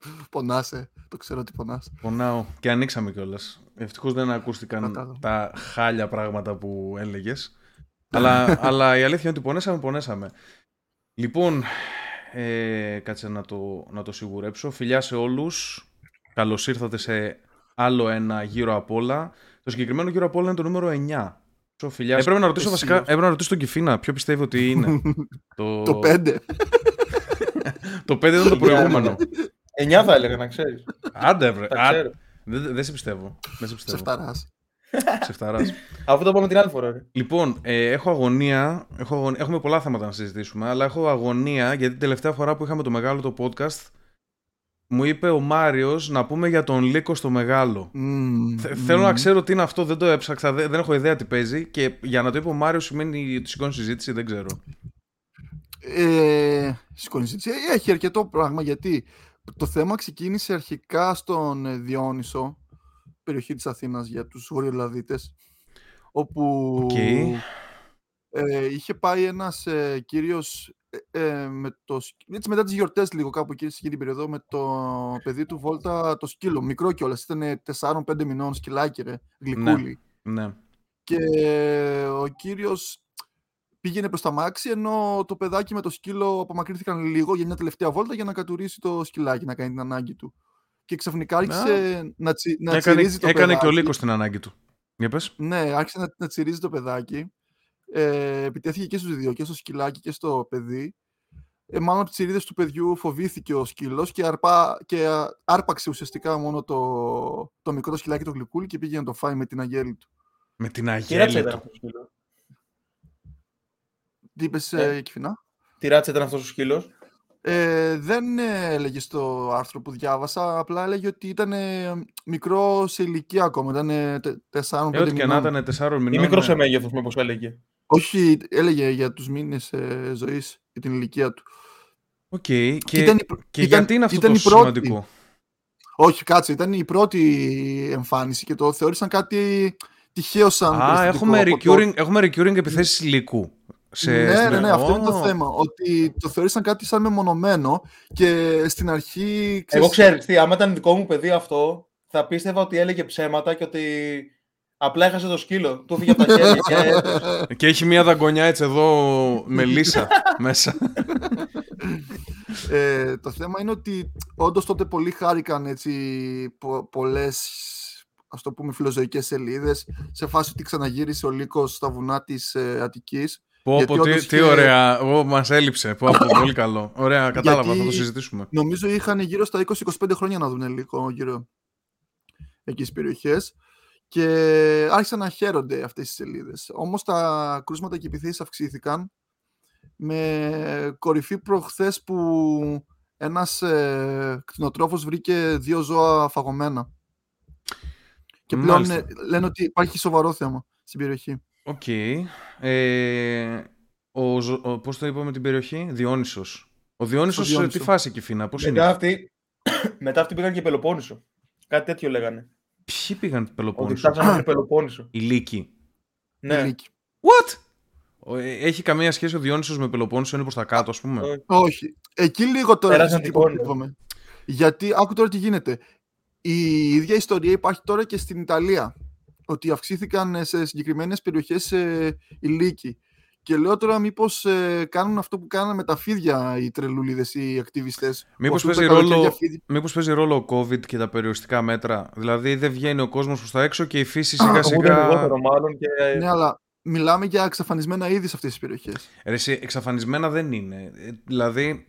Πονάσαι. Το ξέρω ότι πονάς. Πονάω. Και ανοίξαμε κιόλας. Ευτυχώς δεν ακούστηκαν τα χάλια πράγματα που έλεγες. αλλά, αλλά η αλήθεια είναι ότι πονέσαμε, πονέσαμε. Λοιπόν, ε, κάτσε να το, να το σιγουρέψω. Φιλιά σε όλους. Καλώς ήρθατε σε άλλο ένα γύρο απ' όλα. Το συγκεκριμένο γύρο απ' όλα είναι το νούμερο 9. φιλιά. Έπρεπε να ρωτήσω βασικά, έπρεπε να ρωτήσω τον Κιφίνα ποιο πιστεύει ότι είναι. το... το 5. το 5 ήταν το προηγούμενο. 9 θα έλεγα, να ξέρεις. Άντε, βρε. Δεν, δεν σε πιστεύω. Δεν σε πιστεύω. Ξεφταρά. Αφού το πούμε την άλλη φορά. Ρε. Λοιπόν, ε, έχω, αγωνία, έχω αγωνία. Έχουμε πολλά θέματα να συζητήσουμε, αλλά έχω αγωνία γιατί την τελευταία φορά που είχαμε το μεγάλο το podcast μου είπε ο Μάριος να πούμε για τον Λίκο στο μεγάλο. Mm, Θέλω να ξέρω τι είναι αυτό, δεν το έψαξα, δεν, έχω ιδέα τι παίζει και για να το είπε ο Μάριος σημαίνει ότι σηκώνει συζήτηση, δεν ξέρω. Ε, σηκώνει συζήτηση. Ε, έχει αρκετό πράγμα γιατί το θέμα ξεκίνησε αρχικά στον ε, Διόνυσο, περιοχή της Αθήνας για τους Βορειολαδίτες, όπου okay. ε, είχε πάει ένας ε, κύριος ε, ε, με το, έτσι μετά τις γιορτές λίγο κάπου εκεί σε την περίοδο με το παιδί του Βόλτα το σκύλο, μικρό κιόλας, ήταν 4-5 μηνών σκυλάκι ρε, γλυκούλι. Ναι, ναι. Και ο κύριος πήγαινε προς τα μάξι, ενώ το παιδάκι με το σκύλο απομακρύνθηκαν λίγο για μια τελευταία βόλτα για να κατουρίσει το σκυλάκι, να κάνει την ανάγκη του. Και ξαφνικά άρχισε να, να, τσι, να έκανε, τσιρίζει το έκανε παιδάκι. Έκανε και ο Λύκος την ανάγκη του. Για πες. Ναι, άρχισε να, να τσιρίζει το παιδάκι. Ε, επιτέθηκε και στους δύο, και στο σκυλάκι και στο παιδί. Ε, μάλλον από τις τσιρίδε του παιδιού φοβήθηκε ο σκύλος και, αρπά, και άρπαξε ουσιαστικά μόνο το, το μικρό σκυλάκι το γλυκούλι και πήγε να το φάει με την αγέλη του. Με την αγέλη του. Τι είπες, ε, Κηφήνα. Τι ράτσα ήταν αυτός ο σκύλος; Ε, δεν έλεγε στο άρθρο που διάβασα, απλά έλεγε ότι ήταν μικρό σε ηλικία ακόμα. Ήταν 4-5 ε, Ό,τι και να ήταν 4 μηνών. Ή μικρός σε μέγεθος, μήπως έλεγε. Όχι, έλεγε για τους μήνες ε, ζωής και την ηλικία του. Οκ. Okay. Και, ήταν, και ήταν, γιατί είναι αυτό ήταν τόσο σημαντικό; Όχι, κάτσε. Ήταν η πρώτη εμφάνιση και το θεώρησαν κάτι τυχαίο σαν. Α, έχουμε recurring, έχουμε recurring επιθέσεις υλικού. Σε, ναι, ναι, ναι, αυτό είναι το θέμα. Ότι το θεωρήσαν κάτι σαν μεμονωμένο και στην αρχή. Ξέρεις... Εγώ ξέρω, τι, άμα ήταν δικό μου παιδί αυτό, θα πίστευα ότι έλεγε ψέματα και ότι απλά έχασε το σκύλο. Του έφυγε από τα χέρια. και... και έχει μία δαγκονιά έτσι εδώ με λύσα μέσα. ε, το θέμα είναι ότι όντως τότε πολλοί χάρηκαν έτσι πο, πολλές ας το πούμε φιλοζωικές σελίδες σε φάση ότι ξαναγύρισε ο Λύκος στα βουνά της ε, Αττικής Πω, πω, τι, τι ωραία. Μα μας έλειψε. Πω, πω, πολύ καλό. Ωραία, κατάλαβα, θα το συζητήσουμε. Νομίζω είχαν γύρω στα 20-25 χρόνια να δουν λίγο γύρω εκεί στις περιοχές και άρχισαν να χαίρονται αυτές τις σελίδες. Όμως τα κρούσματα και επιθέσεις αυξήθηκαν με κορυφή προχθές που ένας ε, κτηνοτρόφος βρήκε δύο ζώα φαγωμένα. Και πλέον λένε ότι υπάρχει σοβαρό θέμα στην περιοχή. Οκ. Okay. Ε, ο, ο, πώς το είπαμε την περιοχή, Διόνυσος. Ο Διόνυσος σε τι φάση Κηφήνα, πώς μετά είναι; Αυτή, μετά αυτοί πήγαν και Πελοπόννησο. Κάτι τέτοιο λέγανε. Ποιοι πήγαν Πελοπόννησο. Ότι φτάσανε Πελοπόννησο. Οι λύκοι. Ναι. Λύκη. What? Ε, έχει καμία σχέση ο Διόνυσος με Πελοπόννησο, είναι προς τα κάτω, ας πούμε; Όχι. Εκεί λίγο τώρα είπαμε. Γιατί, άκου τώρα τι γίνεται. Η ίδια ιστορία υπάρχει τώρα και στην Ιταλία ότι αυξήθηκαν σε συγκεκριμένες περιοχές ε, οι λύκοι. Και λέω τώρα μήπως ε, κάνουν αυτό που κάνανε με τα φίδια οι τρελούλιδες, οι ακτιβιστές. Μήπως παίζει, ρόλο, μήπως παίζει ρόλο ο COVID και τα περιοριστικά μέτρα; Δηλαδή δεν βγαίνει ο κόσμος προς τα έξω και η φύση σιγά σιγά... μάλλον και... Ναι, αλλά μιλάμε για εξαφανισμένα είδη σε αυτές τις περιοχές. Ρε, εξαφανισμένα δεν είναι. Ε, δηλαδή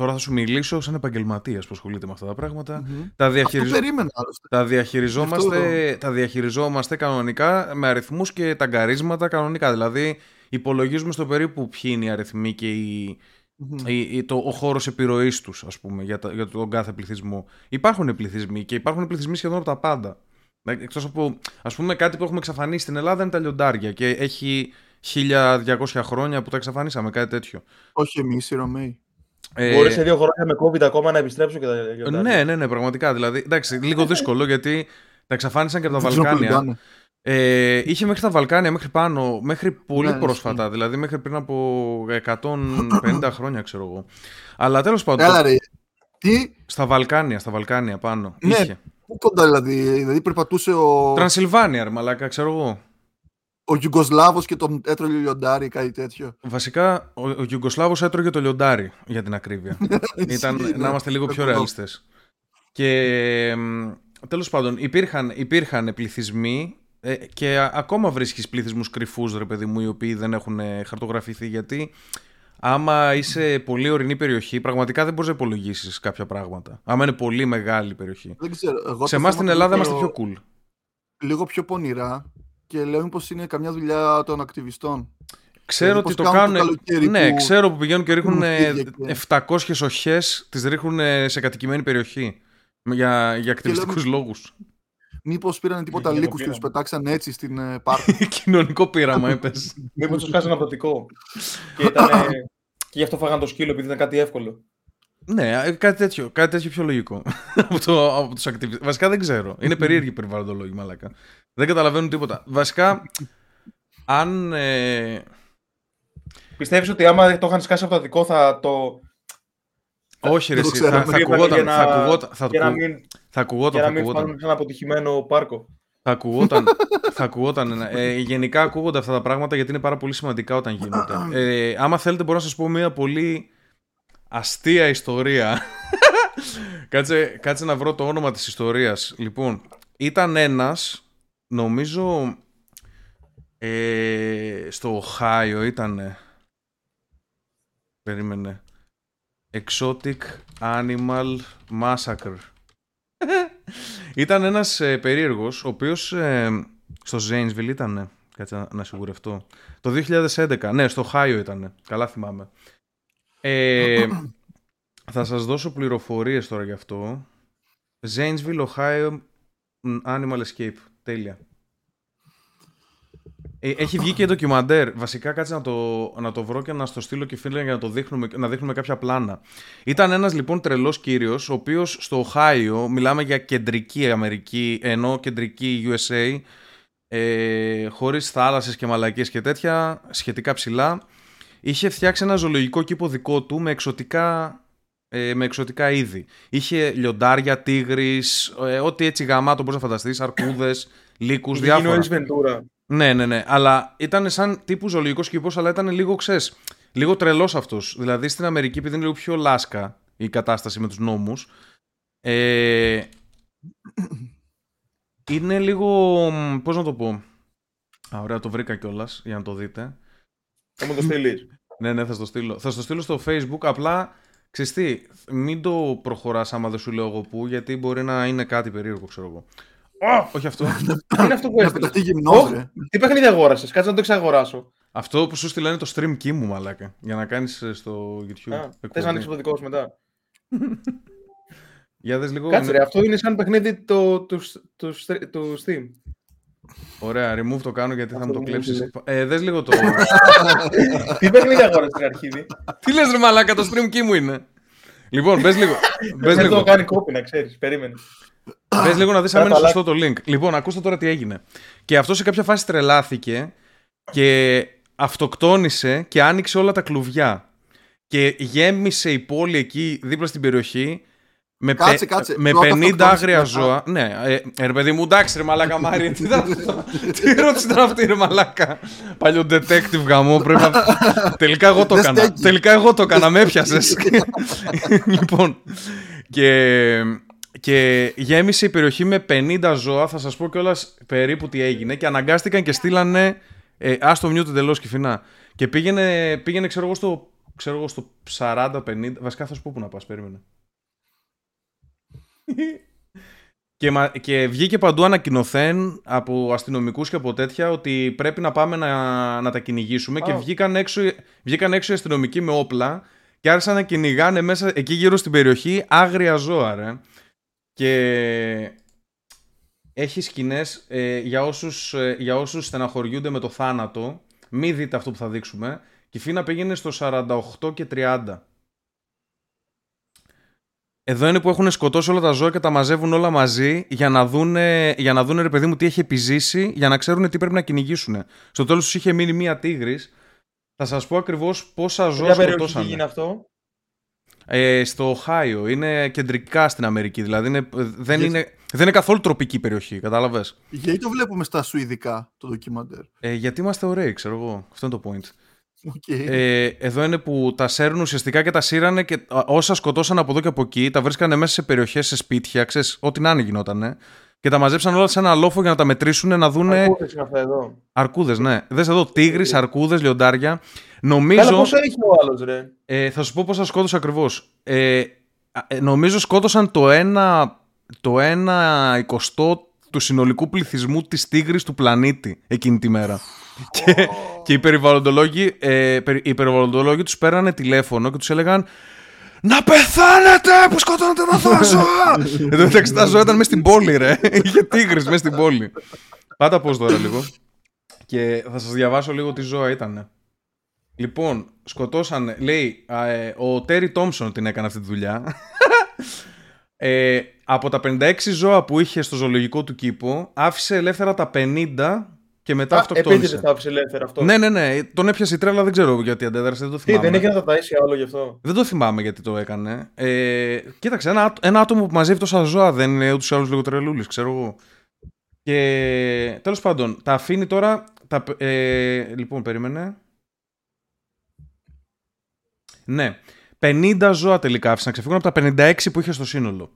Τώρα θα σου μιλήσω σαν επαγγελματίας που ασχολείται με αυτά τα πράγματα. Mm-hmm. Τα, διαχειριζ... περίμενα, τα, διαχειριζόμαστε, τα διαχειριζόμαστε κανονικά με αριθμούς και τα γκαρίσματα κανονικά. Δηλαδή, υπολογίζουμε στο περίπου ποιοι είναι οι αριθμοί και οι, mm-hmm. η, το, ο χώρος επιρροής τους, ας πούμε, για, τα, για τον κάθε πληθυσμό. Υπάρχουν πληθυσμοί και υπάρχουν πληθυσμοί σχεδόν από τα πάντα. Εκτός από, ας πούμε, κάτι που έχουμε εξαφανίσει στην Ελλάδα είναι τα λιοντάρια και έχει 1200 χρόνια που τα εξαφανίσαμε, κάτι τέτοιο. Όχι εμείς, οι Ρωμαίοι. Ε... Μπορείς σε δύο χρόνια με COVID ακόμα να επιστρέψω και τα. Ναι, ναι, ναι, πραγματικά. Δηλαδή, εντάξει, λίγο δύσκολο γιατί τα εξαφάνισαν και από τα Βαλκάνια. Ε, είχε μέχρι τα Βαλκάνια, μέχρι πάνω, μέχρι πολύ ναι, ναι πρόσφατα, ναι. δηλαδή μέχρι πριν από 150 χρόνια, ξέρω εγώ. Αλλά τέλος πάντων. Έλα, ρε. Τι; Στα Βαλκάνια, στα Βαλκάνια πάνω. Ναι, Είχε. πού κοντά δηλαδή, δηλαδή περπατούσε ο, Τρανσιλβάνια, ρε μαλάκα, ξέρω εγώ. Ο Γιουγκοσλάβος και τον έτρωγε λιοντάρι ή κάτι τέτοιο. Βασικά, ο, ο Γιουγκοσλάβος έτρωγε το λιοντάρι, για την ακρίβεια. Ήταν Ισχύει, να ναι. είμαστε λίγο πιο Συμφωνώ. ρεαλιστές. Και μ, τέλος πάντων, υπήρχαν, υπήρχαν πληθυσμοί ε, και α- ακόμα βρίσκεις πληθυσμούς κρυφούς, ρε παιδί μου, οι οποίοι δεν έχουν ε, χαρτογραφηθεί, γιατί άμα είσαι πολύ ορεινή περιοχή, πραγματικά δεν μπορείς να υπολογίσεις κάποια πράγματα. Άμα είναι πολύ μεγάλη περιοχή. Δεν ξέρω. Εγώ Σε το εμάς θέμα στην το Ελλάδα βρίσκω είμαστε πιο cool. Λίγο πιο πονηρά και λέω πως είναι καμιά δουλειά των ακτιβιστών. Ξέρω Δηλαδή, ότι πώς το κάνουν κάνουν. το καλοκαίρι ναι, που ξέρω που πηγαίνουν και ρίχνουν ρίχνουν ε, φίδια και- 700 οχές, τις ρίχνουν ε, σε κατοικημένη περιοχή. Για, για ακτιβιστικούς λόγους. Μήπως πήραν τίποτα Για το λύκους και τους πείραμα. πετάξαν έτσι στην ε, πάρκο. Κοινωνικό πείραμα, έπες. Μήπως τους χάσει ένα πρωτικό. και, ήταν, και γι' αυτό φάγαν το σκύλο επειδή ήταν κάτι εύκολο. ναι, ε, κάτι τέτοιο, κάτι τέτοιο πιο λογικό. από, το, από τους ακτιβιστές. Βασικά δεν ξέρω. Είναι περίεργοι περιβαλλοντολόγοι, μαλάκα. Δεν καταλαβαίνουν τίποτα. Βασικά, αν. Ε, Πιστεύεις ότι άμα το είχαν σκάσει από το δικό θα το. όχι, ρε, δεν το εσύ, ξέρω. θα, θα Για να- ακουγόταν. για να- Θα ακουγόταν. Θα, για να ακου- μην, θα ακουγόταν. για Θα να μην ακουγόταν. φάνουν σε ένα αποτυχημένο πάρκο. Θα ακουγόταν. θα ακουγόταν ένα- ε, γενικά ακούγονται αυτά τα πράγματα γιατί είναι πάρα πολύ σημαντικά όταν γίνονται. Ε, άμα θέλετε, μπορώ να σας πω μια πολύ αστεία ιστορία. κάτσε, κάτσε να βρω το όνομα της ιστορίας. Λοιπόν, ήταν ένας, νομίζω, ε, στο Οχάιο ήταν. Περίμενε. Exotic Animal Massacre. Ήταν ένας ε, περίεργος, ο οποίος ε, στο Zanesville ήταν, κάτσε να, να σιγουρευτώ, το 2011, ναι, στο Χάιο ήταν, καλά θυμάμαι. Ε, θα σας δώσω πληροφορίες τώρα γι' αυτό. Zanesville, Ohio, μ, Animal Escape, τέλεια. Ε, έχει βγει και ντοκιμαντέρ. Βασικά κάτσε να το, να το βρω και να στο στείλω και φίλε για να το δείχνουμε, να δείχνουμε κάποια πλάνα. Ήταν ένας λοιπόν τρελός κύριος, ο οποίος στο Οχάιο, μιλάμε για κεντρική Αμερική, ενώ κεντρική USA, ε, χωρίς θάλασσες και μαλακίες και τέτοια, σχετικά ψηλά, είχε φτιάξει ένα ζωολογικό κήπο δικό του με εξωτικά, ε, με εξωτικά είδη. Είχε λιοντάρια, τίγρης, ε, ό,τι έτσι γαμάτο μπορείς να φανταστείς, αρκούδες, λύκους, Είχε γίνει ο διάφορα. Ace Ventura. Ναι, ναι, ναι. Αλλά ήταν σαν τύπου ζωολογικός κήπο, αλλά ήταν λίγο ξέρεις, λίγο τρελός αυτός. Δηλαδή στην Αμερική, επειδή είναι λίγο πιο λάσκα η κατάσταση με τους νόμους, ε, είναι λίγο. Πώς να το πω. Α, ωραία, το βρήκα κιόλας για να το δείτε. Θα μου το στείλεις. Ναι, ναι, θα στο στείλω. Θα στο στείλω στο Facebook. Απλά ξέρεις τι, μην το προχωράς άμα δεν σου λέω εγώ πού, γιατί μπορεί να είναι κάτι περίεργο, ξέρω εγώ. όχι αυτό. Τι είναι αυτό που Να έστειλες; πεταχτεί γυμνός, Ωχ, ρε. Τι παιχνίδι αγόρασες, κάτσε να το εξαγοράσω. αυτό που σου στείλα είναι το stream key μου, μαλάκα. Για να κάνεις ε, στο YouTube. Α, Θες εκπομπή. να ανοίξεις το δικό σου μετά. Για δες λίγο. Κάτσε είναι- ρε, αυτό είναι σαν παιχνίδι το- του του- του Steam. Ωραία, remove το κάνω γιατί θα Αυτό μου το το μου κλέψεις. έστειλε. Ε, δες λίγο το... Τι παιχνίδι αγόρασε στην αρχίδι. Τι λες ρε μαλάκα, το stream key μου είναι. Λοιπόν, μπες λίγο. μπες Δεν το λίγο. κάνει κόπη να ξέρεις. Περίμενε. Πες λίγο να δεις αν Κάτω, είναι αλλά- σωστό το link. Λοιπόν, ακούστε τώρα τι έγινε. Και αυτό σε κάποια φάση τρελάθηκε και αυτοκτόνησε και άνοιξε όλα τα κλουβιά. Και γέμισε η πόλη εκεί δίπλα στην περιοχή με, Κάτσε, πε- κάτσε. με Πρώτα 50 αυτοκτόνησε άγρια μετά. ζώα. Ναι, ε, ε, ρε παιδί μου, εντάξει ρε μαλάκα Μάρια, τι, ήταν αυτό; τι ερώτηση ήταν αυτή ρε μαλάκα. Παλιό detective γαμό, πρέπει να... Τελικά εγώ το Δεν έκανα. στέκει. Τελικά εγώ το έκανα, με έπιασες. λοιπόν, και, και γέμισε η περιοχή με 50 ζώα. Θα σας πω κιόλας περίπου τι έγινε. Και αναγκάστηκαν και στείλανε. Ε, άστο mute εντελώς κυφινά. Και πήγαινε, πήγαινε ξέρω εγώ, στο, ξέρω εγώ, στο 40-50. Βασικά θα σου πω που να πας, περίμενε. Και, μα- και βγήκε παντού ανακοινωθέν από αστυνομικούς και από τέτοια ότι πρέπει να πάμε να, να τα κυνηγήσουμε και Α. βγήκαν έξω, βγήκαν έξω οι αστυνομικοί με όπλα και άρχισαν να κυνηγάνε μέσα εκεί γύρω στην περιοχή άγρια ζώα ρε. Και έχει σκηνές ε, για, όσους, ε, για όσους στεναχωριούνται με το θάνατο μη δείτε αυτό που θα δείξουμε και η Φίνα πήγαινε στο 48 και 30 εδώ είναι που έχουν σκοτώσει όλα τα ζώα και τα μαζεύουν όλα μαζί για να δούνε, για να δούνε ρε παιδί μου τι έχει επιζήσει, για να ξέρουν τι πρέπει να κυνηγήσουν. Στο τέλος τους είχε μείνει μία τίγρης. Θα σας πω ακριβώς πόσα ζώα Ποια περιοχή σκοτώσανε. γίνει αυτό; Ε, στο Οχάιο. Είναι κεντρικά στην Αμερική. Δηλαδή είναι, δεν, είναι, δεν είναι καθόλου τροπική περιοχή. Κατάλαβες; Γιατί το βλέπουμε στα Σουηδικά το ντοκιμαντέρ; Ε, γιατί είμαστε ωραίοι, ξέρω εγώ. Αυτό είναι το point. Okay. Ε, εδώ είναι που τα σέρνουν ουσιαστικά και τα σύρανε και όσα σκοτώσαν από εδώ και από εκεί τα βρίσκανε μέσα σε περιοχές, σε σπίτια, ξέρεις, ό,τι να είναι γινότανε. Και τα μαζέψαν όλα σε ένα λόφο για να τα μετρήσουν να δούνε. Αρκούδες είναι αυτά εδώ. Αρκούδες, ναι. Δες εδώ τίγρη, αρκούδες, λιοντάρια. Νομίζω. Καλά, πόσο έχει ο άλλος, ρε; Ε, θα σου πω πόσα σκότωσε ακριβώς. Ε, ε, νομίζω σκότωσαν το ένα, το ένα εικοστό του συνολικού πληθυσμού της τίγρης του πλανήτη εκείνη τη μέρα. και, και οι περιβαλλοντολόγοι, ε, οι περιβαλλοντολόγοι τους πέρανε τηλέφωνο και τους έλεγαν να πεθάνετε που σκοτώνετε τα ζώα! Εδώ μεταξύ τα ζώα ήταν μέσα στην πόλη, ρε. Είχε τίγρης μέσα στην πόλη. Πάτα πώς τώρα λίγο. Και θα σας διαβάσω λίγο τι ζώα ήταν. Λοιπόν, σκοτώσανε, λέει, ε, ο Τέρι Τόμψον την έκανε αυτή τη δουλειά. Ε, από τα 56 ζώα που είχε στο ζωολογικό του κήπο, άφησε ελεύθερα τα 50 και μετά Α, αυτοκτόνησε. Επίτηδες τα άφησε ελεύθερα αυτό. Ναι, ναι, ναι. Τον έπιασε η τρέλα, δεν ξέρω γιατί αντέδρασε, δεν το Τι, θυμάμαι. δεν έχει να τα ταΐσει άλλο γι' αυτό; Δεν το θυμάμαι γιατί το έκανε. Ε, κοίταξε, ένα, ένα άτομο που μαζεύει τόσα ζώα δεν είναι ούτως ή άλλως λίγο τρελούλης, ξέρω εγώ. Και τέλος πάντων, τα αφήνει τώρα. Τα, ε, λοιπόν, περίμενε. Ναι. 50 ζώα τελικά άφησαν να ξεφύγουν από τα 56 που είχε στο σύνολο.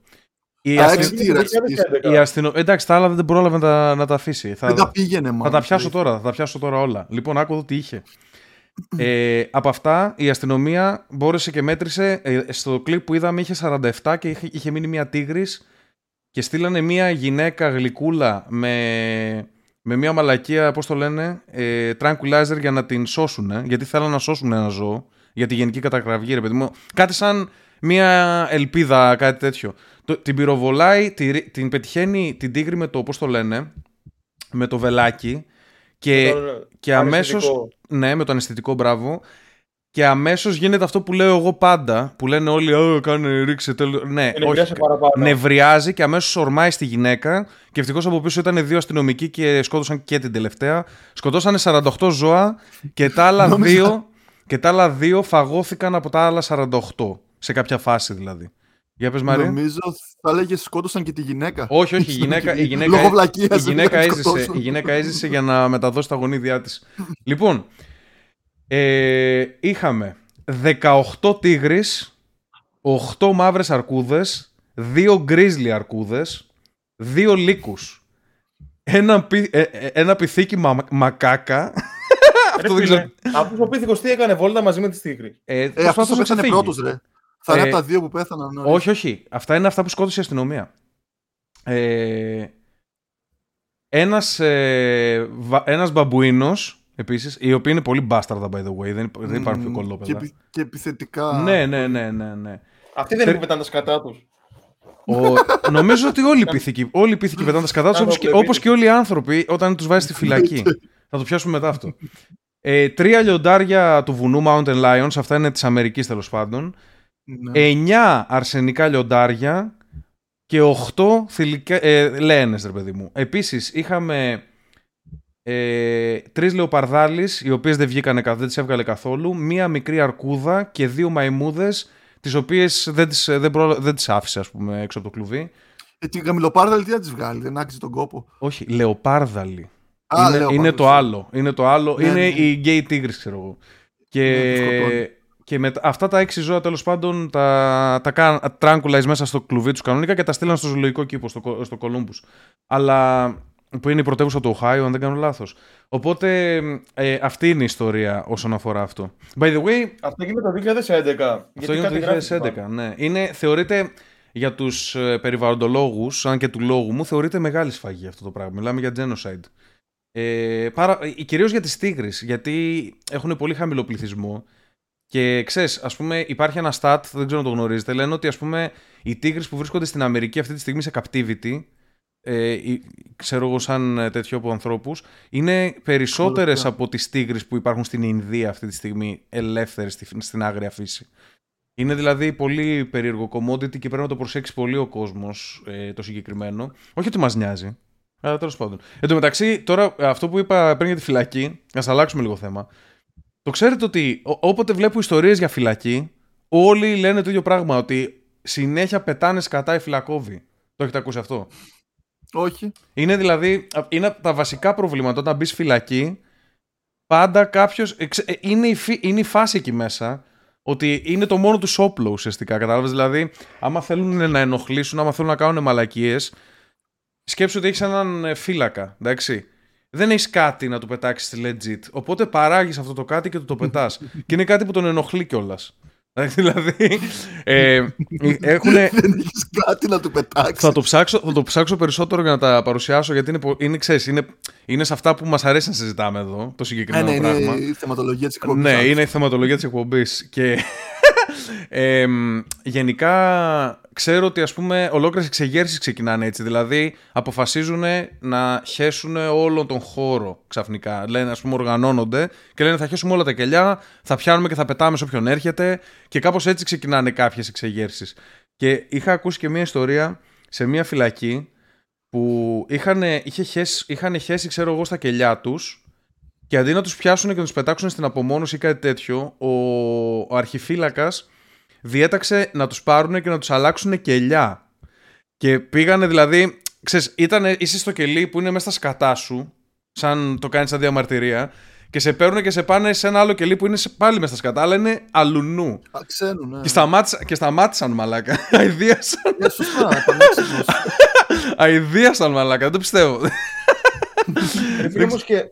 Η, Α, αστυ... έτσι, τι, ρε, η αστυνο... Εντάξει, τα άλλα δεν πρόλαβε να τα, να τα αφήσει. Θα... Δεν τα πήγαινε, Θα μάλλον. τα πιάσω τώρα, θα τα πιάσω τώρα όλα. Λοιπόν, άκου εδώ τι είχε. Ε, από αυτά η αστυνομία μπόρεσε και μέτρησε. ε, στο κλιπ που είδαμε είχε 47 και είχε, είχε μείνει μια τίγρης και στείλανε μια γυναίκα γλυκούλα με, με μια μαλακία, πώς το λένε, ε, tranquilizer για να την σώσουν. γιατί θέλανε να σώσουν ένα ζώο για τη γενική κατακραυγή, ρε παιδί μου. Κάτι σαν μια ελπίδα, κάτι τέτοιο. Το, την πυροβολάει, τη, την πετυχαίνει την τίγρη με το, πώς το λένε, με το βελάκι και, Το- και αμέσως, αναισθητικό. ναι, με το αναισθητικό μπράβο και αμέσως γίνεται αυτό που λέω εγώ πάντα, που λένε όλοι, «Ω, κάνε, ρίξε, τέλο. Ναι, Ενευρίασε παραπάνω. νευριάζει και αμέσως ορμάει στη γυναίκα. Και ευτυχώς από πίσω ήταν δύο αστυνομικοί και σκότωσαν και την τελευταία. Σκοτώσανε 48 ζώα και τα άλλα Νόμιζα- δύο, και τα άλλα δύο φαγώθηκαν από τα άλλα 48. Σε κάποια φάση δηλαδή. Για πες Μαρία. Νομίζω θα έλεγε σκότωσαν και τη γυναίκα. Όχι, όχι, η γυναίκα, η γυναίκα, Λόγω βλακείας, η δεν γυναίκα, την έζησε, σκοτώσουν. η γυναίκα έζησε για να μεταδώσει τα γονίδια της. λοιπόν, ε, είχαμε 18 τίγρεις, 8 μαύρες αρκούδες, 2 γκρίζλι αρκούδες, 2 λύκους, ένα, πι- ε, ε, ένα πιθήκι μα- μακάκα. Ρε Αυτό δεν φίλε, ξέρω. Αυτός ο πίθηκος τι έκανε βόλτα μαζί με τη τίγρη. Ε, Ε, αυτός προσπάθησε το να πέθανε ξεφύγει. πρώτος, ρε. Θα είναι Ε, από τα δύο που πέθαναν. νωρίς. Όχι, όχι. Αυτά είναι αυτά που σκότωσε η αστυνομία. Ε, ένας, ε, βα- ένας μπαμπουίνος, επίσης, οι οποίοι είναι πολύ μπάσταρδα, by the way, δεν, δεν υπάρχουν πιο Μμμ, Και, κολλόπεδα. επι- και επιθετικά. Ναι, ναι, ναι, ναι, ναι. Αυτοί δεν Τε- είναι που πετάνε τα σκατά τους. Ο, νομίζω ότι όλοι οι πίθηκοι, όλοι οι πίθηκοι πετάνε τα σκατά τους, όπως και, όπως και όλοι οι άνθρωποι όταν τους βάζεις στη φυλακή. Θα το πιάσουμε μετά αυτό. Ε, τρία λιοντάρια του βουνού Mountain Lions, αυτά είναι της Αμερικής τέλος πάντων. Ναι. 9 αρσενικά λιοντάρια και 8 θηλυκά, ε, λένες, ρε παιδί μου. Επίσης, είχαμε ε, τρεις λεοπαρδάλεις, οι οποίες δεν βγήκανε, καθ- δεν τις έβγαλε καθόλου, μία μικρή αρκούδα και δύο μαϊμούδες, τις οποίες δεν τις, δεν, πρόλα- δεν τις άφησε, ας πούμε, έξω από το κλουβί. Ε, την καμιλοπάρδαλη τι να τη βγάλει, δεν άξιζε τον κόπο. Όχι, λεοπάρδαλοι. Α, είναι, λέω είναι πάντως, το άλλο. Είναι το άλλο. Ναι, είναι ναι. η γκέι τίγρης, ξέρω εγώ. Και, Ναι, που σκοτώνει. Και με, αυτά τα έξι ζώα τέλος πάντων τα, τα κάναν tranquilize μέσα στο κλουβί τους κανονικά και τα στείλαν στο ζωολογικό κήπο, στο, Κο- στο Columbus. Αλλά που είναι η πρωτεύουσα του Οχάιο, αν δεν κάνω λάθος. Οπότε ε, αυτή είναι η ιστορία όσον αφορά αυτό. By the way, Αυτό έγινε το 2011. αυτό είναι το 2011. Ναι. Είναι, θεωρείται για τους ε, περιβαλλοντολόγους, αν και του λόγου μου, θεωρείται μεγάλη σφαγή αυτό το πράγμα. Μιλάμε για genocide. Ε, παρα, ε, κυρίως για τις τίγρεις, γιατί έχουν πολύ χαμηλό πληθυσμό και ξέρεις, ας πούμε υπάρχει ένα stat, δεν ξέρω αν το γνωρίζετε, λένε ότι ας πούμε οι τίγρεις που βρίσκονται στην Αμερική αυτή τη στιγμή σε captivity, ε, οι- ξέρω εγώ σαν ε, τέτοιο από ανθρώπους, είναι περισσότερες Κολοσσιά. από τις τίγρεις που υπάρχουν στην Ινδία αυτή τη στιγμή ελεύθερες στη- στην άγρια φύση. Είναι δηλαδή πολύ περίεργο commodity και πρέπει να το προσέξει πολύ ο κόσμος ε, το συγκεκριμένο. Όχι ότι μας νοιάζει, αλλά τέλος πάντων. Εν τω μεταξύ, τώρα αυτό που είπα πριν για τη φυλακή, ας αλλάξουμε λίγο θέμα. Το ξέρετε ότι ό- όποτε βλέπω ιστορίες για φυλακή, όλοι λένε το ίδιο πράγμα, ότι συνέχεια πετάνε κατά οι φυλακόβοι. Το έχετε ακούσει αυτό; Όχι. Είναι δηλαδή, είναι τα βασικά προβλήματα όταν μπεις φυλακή, πάντα κάποιος. Είναι, η, είναι η φάση εκεί μέσα ότι είναι το μόνο τους όπλο ουσιαστικά. Κατάλαβες; Δηλαδή, άμα θέλουν να ενοχλήσουν, άμα θέλουν να κάνουν μαλακίες, σκέψου ότι έχεις έναν ε, φύλακα. Εντάξει. Δεν έχεις κάτι να του πετάξεις legit. Οπότε παράγεις αυτό το κάτι και του το πετάς. και είναι κάτι που τον ενοχλεί κιόλας. δηλαδή. Ε, έχουνε... Δεν έχεις κάτι να του πετάξεις. Θα το, ψάξω, θα το ψάξω περισσότερο για να τα παρουσιάσω γιατί είναι, είναι, ξέρεις, είναι, είναι σε αυτά που μας αρέσει να συζητάμε εδώ το συγκεκριμένο ε, ναι, πράγμα. Είναι η θεματολογία της εκπομπής. Ναι, είναι η θεματολογία της εκπομπής. Και ε, γενικά ξέρω ότι ας πούμε ολόκληρες εξεγέρσεις ξεκινάνε έτσι. Δηλαδή αποφασίζουν να χέσουν όλο τον χώρο ξαφνικά. Λένε ας πούμε οργανώνονται και λένε θα χέσουμε όλα τα κελιά, θα πιάνουμε και θα πετάμε σε όποιον έρχεται και κάπως έτσι ξεκινάνε κάποιες εξεγέρσεις. Και είχα ακούσει και μια ιστορία σε μια φυλακή που είχαν, είχε χέσει, είχαν χέσει ξέρω εγώ στα κελιά τους και αντί να τους πιάσουν και να τους πετάξουν στην απομόνωση ή κάτι τέτοιο, ο, ο αρχιφύλακας διέταξε να τους πάρουν και να τους αλλάξουν κελιά. Και πήγανε δηλαδή, ξέρεις, ήτανε, είσαι στο κελί που είναι μέσα στα σκατά σου, σαν το κάνεις σαν διαμαρτυρία, και σε παίρνουν και σε πάνε σε ένα άλλο κελί που είναι πάλι μέσα στα σκατά, αλλά είναι αλουνού. Α, ξέρουν, ναι. Και, σταμάτησαν, και σταμάτησαν μαλάκα. Αιδίασαν. Ναι, σωστά, Αιδίασαν μαλάκα, δεν το πιστεύω. Φίλε όμως και,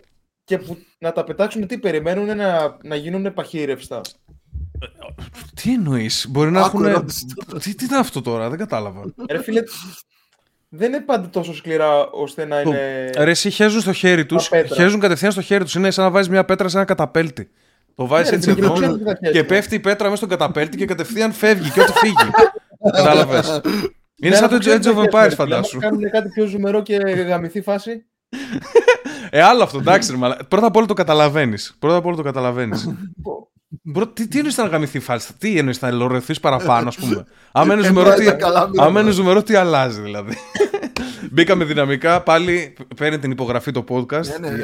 και που, να τα πετάξουν τι περιμένουν να, να γίνουν παχύρευστα. Τι εννοείς, Μπορεί να Άκου έχουν. ερώτηση Τι, τι ήταν αυτό τώρα, δεν κατάλαβα. Ρε φίλε, δεν είναι πάντα τόσο σκληρά ώστε να είναι. Ρε, εσύ χέζουν στο χέρι τους. Τα πέτρα. Χέζουν κατευθείαν στο χέρι τους. Είναι σαν να βάζεις μια πέτρα σε ένα καταπέλτη. Το βάζεις Ναι, έτσι ρε, δεν εδώ ξέρω τι θα χέσει. και πέφτει η πέτρα μέσα στον καταπέλτη και κατευθείαν φεύγει και ό,τι φύγει. Κατάλαβες. Είναι Ναι, σαν αλλά το δεν ξέρω Edge τι of θα χέσει, Empires, ρε φίλε. φαντάσου. Άμα κάνουν κάτι πιο ζουμερό και γαμηθή φάση. Ε, άλλο αυτό, εντάξει. ρε μαλα- Πρώτα απ' όλο το καταλαβαίνεις. Πρώτα απ' όλο το καταλαβαίνεις. Τι, τι εννοείς να γαμηθεί η φάλση, τι εννοείς να ελωρεθεί παραπάνω, ας πούμε; Άμα είναι Ε, ζουμερό, πάει τι, τα καλά μοίρα. άμα είναι ζουμερό, τι αλλάζει δηλαδή. Μπήκαμε δυναμικά, πάλι παίρνει την υπογραφή το podcast. Ναι, ναι.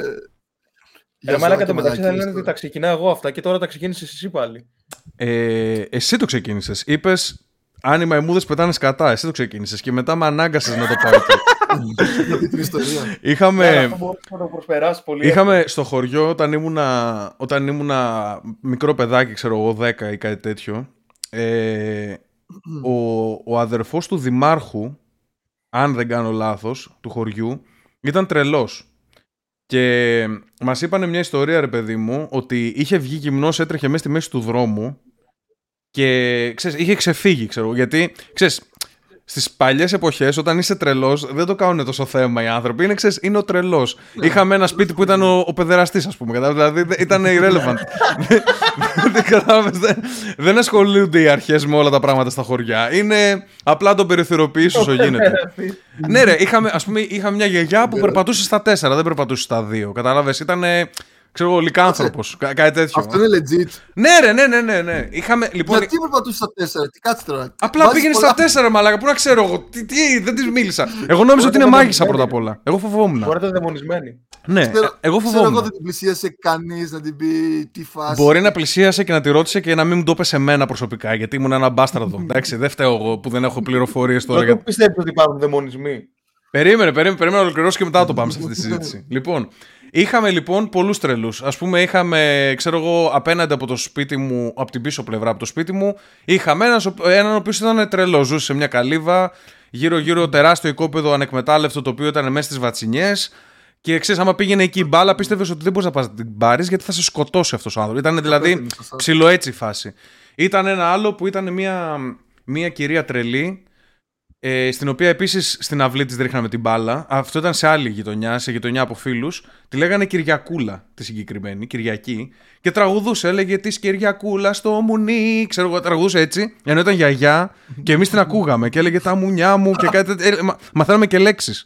Ρε μάλακα το μεταξύ θα λένε ότι τα ξεκινάω εγώ αυτά και τώρα τα ξεκίνησες εσύ πάλι. Ε, εσύ το ξεκίνησες. Είπες, αν οι μαϊμούδε πετάνε κατά, εσύ το ξεκίνησες και μετά με ανάγκασες να το πάω εκεί. την ιστορία. Είχαμε. Ναι, αυτό μπορείς να το προσπεράσει πολύ. Είχαμε στο χωριό όταν ήμουνα, όταν ήμουνα μικρό παιδάκι, ξέρω εγώ, 10 ή κάτι τέτοιο. Ε, ο, ο αδερφός του δημάρχου, αν δεν κάνω λάθος, του χωριού, ήταν τρελός. Και μας είπανε μια ιστορία, ρε παιδί μου, ότι είχε βγει γυμνός, έτρεχε μέσα στη μέση του δρόμου και ξέρεις, είχε ξεφύγει, ξέρω εγώ, γιατί, ξέρεις, Στις παλιές εποχές, όταν είσαι τρελός, δεν το κάνουν τόσο θέμα οι άνθρωποι. Είναι, ξέρεις, είναι ο τρελός. Είχαμε ένα σπίτι που ήταν ο, ο παιδεραστής, ας πούμε. κατάλαβες, Δηλαδή ήταν irrelevant. δεν, κατάλαβες, δεν, δεν ασχολούνται οι αρχές με όλα τα πράγματα στα χωριά. Είναι απλά τον περιθωριοποιήσει όσο γίνεται. ναι, ρε, είχαμε, ας πούμε, είχαμε μια γιαγιά που περπατούσε στα τέσσερα, δεν περπατούσε στα δύο. Κατάλαβες, ήταν. Ξέρω εγώ, λικάνθρωπος. κάτι τέτοιο. Αυτό είναι legit. Ναι, ρε, ναι, ναι, ναι. ναι. Είχαμε, λοιπόν, Γιατί περπατούσε στα τέσσερα, τι κάτσε τώρα. Απλά Βάζεις πήγαινε πολλά- στα τέσσερα, μαλάκα. Πού να ξέρω εγώ. Τι, τι δεν της μίλησα. Εγώ νόμιζα ότι είναι Μπορείτε να μάγισσα το πρώτα απ' όλα. Εγώ φοβόμουν. Μπορείτε να δαιμονισμένοι. Ναι, Ξέρω- εγώ Ξέρω εγώ φοβόμουν. δεν την πλησίασε κανείς να την πει τι φάση. Μπορεί να πλησίασε και να τη ρώτησε και να μην μου το είπε σε μένα προσωπικά, γιατί ήμουν ένα μπάστραδο. Εντάξει, δεν φταίω εγώ που δεν έχω πληροφορίες τώρα. Τότε Για... πιστεύεις ότι υπάρχουν δαιμονισμοί. Περίμενε, περίμενε, περίμενε να ολοκληρώσω και μετά το πάμε σε αυτή τη συζήτηση. λοιπόν, είχαμε λοιπόν πολλούς τρελούς. Α πούμε, είχαμε, ξέρω εγώ, απέναντι από το σπίτι μου, από την πίσω πλευρά από το σπίτι μου, είχαμε ένας, ο- έναν ο οποίος ήταν τρελός. Ζούσε σε μια καλύβα, γύρω-γύρω τεράστιο οικόπεδο ανεκμετάλλευτο, το οποίο ήταν μέσα στις βατσινιές. Και ξέρεις, άμα πήγαινε εκεί η μπάλα, πίστευες ότι δεν μπορείς να πας να την πάρεις γιατί θα σε σκοτώσει αυτός ο άνθρωπος. Ήταν δηλαδή πέθαινε, σωστά. ψιλοέτσι η φάση. Ήταν ένα άλλο που ήταν μια, μια κυρία τρελή, ε, στην οποία επίσης στην αυλή της ρίχναμε την μπάλα. Αυτό ήταν σε άλλη γειτονιά, σε γειτονιά από φίλους. Τη λέγανε Κυριακούλα τη συγκεκριμένη, Κυριακή. Και τραγουδούσε, έλεγε της Κυριακούλας στο μουνί. Ξέρω εγώ, τραγουδούσε έτσι, ενώ ήταν γιαγιά. Και εμείς την ακούγαμε και έλεγε τα μουνιά μου και κάτι τέτοιο. Ε, μα- μαθαίναμε και λέξεις.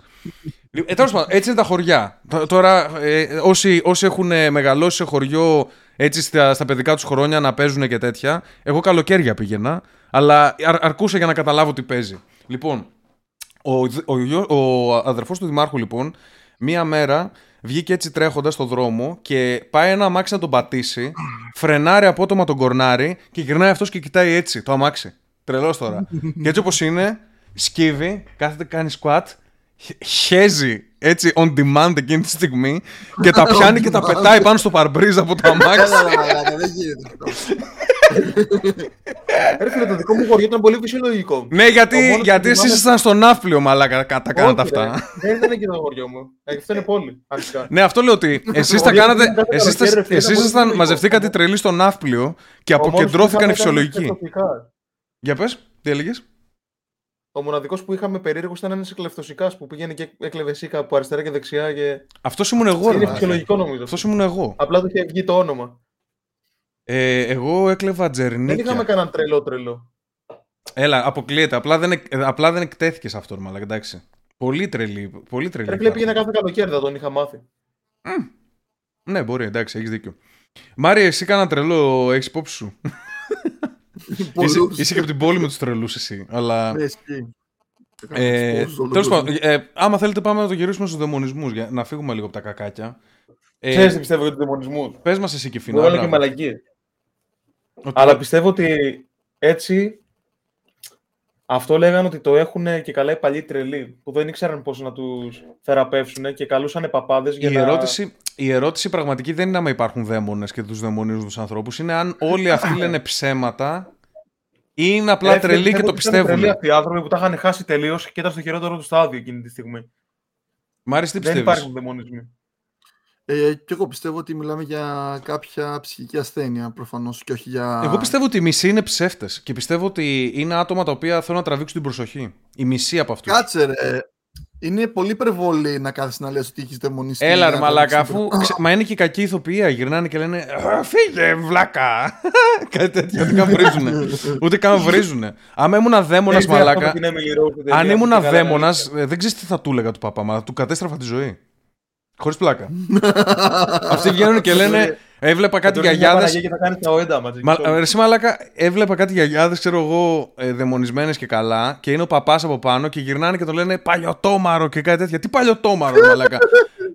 Ε, τέλος πάντων, έτσι είναι τα χωριά. Τ- Τώρα, ε, όσοι, όσοι έχουν ε, μεγαλώσει σε χωριό έτσι στα, στα παιδικά τους χρόνια να παίζουν και τέτοια. Εγώ καλοκαίρια πήγαινα, αλλά αρ, αρκούσε για να καταλάβω τι παίζει. Λοιπόν, ο, ο, ο, ο αδερφός του Δημάρχου, λοιπόν, μία μέρα βγήκε έτσι τρέχοντας στο δρόμο και πάει ένα αμάξι να τον πατήσει, φρενάρει απότομα τον κορνάρι και γυρνάει αυτός και κοιτάει έτσι το αμάξι. Τρελός τώρα. και έτσι όπως είναι, σκύβει, κάθεται, κάνει squat, χέζει έτσι on demand εκείνη τη στιγμή και τα πιάνει και τα πετάει πάνω στο παρμπρίζ από το αμάξι. δεν γίνεται. Έρχεται το δικό μου χωριό ήταν πολύ φυσιολογικό. Ναι, γιατί, γιατί εσείς ήσασταν στο ναύπλιο, μαλάκα, τα κάνατε αυτά. Δεν ήταν εκεί το χωριό μου. Αυτό είναι πόλη. Ναι, αυτό λέω ότι εσείς τα κάνατε. Εσείς ήσασταν μαζευτήκατε τρελή στο ναύπλιο και αποκεντρώθηκαν οι φυσιολογικοί. Για πες, τι έλεγες; Ο μοναδικός που είχαμε περίεργος ήταν ένας εκλεφτοσικά που πήγαινε και έκλεβε σίκα από αριστερά και δεξιά. Και... Αυτός ήμουν εγώ. Είναι φυσιολογικό νομίζω. Αυτός ήμουν εγώ. Απλά του είχε βγει το όνομα. Ε, εγώ έκλεβα τζερνίκια. Δεν είχαμε κανέναν τρελό τρελό. Έλα, αποκλείεται. Απλά δεν, απλά δεν εκτέθηκε σε αυτόν, μάλλον εντάξει. Πολύ τρελή. Πολύ τρελή. Πρέπει πήγαινε κάθε καλοκαίρι, θα τον είχα μάθει. Mm. Ναι, μπορεί, εντάξει, έχεις δίκιο. Μάρι, εσύ κάνα τρελό, έχεις υπόψη σου. είσαι, είσαι και από την πόλη με τους τρελούς, εσύ. Αλλά. Ναι, ε, Τέλος πάντων, ε, άμα θέλετε, πάμε να το γυρίσουμε στους δαιμονισμούς για να φύγουμε λίγο από τα κακάκια. Ε, Ξέρεις τι πιστεύω για τους δαιμονισμούς. Πες μας εσύ και φινάλα. Όλο και μαλακίες. Αλλά πιστεύω ότι έτσι αυτό λέγανε ότι το έχουν και καλά οι παλιοί τρελοί που δεν ήξεραν πώς να τους θεραπεύσουν και καλούσαν παπάδες για η να. Ερώτηση, η ερώτηση πραγματική δεν είναι αν υπάρχουν δαίμονες και τους δαιμονίζουν τους ανθρώπους. Είναι αν όλοι αυτοί λένε ψέματα ή είναι απλά τρελοί και το πιστεύουν. Είναι τρελοί αυτοί οι άνθρωποι που τα είχαν χάσει τελείως και ήταν στο χειρότερο τους στάδιο εκείνη τη στιγμή. Μ' αρέσει τι Δεν υπάρχουν δαιμονισμοί. Ε, και εγώ πιστεύω ότι μιλάμε για κάποια ψυχική ασθένεια προφανώς και όχι για. Εγώ πιστεύω ότι οι μισοί είναι ψεύτες και πιστεύω ότι είναι άτομα τα οποία θέλουν να τραβήξουν την προσοχή. Η μισή από αυτούς. Κάτσε, ρε. Είναι πολύ υπερβολή να κάθεσαι να λες ότι έχεις δαιμονιστεί. Έλα, ρε μαλάκα, αφού. Μα είναι και κακή ηθοποιία. Γυρνάνε και λένε Φύγε, βλάκα. Κάτι τέτοιο. Ούτε καν βρίζουνε. Ούτε καν βρίζουνε. Άμα ήμουν δαίμονας, μαλάκα. Αν ήμουν δαίμονας, δεν ξέρεις τι θα του έλεγα του παπά, μα του κατέστραφα τη ζωή. Χωρίς πλάκα. Αυτοί βγαίνουν και λένε. Έβλεπα κάτι γιαγιάδες. Εσύ μαλάκα, έβλεπα κάτι γιαγιάδες, ξέρω εγώ, ε, δαιμονισμένες και καλά. Και είναι ο παπάς από πάνω και γυρνάνε και το λένε Παλιωτόμαρο και κάτι τέτοια. Τι παλιωτόμαρο, μαλάκα.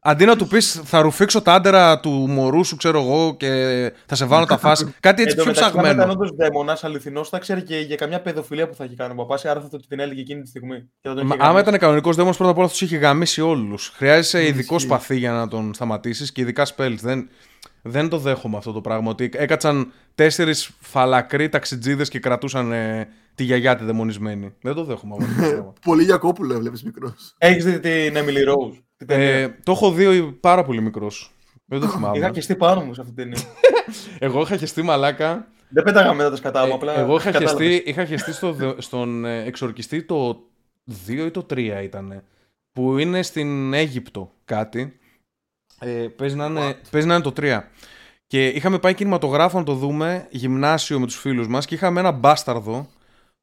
Αντί να του πεις, θα ρουφήξω τα άντερα του μωρού σου, ξέρω εγώ, και θα σε βάλω τα φάση. Κάτι έτσι πιο ψαγμένο. Αν ήταν όντως δαίμονας, αληθινό, θα ξέρει και για καμιά παιδοφιλία που θα έχει κάνει ο παπάς, άρα θα την έλεγε εκείνη τη στιγμή. Μα, άμα ήταν κανονικός δαίμονας, πρώτα απ' όλα του είχε γαμίσει όλους. Χρειάζεσαι ειδικό σπαθί για να τον σταματήσεις και ειδικά σπέλ. Δεν, δεν το δέχομαι αυτό το πράγμα. Ότι έκατσαν τέσσερις φαλακροί ταξιτζίδες και κρατούσαν ε, τη γιαγιά τη δαιμονισμένη. Δεν το δέχομαι αυτό το πράγμα. Πολύ Γιακόπουλο έβλεπε μικρός. Έχεις δει την Emily Rose; Ε, το έχω δει πάρα πολύ μικρός. Δεν το θυμάμαι. Είχα χεστεί πάνω μου σε αυτή την ταινία. Εγώ είχα χεστεί μαλάκα. Δεν πέταγα μετά τα σκατά μου, απλά. Εγώ είχα χεστεί, είχα χεστεί στο, στον ε, εξορκιστή το 2 ή το 3 ήταν. Που είναι στην Αίγυπτο κάτι. Ε, παίζει, να είναι, παίζει να είναι το 3. Και είχαμε πάει κινηματογράφο να το δούμε γυμνάσιο με τους φίλους μας και είχαμε ένα μπάσταρδο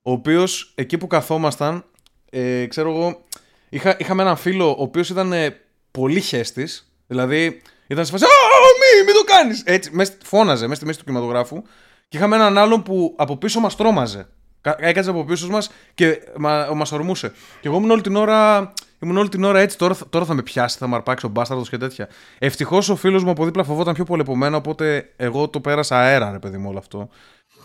ο οποίος εκεί που καθόμασταν ε, ξέρω εγώ είχα, είχαμε έναν φίλο ο οποίος ήταν ε, πολύ χέστης δηλαδή ήταν σε φάση μη, μη το κάνεις έτσι μες, φώναζε μέσα στη μέση του κινηματογράφου και είχαμε έναν άλλον που από πίσω μας τρόμαζε έκατσε από πίσω μας και μα, μας ορμούσε και εγώ ήμουν όλη την ώρα Ήμουν όλη την ώρα έτσι, τώρα, τώρα θα με πιάσει, θα με αρπάξει ο μπάσταρδο και τέτοια. Ευτυχώς ο φίλος μου από δίπλα φοβόταν πιο πολύ από μένα, οπότε εγώ το πέρασα αέρα, ρε παιδί μου, όλο αυτό.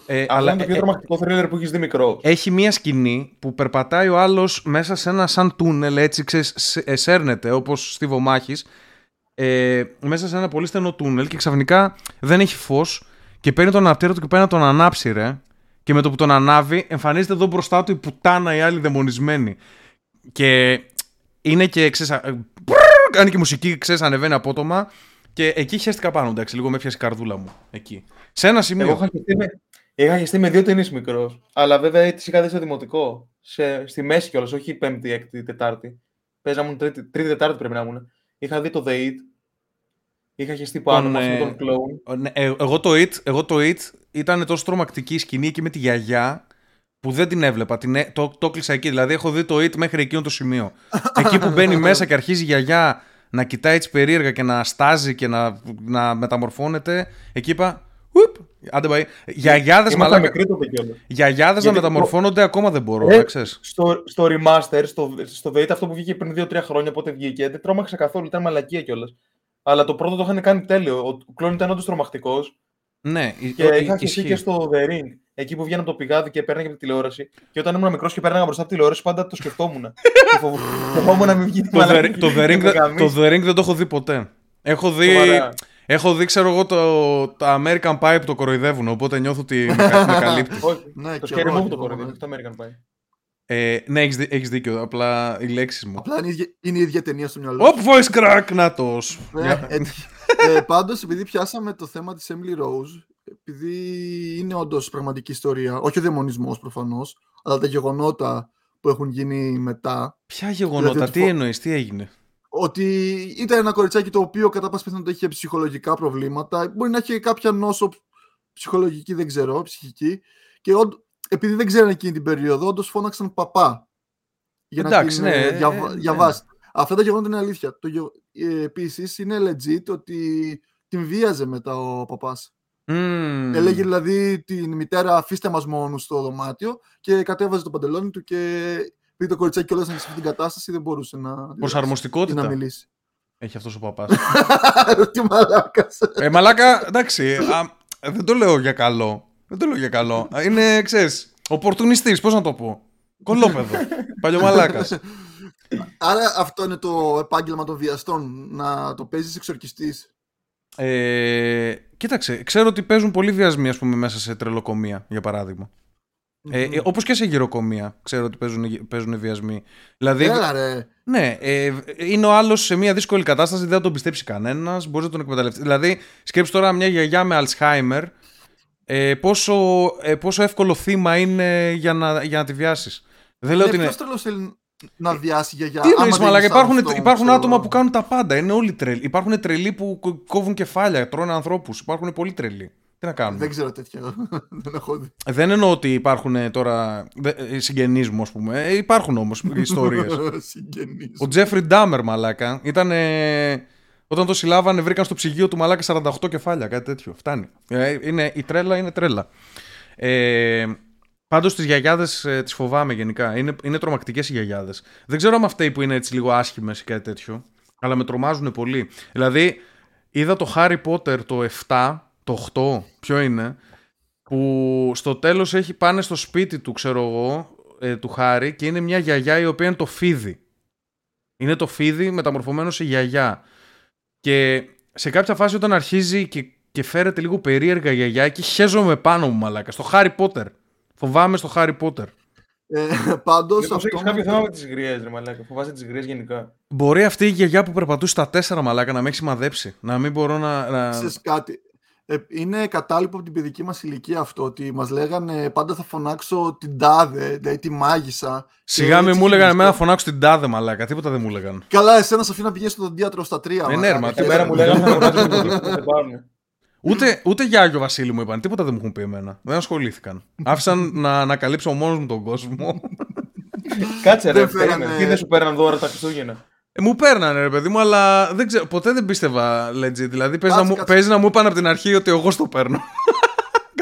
Ε, αλλά είναι το πιο ε, τρομακτικό θρίλερ που έχεις δει μικρό. Έχει μία σκηνή που περπατάει ο άλλος μέσα σε ένα σαν τούνελ, έτσι εσέρνεται όπως στη Βομάχη. Ε, μέσα σε ένα πολύ στενό τούνελ και ξαφνικά δεν έχει φως και παίρνει τον αναπτήρα του και πάει να τον ανάψει, ρε. Και με το που τον ανάβει, εμφανίζεται εδώ μπροστά του η πουτάνα η άλλη δαιμονισμένη. Και είναι και ξέρεις, κάνει και μουσική, ξέρεις, ανεβαίνει απότομα. Και εκεί χαίστηκα πάνω, εντάξει, λίγο με έπιασε η καρδούλα μου. Εκεί. Σε ένα σημείο. Εγώ είχα χεστεί με, είχα χεστεί με δύο ταινίες μικρός. Αλλά βέβαια τις είχα δει στο δημοτικό. Σε, στη μέση κιόλας, όχι πέμπτη, έκτη, τετάρτη. Παίζαμε τρίτη, τρίτη, τετάρτη πρέπει να ήμουν. Είχα δει το The Eat. Είχα χεστεί πάνω με αυτόν τον κλόουν. Ναι, ε, εγώ, το It, εγώ το It ήταν τόσο τρομακτική σκηνή εκεί με τη γιαγιά που δεν την έβλεπα. Την, το, το κλείσα εκεί. Δηλαδή, έχω δει το It μέχρι εκείνο το σημείο. εκεί που μπαίνει μέσα και αρχίζει η γιαγιά να κοιτάει έτσι περίεργα και να στάζει και να, να μεταμορφώνεται. Εκεί είπα. Ουπ, άντε πάει. Γιαγιάδες μαλάκα. Γιαγιάδες να μεταμορφώνονται ακόμα δεν μπορώ, ε, στο, στο remaster, στο, στο αυτό που βγήκε πριν 2-3 χρόνια, πότε βγήκε, δεν τρόμαξα καθόλου, ήταν μαλακία κιόλας. Αλλά το πρώτο το είχαν κάνει τέλειο. Ο κλόν ήταν όντως τρομακτικός. Ναι, και είχα χεστεί και στο The Ring, εκεί που βγαίνω από το πηγάδι και παίρναγε από τη τηλεόραση. Και όταν ήμουν μικρός και παίρναγα μπροστά από τη τηλεόραση, πάντα το σκεφτόμουν. Φοβόμουν να μην βγει το, the, το, the ring, το The Ring δεν το έχω δει ποτέ. Έχω δει, έχω δει, ξέρω εγώ, το, το American Pie που το κοροϊδεύουν, οπότε νιώθω ότι με, καλύπτει. ναι, το Scary Movie το κοροϊδεύουν, το American Pie. Ε, ναι, έχεις, έχεις δίκιο. Απλά οι λέξεις μου. Απλά είναι, η ίδια, είναι η ίδια ταινία στο μυαλό. Οπ, voice crack, να το. Ναι, ε, Πάντως, επειδή πιάσαμε το θέμα της Emily Rose, επειδή είναι όντως πραγματική ιστορία, όχι ο δαιμονισμός προφανώς, αλλά τα γεγονότα που έχουν γίνει μετά. Ποια γεγονότα, δηλαδή, τι εννοείς, τι έγινε; Ότι ήταν ένα κοριτσάκι το οποίο κατά πάση πιθανότητα είχε ψυχολογικά προβλήματα. Μπορεί να έχει κάποια νόσο ψυχολογική, δεν ξέρω, ψυχική. Και επειδή δεν ξέρανε εκείνη την περίοδο, όντως φώναξαν παπά. Για Εντάξει, να την, ναι, διαβα... ναι. διαβάσει. Αυτά τα γεγονότα είναι αλήθεια. Το, ε, Επίσης είναι legit ότι την βίαζε μετά ο παπάς. Mm. Έλεγε δηλαδή την μητέρα αφήστε μας μόνους στο δωμάτιο και κατέβαζε το παντελόνι του και επειδή το κοριτσάκι όλα σε αυτή την κατάσταση δεν μπορούσε να, Προσαρμοστικότητα. να μιλήσει. Έχει αυτός ο παπάς. Τι μαλάκας. Ε, μαλάκα, εντάξει, α, δεν το λέω για καλό. Δεν το λέω για καλό. Είναι, ξέρεις, οπορτουνιστής, πώς να το πω. Κολόπεδο. Παλιομαλάκας. Άρα αυτό είναι το επάγγελμα των βιαστών, να το παίζεις εξορκιστής. Ε, κοίταξε, ξέρω ότι παίζουν πολλοί βιασμοί ας πούμε, μέσα σε τρελοκομεία, για παράδειγμα. Mm-hmm. Ε, ε, όπως και σε γυροκομεία ξέρω ότι παίζουν, παίζουν βιασμοί. Δηλαδή, Έλα, ρε. Ναι, ε, είναι ο άλλος σε μια δύσκολη κατάσταση, δεν θα τον πιστέψει κανένας, μπορεί να τον εκμεταλλευτεί. Δηλαδή, σκέψει τώρα μια γιαγιά με Αλτσχάιμερ, ε, πόσο, ε, πόσο εύκολο θύμα είναι για να, για να τη βιάσεις. Δεν λέω ναι, ότι είναι να διάσει γιαγιά. Τι εννοείς μαλάκα, υπάρχουν, υπάρχουν άτομα που κάνουν τα πάντα, είναι όλοι τρελοί. Υπάρχουν τρελοί που κόβουν κεφάλια, τρώνε ανθρώπους, υπάρχουν πολύ τρελοί. Τι να κάνουμε; Δεν ξέρω τέτοια. δεν έχω δει. Δεν εννοώ ότι υπάρχουν ε, τώρα ε, συγγενείς μου, ας πούμε. Ε, υπάρχουν όμως ιστορίες. Ο Τζέφρι Ντάμερ, μαλάκα, ήταν. Όταν το συλλάβανε, βρήκαν στο ψυγείο του μαλάκα 48 κεφάλια, κάτι τέτοιο. Φτάνει. είναι, η τρέλα είναι τρέλα. Ε, Πάντως τις γιαγιάδες ε, τις φοβάμαι γενικά. Είναι, είναι τρομακτικές οι γιαγιάδες. Δεν ξέρω αν αυτοί που είναι έτσι λίγο άσχημες ή κάτι τέτοιο, αλλά με τρομάζουν πολύ. Δηλαδή, είδα το Harry Potter το 7, το 8, ποιο είναι, που στο τέλος έχει πάνε στο σπίτι του, ξέρω εγώ, ε, του Χάρη και είναι μια γιαγιά η οποία είναι το φίδι. Είναι το φίδι μεταμορφωμένο σε γιαγιά. Και σε κάποια φάση όταν αρχίζει και, και φέρεται λίγο περίεργα γιαγιά και χέζομαι πάνω μου μαλάκα. Στο Harry Potter. Φοβάμαι στο Χάρι Πότερ. Ε, Πάντως. Αυτό... Έχεις κάποιο θέμα με τις γριές, ρε Μαλάκα. Φοβάσαι τις γριές γενικά. Μπορεί αυτή η γιαγιά που περπατούσε στα τέσσερα μαλάκα να με έχει σημαδέψει. Να μην μπορώ να. να... Ξέρεις κάτι. Ε, είναι κατάλοιπο από την παιδική μας ηλικία αυτό ότι μας λέγανε πάντα θα φωνάξω την τάδε, δηλαδή τη μάγισσα. Σιγά μην μου έλεγαν εμένα να φωνάξω την τάδε μαλάκα, τίποτα δεν μου έλεγαν. Καλά, εσένα σε αφήνω να πηγαίνεις στον διάτρο στα τρία. Ε, ναι, μα την μέρα μου λέγανε να φωνάξω την Ούτε, ούτε για Άγιο Βασίλη μου είπαν, τίποτα δεν μου έχουν πει εμένα. Δεν ασχολήθηκαν. Άφησαν να ανακαλύψω μόνος μου τον κόσμο. Κάτσε ρε, τι δεν σου πέραν δώρα τα Χριστούγεννα; Ε, μου παίρνανε ρε παιδί μου, αλλά δεν ξέρω, ποτέ δεν πίστευα legit. Δηλαδή παίζει, να, μου, παίζει να μου είπαν από την αρχή ότι εγώ στο παίρνω.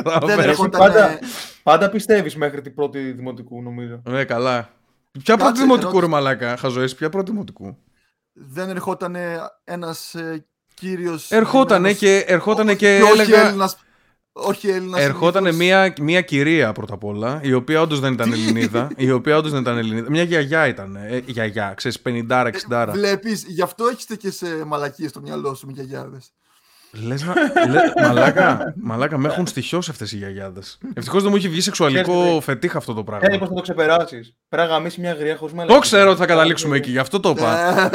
πάντα, πάντα πιστεύεις μέχρι την πρώτη δημοτικού, νομίζω. Ναι, καλά. Ποια πρώτη δημοτικού, ρε Μαλάκα, Χαζοές, ποια πρώτη δημοτικού; Δεν ερχόταν ένας ε, κύριος... Ερχότανε και, ερχότανε και έλεγα... Έλληνας, όχι Έλληνας. Ερχότανε μία, μία κυρία πρώτα απ' όλα, η οποία όντως δεν ήταν Ελληνίδα. η οποία όντως δεν ήταν Ελληνίδα. Μια γιαγιά ήταν. Ε, γιαγιά, ξέρεις, 50-60. Ε, Βλέπεις, γι' αυτό έχετε και σε μαλακίες στο μυαλό σου με γιαγιάδες. Λες να. Λες, μαλάκα, μαλάκα, με έχουν στοιχειώσει αυτές οι γιαγιάδες. Ευτυχώς δεν μου έχει βγει σεξουαλικό φετίχ αυτό το πράγμα. Ε, πώς θα το ξεπεράσεις; Πρέπει να γαμίσεις μια γριά χωρίς Το ξέρω ότι θα καταλήξουμε εκεί, γι' αυτό το είπα.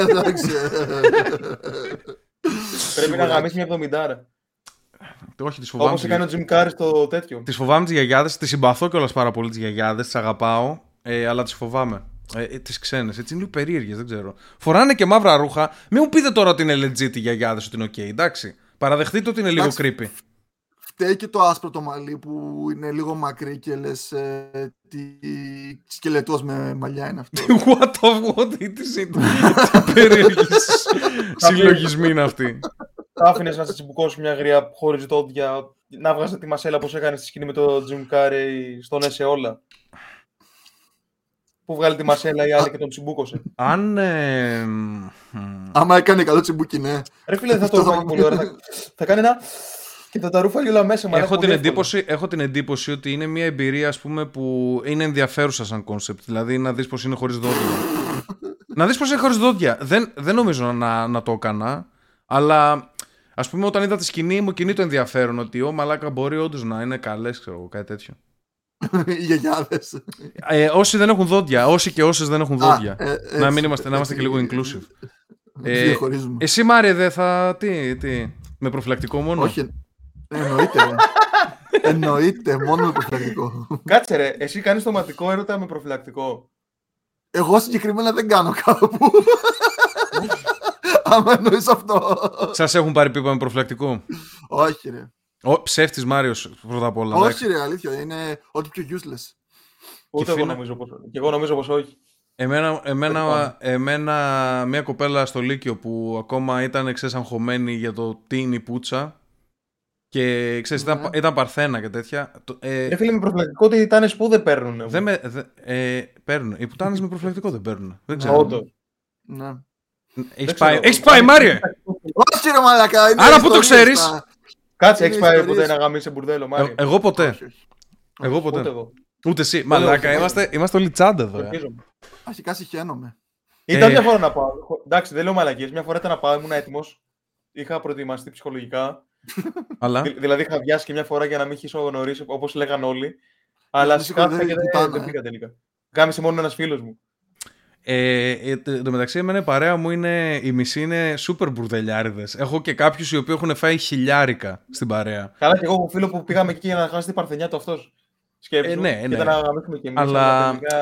Πρέπει να γαμίσεις μια εβδομηντάρα. Όχι, τις φοβάμαι. Όπω έκανε ο Jim Carrey στο τέτοιο. Τις φοβάμαι τις γιαγιάδες. Τις συμπαθώ κιόλας πάρα πολύ τις γιαγιάδες. Τις αγαπάω. Ε, αλλά τις φοβάμαι. Ε, ε, τις ξένες. Έτσι είναι λίγο περίεργες, δεν ξέρω. Φοράνε και μαύρα ρούχα. Μην μου πείτε τώρα ότι είναι legit οι γιαγιάδες, ότι είναι ok. Εντάξει. Παραδεχτείτε ότι είναι λίγο creepy. Φταίει και το άσπρο το μαλλί που είναι λίγο μακρύ και λες ε, τι σκελετός με μαλλιά είναι αυτό. what the what, τι περίεργη συλλογισμή είναι αυτή. Θα άφηνε να σε τσιμπουκώσει μια γριά χωρί δόντια, να βγάζει τη μασέλα όπως έκανε στη σκηνή με τον Τζιμ Κάρεϊ στον Έσε όλα. Που βγάζει τη μασέλα η άλλη και τον τσιμπούκωσε. Αν. Ε, Άμα έκανε καλό τσιμπούκι, ναι. Ρε φίλε, θα το Αυτό θα ρούφαγε πολύ ωραία. Θα- Θα κάνει ένα. Και θα τα ρούφαγε όλα μέσα. μαλάκα, Έχω την, πολύ εύκολα. εντύπωση, έχω την εντύπωση ότι είναι μια εμπειρία ας πούμε, που είναι ενδιαφέρουσα σαν concept. Δηλαδή να δεις πως είναι χωρίς δόντια. να δεις πως είναι χωρίς δόντια. Δεν, δεν νομίζω να, να το έκανα. Αλλά ας πούμε όταν είδα τη σκηνή μου κινεί το ενδιαφέρον ότι ω μαλάκα μπορεί όντως να είναι καλές ξέρω εγώ κάτι τέτοιο. Οι γιαγιάδες. Ε, όσοι δεν έχουν δόντια, όσοι και όσες δεν έχουν δόντια. Α, ε, να έτσι, μην είμαστε, να είμαστε και λίγο έτσι. inclusive. Ε, Ε, διαχωρίζουμε. Εσύ Μάριε δεν θα... Τι, τι, με προφυλακτικό μόνο; Όχι. Εννοείται. ρε. Εννοείται, μόνο με προφυλακτικό. Κάτσε ρε, εσύ κάνεις τοματικό έρωτα με προφυλακτικό. Εγώ συγκεκριμένα δεν κάνω κάπου. Άμα εννοείς αυτό. Σας έχουν πάρει πίπα με προφυλακτικό; Όχι ρε. Ο ψεύτης Μάριος πρώτα απ' όλα. Όχι ρε, αλήθεια. Είναι ό,τι πιο useless. Ούτε εγώ φίλε- νομίζω πως Και εγώ νομίζω πως όχι. Εμένα, εμένα, Λοιπόν. εμένα μια κοπέλα στο Λύκειο που ακόμα ήταν ξέρεις, αγχωμένη για το τι είναι η πουτσα και ξέρεις, ήταν, Ναι. ήταν παρθένα και τέτοια. Το- Ε, Ρε φίλε με προφυλακτικό ότι ήταν που δεν παίρνουν. δεν με, δε, ε, παίρνουν. Οι πουτάνες με προφυλακτικό δεν παίρνουν. Δεν ξέρω. Όντως. Ναι. Έχεις Δεν πάει, ξέρω. έχεις πάει Μάριε! Όχι ρε μαλακά. είναι Άρα πού το ιστορίες ξέρεις; τα- Κάτσε, Είναι έχεις πάει ιστορίες. ποτέ να γαμίσει μπουρδέλο, Μάριο. Ε, εγώ ποτέ. Όχι, όχι. Εγώ Ούτε ποτέ. εγώ. Ούτε εσύ. Μαλάκα, όχι. είμαστε, είμαστε όλοι τσάντα εδώ. ε. Ελπίζομαι. Αρχικά συχαίνομαι. Ήταν Ε. μια φορά να πάω. Εντάξει, δεν λέω μαλακίες. Μια φορά ήταν να πάω, ήμουν έτοιμος. Είχα προετοιμαστεί ψυχολογικά. Αλλά Δη- Δηλαδή είχα βιάσει και μια φορά για να μην χύσω νωρί, όπως λέγαν όλοι. Αλλά μην σκάθηκα και σηκωθείς, δεν, πουτάνα, δεν ε. πήγα τελικά. Κάμισε μόνο ένας φίλος μου. Ε, ε, το το μεταξύ εμένα η παρέα μου είναι, η μισή είναι super μπουρδελιάριδες. Έχω και κάποιους οι οποίοι έχουν φάει χιλιάρικα στην παρέα. Καλά, και εγώ έχω φίλο που πήγαμε εκεί για να χάσει την παρθενιά του αυτός. Σκέψου. Ε, ναι, και ναι. ήταν να γαμίσουμε κι εμείς. Αλλά- Τελικά...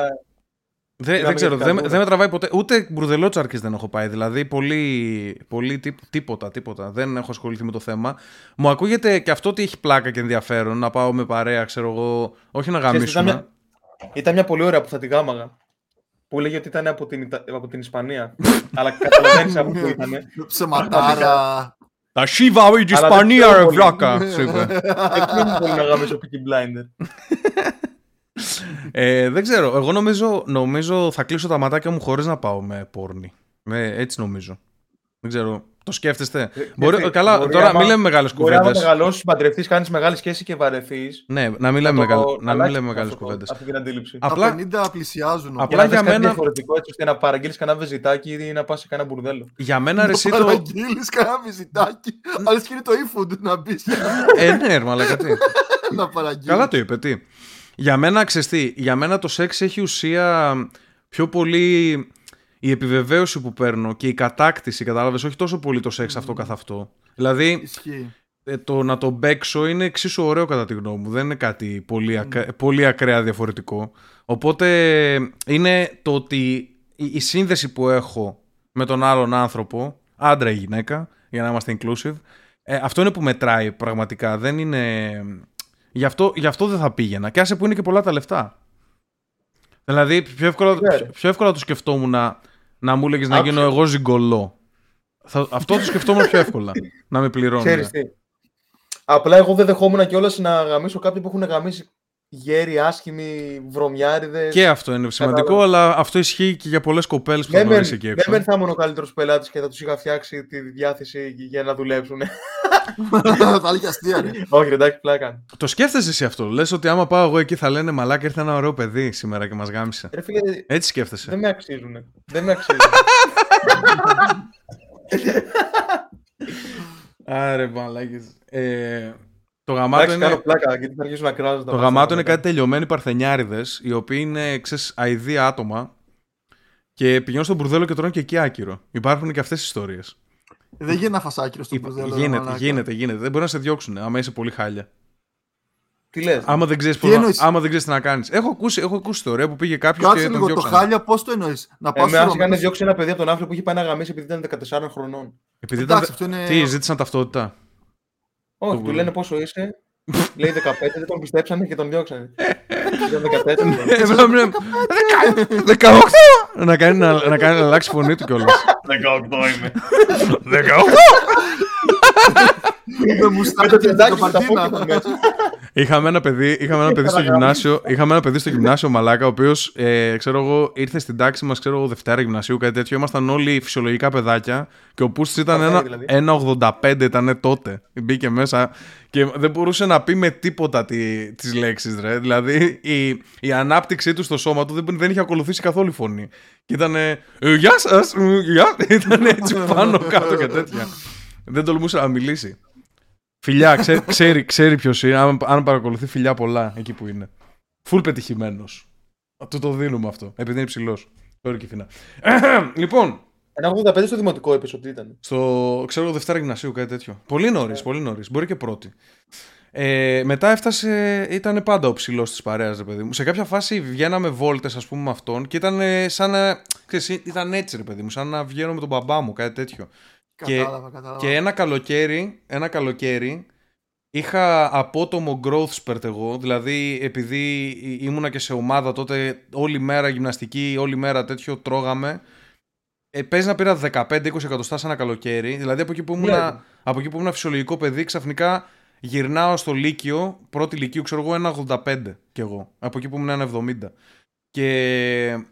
Δεν, Πήγαμε δεν ξέρω, για δεν, την δεν με τραβάει ποτέ. Ούτε μπουρδελότσαρκες δεν έχω πάει. Δηλαδή, πολύ, πολύ τί- τίποτα, τίποτα. Δεν έχω ασχοληθεί με το θέμα. Μου ακούγεται και αυτό ότι έχει πλάκα και ενδιαφέρον να πάω με παρέα, ξέρω εγώ. Όχι να Ξέρεις, γαμίσουμε. Ήταν μια... ήταν μια πολύ ωραία που θα τη γάμαγα. Που λέγε ότι ήταν από την, Ιτα- από την Ισπανία. Αλλά καταλαβαίνεις από πού ήταν. Ψεματάρα. Τα σίβα η Αλλά δεν Ισπανία, ξέρω ρε πολύ. βλάκα, σου είπε. Δεν πολύ να γαμίσω Peaky Blinder. Ε, δεν ξέρω. Εγώ νομίζω, νομίζω θα κλείσω τα ματάκια μου χωρίς να πάω με πόρνη. Με, έτσι νομίζω. Δεν ξέρω. Το σκέφτεστε; Μπορεί, γιατί, καλά, μπορεί τώρα άμα- μην λέμε μεγάλες Μπορεί άμα κουβέντες. μεγαλώσεις, παντρευτείς, κάνεις μεγάλη σχέση και βαρεθείς. Ναι, να μην λέμε, μεγάλε, να μην λέμε μεγάλες κουβέντες. Αυτή την αντίληψη. Α, Τα Απλά- 50 πλησιάζουν. Απλά Για να για δεις κάτι μένα- διαφορετικό έτσι ώστε να παραγγείλεις κανένα βεζιτάκι ή να πας σε κανένα μπουρδέλο. Για μένα ρε, εσύ το... Παραγγείλεις κανένα βυζιτάκι. Αλλά και είναι το e-food να μπεις ε, ναι, ρε, μαλάκα, τι; να παραγγείλεις. Καλά το είπε, τι; Για μένα, ξέρεις τι, για μένα το σεξ έχει ουσία πιο πολύ η επιβεβαίωση που παίρνω και η κατάκτηση, κατάλαβες, όχι τόσο πολύ το σεξ αυτό καθ' αυτό. Δηλαδή, Ισχύει. ε, το να το μπέξω είναι εξίσου ωραίο κατά τη γνώμη μου. Δεν είναι κάτι πολύ, ακα- πολύ ακραία διαφορετικό. Οπότε είναι το ότι η, η σύνδεση που έχω με τον άλλον άνθρωπο, άντρα ή γυναίκα, για να είμαστε inclusive, ε, αυτό είναι που μετράει πραγματικά. Δεν είναι... Γι' αυτό, γι' αυτό δεν θα πήγαινα. Και άσε που είναι και πολλά τα λεφτά. Δηλαδή, πιο εύκολα, Ναι, ρε. πιο, πιο εύκολα το σκεφτόμουν να, να μου έλεγε να Άκουσε. γίνω εγώ ζυγκολό. Θα, αυτό το σκεφτόμουν πιο εύκολα. να με πληρώνει. Ξέρεις τι. Απλά εγώ δεν δεχόμουν κιόλας να γαμίσω κάποιον που έχουν γαμίσει γέροι, άσχημοι, βρωμιάριδες. Και αυτό είναι σημαντικό, Κατάλαβα. αλλά αυτό ισχύει και για πολλές κοπέλες που θα Δεν με, γνωρίσει εκεί έξω. δεν με θα ήμουν ο καλύτερος πελάτης και θα τους είχα φτιάξει τη διάθεση για να δουλέψουν. Θα έλεγε αστεία ρε. Όχι, ρε, εντάξει, πλάκα. Το σκέφτεσαι εσύ αυτό. Λες ότι άμα πάω εγώ εκεί θα λένε Μαλάκα ήρθε ένα ωραίο παιδί σήμερα και μας γάμισε. Ρε φίλε, Έτσι σκέφτεσαι. δεν με αξίζουν. Δεν με αξίζουν. Άρε μαλάκες. Ε, το γαμάτο Εντάξει, κάνω είναι, πλάκα γιατί θα αρχίσουν να κράζουν. το γαμάτο είναι κάτι τελειωμένοι παρθενιάριδες οι οποίοι είναι ξέρεις, αηδία άτομα και πηγαίνουν στον μπουρδέλο και τρώνε και εκεί άκυρο. Υπάρχουν και αυτές οι ιστορίες. Δεν γίνεται ένα φασάκυρο στο μπουρδέλο. ρε Γίνεται, μαλάκα. γίνεται, γίνεται. Δεν μπορεί να σε διώξουν άμα είσαι πολύ χάλια. Τι λες; Άμα δεν ξέρεις Τι εννοείς; άμα δεν ξέρεις τι να κάνεις. Έχω ακούσει, έχω ακούσει ιστορία που πήγε κάποιος και Κάτσε τον λίγο, το διώξανε. χάλια πώς το εννοείς; Να πάω Εμένα στο είχαν διώξει ένα παιδί από τον άνθρωπο που είχε πάει να γαμίσει επειδή ήταν 14 χρονών. Επειδή ήταν... Εντάξει, αυτό είναι. Τι, ζήτησαν ταυτότητα; Όχι, Το του λένε πόσο είσαι. Λέει 15, δεν τον πιστέψανε και τον διώξανε. Ήταν 14. χρονών. Ε, βλέπουμε- 18! Να κάνει να, να κάνει να αλλάξει φωνή του κιόλας. 18 είμαι. 18! Με Με μουστάκι το και τσεντάκι με τα καπαρτίνα. Pokemon μέσα. Είχαμε ένα παιδί, είχαμε ένα παιδί στο γυμνάσιο, είχαμε ένα παιδί στο γυμνάσιο μαλάκα, ο οποίος ε, ξέρω εγώ, ήρθε στην τάξη μας, ξέρω εγώ, Δευτέρα γυμνασίου, κάτι τέτοιο. Ήμασταν όλοι φυσιολογικά παιδάκια και ο Πούστης ήταν ένα, δηλαδή. 1,85 ήταν τότε. Μπήκε μέσα και δεν μπορούσε να πει με τίποτα τι, τις λέξεις ρε. Δηλαδή η, η ανάπτυξή του στο σώμα του δεν, δεν είχε ακολουθήσει καθόλου φωνή. Και ήταν ε, Γεια σας, ε, γεια. Ήταν έτσι πάνω κάτω και τέτοια. δεν τολμούσε να μιλήσει. Φιλιά, ξέ, ξέρει, ξέρει ποιος είναι. Αν, αν παρακολουθεί φιλιά πολλά εκεί που είναι. Φουλ πετυχημένος. Του το δίνουμε αυτό. Επειδή είναι υψηλός. Τώρα και φινά. λοιπόν, Ένα 85 στο δημοτικό έπεσε ότι ήταν. στο ξέρω εγώ Δευτέρα Γυμνασίου, κάτι τέτοιο. Πολύ νωρίς, πολύ νωρίς. Μπορεί και πρώτη. Ε, μετά έφτασε, ήταν πάντα ο ψηλός της παρέας, ρε παιδί μου. Σε κάποια φάση βγαίναμε βόλτες, ας πούμε, με αυτόν και ήταν ε, σαν να. Ξέρεις, ήταν έτσι, ρε παιδί μου, σαν να βγαίνω με τον μπαμπά μου, κάτι τέτοιο. Και- Κατάλαβα, κατάλαβα. Και ένα καλοκαίρι, ένα καλοκαίρι είχα απότομο growth spurt εγώ, δηλαδή επειδή ήμουνα και σε ομάδα τότε όλη μέρα γυμναστική, όλη μέρα τέτοιο τρώγαμε. Ε, παίζει να πήρα 15-20 εκατοστά σε ένα καλοκαίρι, δηλαδή από εκεί που ήμουνα, Ναι. από εκεί που ήμουνα φυσιολογικό παιδί ξαφνικά γυρνάω στο Λύκειο, πρώτη Λυκείου ξέρω εγώ ένα 85 κι εγώ, από εκεί που ήμουν ένα 70. Και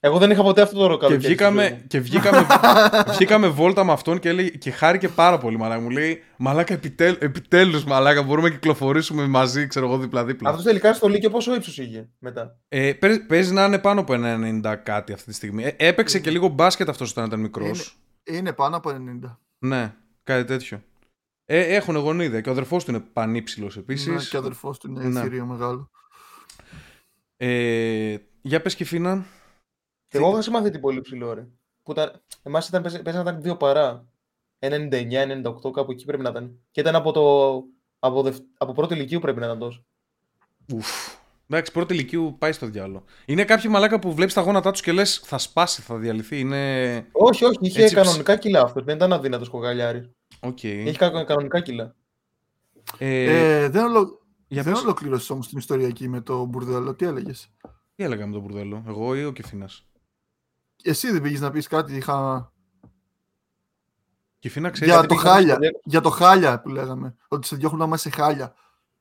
Εγώ δεν είχα ποτέ αυτό το και ροκαλοκαίρι. στη ζωή βγήκαμε, μου. και βγήκαμε, βγήκαμε βόλτα με αυτόν και, έλεγε, και χάρηκε πάρα πολύ μαλάκα. Μου λέει Μαλάκα, επιτέλ, επιτέλους μαλάκα, μπορούμε να κυκλοφορήσουμε μαζί, ξέρω εγώ, δίπλα-δίπλα. Αυτό τελικά στο Λύκειο πόσο ύψος είχε μετά; Ε, παί- παίζει να είναι πάνω από ένα 90 κάτι αυτή τη στιγμή. Ε, έπαιξε και λίγο μπάσκετ αυτός όταν ήταν μικρός. Είναι, είναι πάνω από 90. Ναι, κάτι τέτοιο. Ε, έχουν γονίδια και ο αδερφός του είναι πανύψηλος επίσης. Ναι, και ο αδερφός του είναι Ναι. θηρίο μεγάλο. Ε, για πες και φίνα. Και εγώ είχα συμμαθεί την πολύ ψηλό, ρε. Που ήταν, εμάς ήταν, παίζανε να ήταν δύο παρά. 99-98 κάπου εκεί πρέπει να ήταν. Και ήταν από, το, από, δευ, από πρώτη λυκείου πρέπει να ήταν τόσο. Ουφ. Εντάξει, πρώτη λυκείου πάει στο διάολο. Είναι κάποιοι μαλάκα που βλέπεις τα γόνατά τους και λες θα σπάσει, θα διαλυθεί. Είναι. Όχι, όχι, είχε Έτσι, κανονικά κιλά αυτός. Δεν ήταν αδύνατος κοκαλιάρης. Οκ. Είχε κα- κανονικά κιλά. Ε, Ε, δεν ολο... για δεν πες. ολοκλήρωσε όμως την ιστορία εκεί με το μπουρδέλο. Τι έλεγες; Τι έλεγα με τον μπουρδέλο, εγώ ή ο Κηφήνα. Εσύ δεν πήγες να πεις κάτι. Είχα... Κεφίνα ξέρει. Για γιατί το είχα χάλια. στο- Για το χάλια που λέγαμε. Ότι σε διώχνουν να είμαστε χάλια.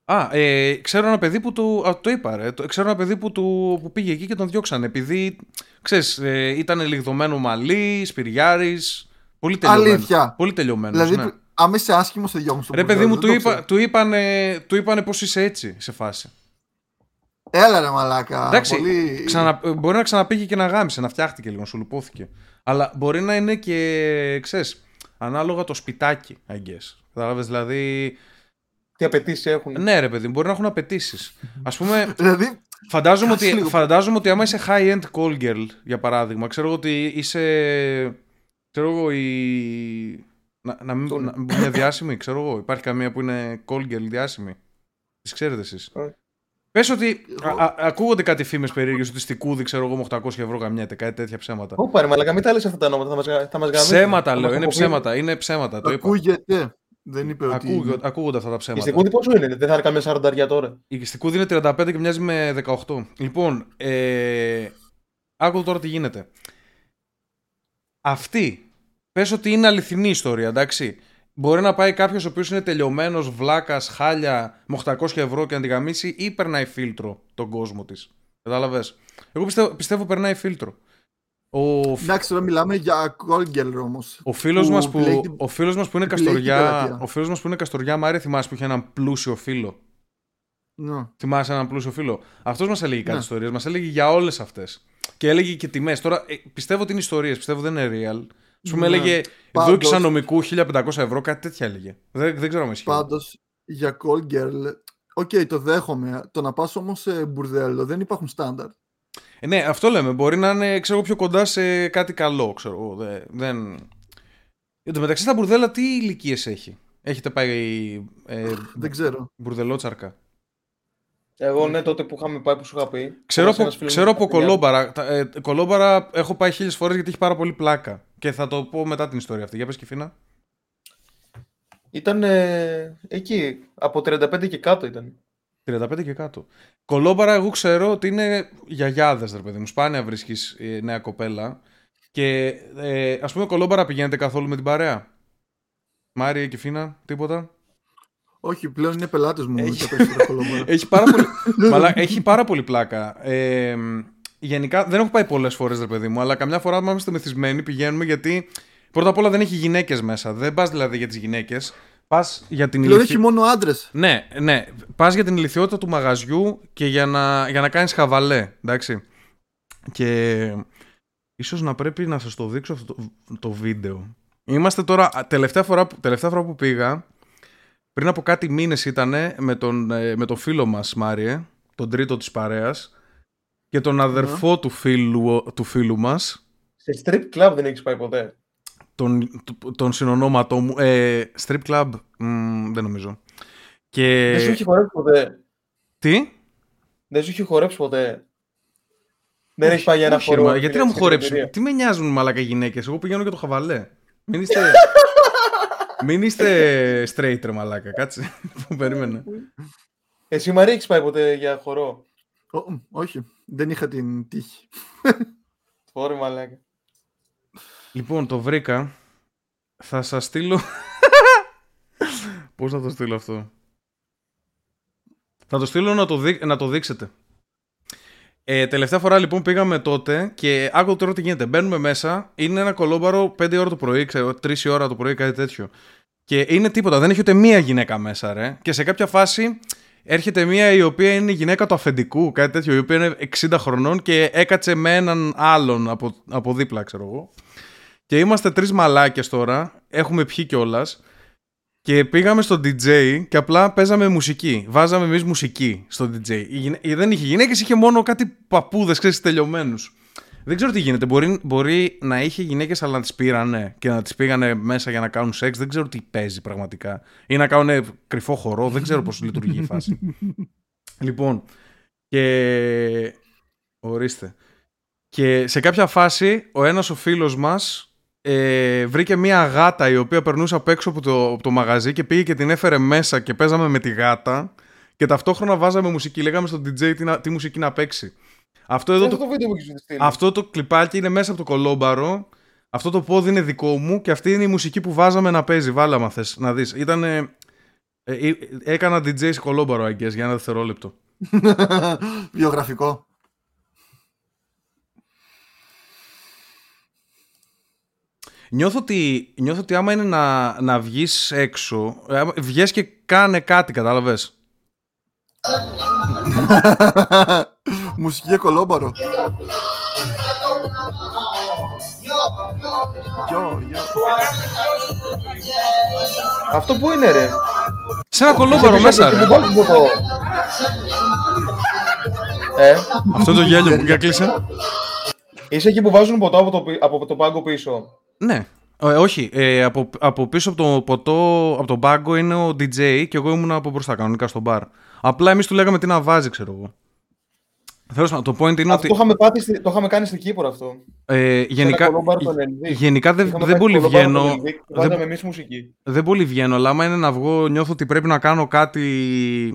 Α, ε, ξέρω ένα παιδί που του. Α, το είπα, ρε. Το- Ξέρω ένα παιδί που, του, που πήγε εκεί και τον διώξανε. Επειδή ξέρεις, ε, ήταν λιγδωμένο μαλλί, σπυριάρης. Πολύ τελειωμένο. Αλήθεια. Πολύ τελειωμένος. Δηλαδή, ναι. άμα είσαι άσχημος, σε διώχνουν στο Ρε παιδί μπουρδέλο, μου, δεν του, το είπα, ξέρω. του, είπανε, του είπανε πως είσαι έτσι σε φάση. Έλα ρε μαλάκα. Εντάξει, πολύ... Ξανα, ε, μπορεί να ξαναπήγε και να γάμισε, να φτιάχτηκε λίγο, να σου λουπώθηκε. Αλλά μπορεί να είναι και, ξέρεις, ανάλογα το σπιτάκι, I guess. Κατάλαβες, δηλαδή, Τι απαιτήσεις έχουν; ναι ρε παιδί, μπορεί να έχουν απαιτήσεις. Ας πούμε, Δηλαδή, φαντάζομαι Κάτσε ότι, λίγο. φαντάζομαι ότι άμα είσαι high-end call girl, για παράδειγμα, ξέρω εγώ ότι είσαι, ξέρω εγώ, η... Να, να μην να, μην είναι διάσημη, ξέρω εγώ. Υπάρχει καμία που είναι call girl διάσημη. Τις ξέρετε εσείς. Ε. Πες ότι Εγώ- α, α, ακούγονται κάτι φήμες περίεργες ότι στη Κούδη, ξέρω εγώ, με 800 ευρώ γαμιέται, κάτι τέτοια ψέματα. Ω, πάρε, μαλακα, μην τα λες αυτά τα ονόματα, θα μας, γα- θα μας γαμίσουν. Ψέματα Θα λέω, μας είναι αποποιήσουν. ψέματα, είναι ψέματα, το είπα. ακούγεται. Δεν είπε ότι. Ακούγονται, ακούγονται αυτά τα Η ψέματα. Στικούδη πόσο είναι, δεν θα είναι καμία σαρανταριά τώρα. Η στη Κούδη είναι 35 και μοιάζει με 18. Λοιπόν, ε, άκου τώρα τι γίνεται. Αυτή, πες ότι είναι αληθινή ιστορία, εντάξει. Μπορεί να πάει κάποιος ο οποίος είναι τελειωμένος, βλάκας, χάλια, με 800 ευρώ και να την γαμίσει ή περνάει φίλτρο τον κόσμο της. Κατάλαβες; Εγώ πιστεύω, πιστεύω περνάει φίλτρο. Ο, φ- Εντάξει, τώρα μιλάμε για call girl όμως. ο φίλος που μας που, επιλέγει- ο φίλος μας που είναι επιλέγει την Καστοριά, πελατεία. ο φίλος μας που είναι Καστοριά, Μάρια, θυμάσαι που είχε έναν πλούσιο φίλο; Ναι. Θυμάσαι έναν πλούσιο φίλο; Αυτός μας έλεγε κάτι Ναι. ιστορίες, μας έλεγε για όλες αυτές. Και έλεγε και τιμές. Τώρα ε, πιστεύω ότι είναι ιστορίες, πιστεύω δεν είναι real. Α πούμε, Ναι. έλεγε Πάντως- δούκισα νομικού 1500 ευρώ, κάτι τέτοια έλεγε. Δεν, δεν ξέρω αν ισχύει. Πάντως για call girl. Οκ, το δέχομαι. Το να πας όμως σε μπουρδέλο δεν υπάρχουν στάνταρ. Ε, ναι, αυτό λέμε. Μπορεί να είναι ξέρω, πιο κοντά σε κάτι καλό. Ξέρω, εγώ. δεν, δεν... Εν τω μεταξύ, στα μπουρδέλα τι ηλικίες έχει; Έχετε πάει ε, Δεν ξέρω. μπουρδελότσαρκα; Εγώ ναι, τότε που είχαμε πάει που σου είχα πει. Ξέρω, ένας από, φίλος μου ξέρω από στα παιδιά. κολόμπαρα. Τα- Ε, κολόμπαρα έχω πάει χίλιες φορές γιατί έχει πάρα πολύ πλάκα. Και θα το πω μετά την ιστορία αυτή. Για πες Κηφήνα. Ήταν ε, εκεί, από 35 και κάτω ήταν. 35 και κάτω. Κολόμπαρα, εγώ ξέρω ότι είναι γιαγιάδες, ρε παιδί μου. Σπάνια βρίσκεις νέα κοπέλα. Και ε, ας πούμε, κολόμπαρα πηγαίνετε καθόλου με την παρέα; Μάρια και Φίνα, τίποτα; Όχι, πλέον είναι πελάτες μου. Έχει, έχει, πάρα πολύ... Μαλά, έχει πάρα πολύ πλάκα. Ε, γενικά δεν έχω πάει πολλές φορές, ρε παιδί μου, αλλά καμιά φορά που είμαστε μεθυσμένοι πηγαίνουμε γιατί πρώτα απ' όλα δεν έχει γυναίκες μέσα. Δεν πας δηλαδή για τις γυναίκες. Πας για την ηλικιότητα. έχει μόνο άντρες. Ναι, ναι. Πας για την ηλικιότητα του μαγαζιού και για να, για να κάνεις χαβαλέ. Εντάξει. Και ίσως να πρέπει να σας το δείξω αυτό το, το βίντεο. Είμαστε τώρα, τελευταία φορά, τελευταία φορά που πήγα, πριν από κάτι μήνες ήταν με τον, ε, με τον φίλο μας Μάριε, τον τρίτο της παρέας, και τον αδερφό του, φίλου, του φίλου μας. Σε strip club δεν έχεις πάει ποτέ; Τον, τον συνονόματό μου. Ε, strip club, δεν νομίζω. Και... Δεν σου έχει χορέψει ποτέ; Τι; Δεν σου έχει χορέψει ποτέ; Δεν έχει πάει για ένα χώρο. Γιατί να μου χορέψει; Τι με νοιάζουν μαλάκα γυναίκες; Εγώ πηγαίνω για το χαβαλέ. Μην είστε. Μην είστε straight ρε μαλάκα. Κάτσε. Περίμενε. Εσύ Μαρία έχεις πάει ποτέ για χορό; όχι. Δεν είχα την τύχη. Ωρε μαλάκα. Λοιπόν, το βρήκα. Θα σας στείλω... Πώς θα το στείλω αυτό; Θα το στείλω να το, να το δείξετε. Ε, τελευταία φορά λοιπόν πήγαμε τότε και άκου τώρα τι γίνεται. Μπαίνουμε μέσα, είναι ένα κολόμπαρο 5 ώρα το πρωί, ξέρω, 3 ώρα το πρωί, κάτι τέτοιο. Και είναι τίποτα, δεν έχει ούτε μία γυναίκα μέσα, ρε. Και σε κάποια φάση έρχεται μία η οποία είναι η γυναίκα του αφεντικού, κάτι τέτοιο, η οποία είναι 60 χρονών και έκατσε με έναν άλλον από, από δίπλα, ξέρω εγώ. Και είμαστε τρεις μαλάκες τώρα, έχουμε πιει κιόλας. Και πήγαμε στο DJ και απλά παίζαμε μουσική. Βάζαμε εμείς μουσική στο DJ. Δεν είχε γυναίκες, είχε μόνο κάτι παππούδες, ξέρεις, τελειωμένους. Δεν ξέρω τι γίνεται. Μπορεί, μπορεί να είχε γυναίκες, αλλά να τις πήρανε και να τις πήγανε μέσα για να κάνουν σεξ. Δεν ξέρω τι παίζει πραγματικά. Ή να κάνουν κρυφό χορό. Δεν ξέρω πώς λειτουργεί η φάση. λοιπόν. Και. Ορίστε. Και σε κάποια φάση ο ένας ο φίλος μας ε, βρήκε μια γάτα η οποία περνούσε απ' έξω από το, από το μαγαζί και πήγε και την έφερε μέσα και παίζαμε με τη γάτα και ταυτόχρονα βάζαμε μουσική. Λέγαμε στον DJ τι, τι μουσική να παίξει. Αυτό, εδώ το, το, αυτό το κλιπάκι είναι μέσα από το κολόμπαρο. Αυτό το πόδι είναι δικό μου και αυτή είναι η μουσική που βάζαμε να παίζει. Βάλε άμα θες να δεις. Ήταν, ε, ε, έκανα DJ σε κολόμπαρο, I για ένα δευτερόλεπτο. Βιογραφικό. Νιώθω ότι, νιώθω ότι άμα είναι να, να βγεις έξω, βγες και κάνε κάτι, κατάλαβες. Μουσική για κολόμπαρο. Αυτό που είναι ρε; Σε ένα κολόμπαρο μέσα ρε. Ε; Αυτό το γέλιο που κλείσε. Είσαι εκεί που βάζουν ποτό από το, από το πάγκο πίσω. Ναι. Ε, όχι, ε, από, από πίσω από το ποτό, από τον πάγκο είναι ο DJ και εγώ ήμουν από μπροστά κανονικά στο μπαρ. Απλά εμείς του λέγαμε τι να βάζει, ξέρω εγώ. Θέλω το point είναι ότι. Το είχαμε, πάτη, το είχαμε κάνει στην Κύπρο αυτό. Ε, γενικά γενικά δεν, δεν πολύ βγαίνω. Δεν, εμείς μουσική. δεν πολύ βγαίνω, αλλά άμα είναι να βγω, νιώθω ότι πρέπει να κάνω κάτι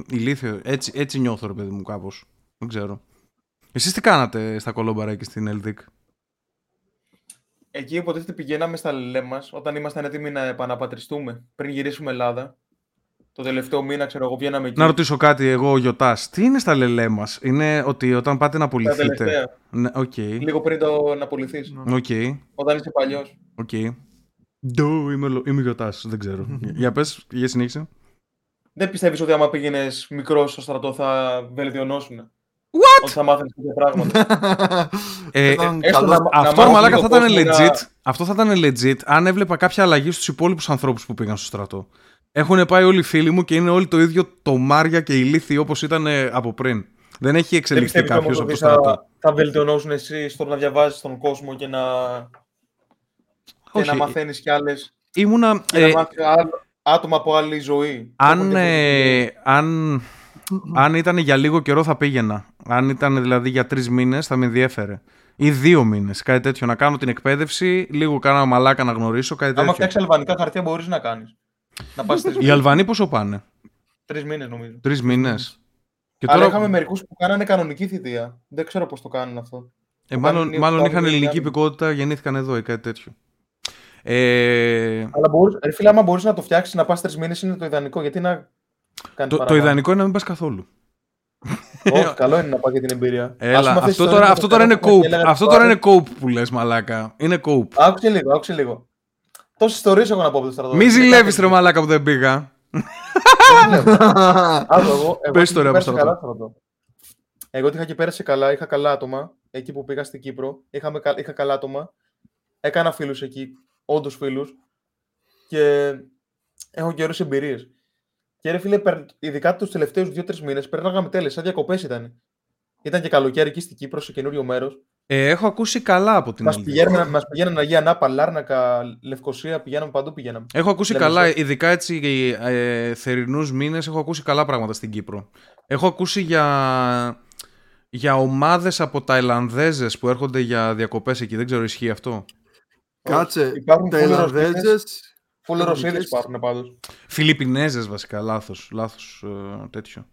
ηλίθιο. Έτσι, έτσι νιώθω, ρε παιδί μου, κάπως. Δεν ξέρω. Εσείς τι κάνατε στα κολόμπαρα και στην Ελδίκ; Εκεί υποτίθεται πηγαίναμε στα λελέ μας όταν ήμασταν έτοιμοι να επαναπατριστούμε πριν γυρίσουμε Ελλάδα. Το τελευταίο μήνα, ξέρω εγώ, βγαίναμε εκεί. Να ρωτήσω κάτι, εγώ ο Γιωτάς. Τι είναι στα λελέ μας, Είναι ότι όταν πάτε να απολυθείτε. Ναι, okay. Λίγο πριν το να απολυθεί. Okay. Όταν είσαι παλιός. Οκ. Okay. Don't, είμαι, είμαι γιωτάς, δεν ξέρω. για πες, για συνέχισε. Δεν πιστεύεις ότι άμα πήγαινες μικρός στο στρατό θα βελτιωνόσουν. What? Ότι θα μάθει τέτοια πράγματα. ε, αυτό, μαλάκα, θα ήταν legit. Αυτό θα ήταν legit αν έβλεπα κάποια αλλαγή στους υπόλοιπους ανθρώπους που πήγαν στο στρατό. Έχουν πάει όλοι οι φίλοι μου και είναι όλοι το ίδιο τομάρια και ηλίθιοι όπως ήταν από πριν. Δεν έχει εξελιχθεί κάποιος από το στρατό. Θα, θα βελτιωνώσουν εσύ στο να διαβάζεις τον κόσμο και να. Και να μαθαίνεις κι άλλες. Ήμουνα. Ε, άτομα από άλλη ζωή. Αν, ε, αν αν ήταν για λίγο καιρό θα πήγαινα. Αν ήταν δηλαδή για τρεις μήνες θα με ενδιέφερε. Ή δύο μήνες, κάτι τέτοιο. Να κάνω την εκπαίδευση, λίγο κάνα μαλάκα να γνωρίσω, κάτι τέτοιο. Αν φτιάξεις αλβανικά χαρτιά, μπορείς να κάνεις. Να πας Οι Αλβανοί πόσο πάνε; Τρεις μήνες νομίζω. Τρεις μήνες. Και τώρα... Αλλά είχαμε μερικούς που κάνανε κανονική θητεία. Δεν ξέρω πώς το κάνουν αυτό. Ε, μάλλον μάλλον είχαν ελληνική υπηκότητα, γεννήθηκαν εδώ ή κάτι τέτοιο. Ε... Αλλά μπορείς, ρε φίλε, άμα μπορείς να το φτιάξεις να πας τρεις μήνες είναι το ιδανικό. Γιατί να Το, το ιδανικό είναι να μην πας καθόλου. Όχι, καλό είναι να πάει για την εμπειρία. Έλα, αυτό, τώρα, αυτό, τώρα είναι cope. αυτό τώρα είναι cope που λες, μαλάκα. Είναι cope. Άκουσε λίγο, άκουσε λίγο. Τόσες ιστορίες έχω να πω από το στρατό. Μη ζηλεύεις, ρε μαλάκα που δεν πήγα. Πες το ρε από Εγώ είχα και πέρασε καλά, είχα καλά άτομα. Εκεί που πήγα στην Κύπρο, είχα, είχα καλά άτομα. Έκανα φίλους εκεί, όντως φίλους. Και έχω καιρούς εμπειρίες. Και ρε φίλε, ειδικά τους τελευταίους δύο-τρεις μήνες, περνάγαμε τέλεια, σαν διακοπές ήταν. Ήταν και καλοκαίρι εκεί στην Κύπρο, σε καινούριο μέρος. Ε, έχω ακούσει καλά από την Μας πηγαίνανε, μας πηγαίνανε Αγία Νάπα, Λάρνακα, Λευκοσία, πηγαίναμε παντού πηγαίναμε. Έχω ακούσει καλά, ειδικά έτσι ε, θερινούς μήνες, έχω ακούσει καλά πράγματα στην Κύπρο. Έχω ακούσει για, για ομάδες από Ταϊλανδέζες που έρχονται για διακοπές εκεί, δεν ξέρω ισχύει αυτό; Κάτσε, υπάρχουν Ταϊλανδέζες... Φούλε Ρωσίδες υπάρχουν πάντως. Φιλιππινέζες βασικά, λάθος, λάθος ε, τέτοιο.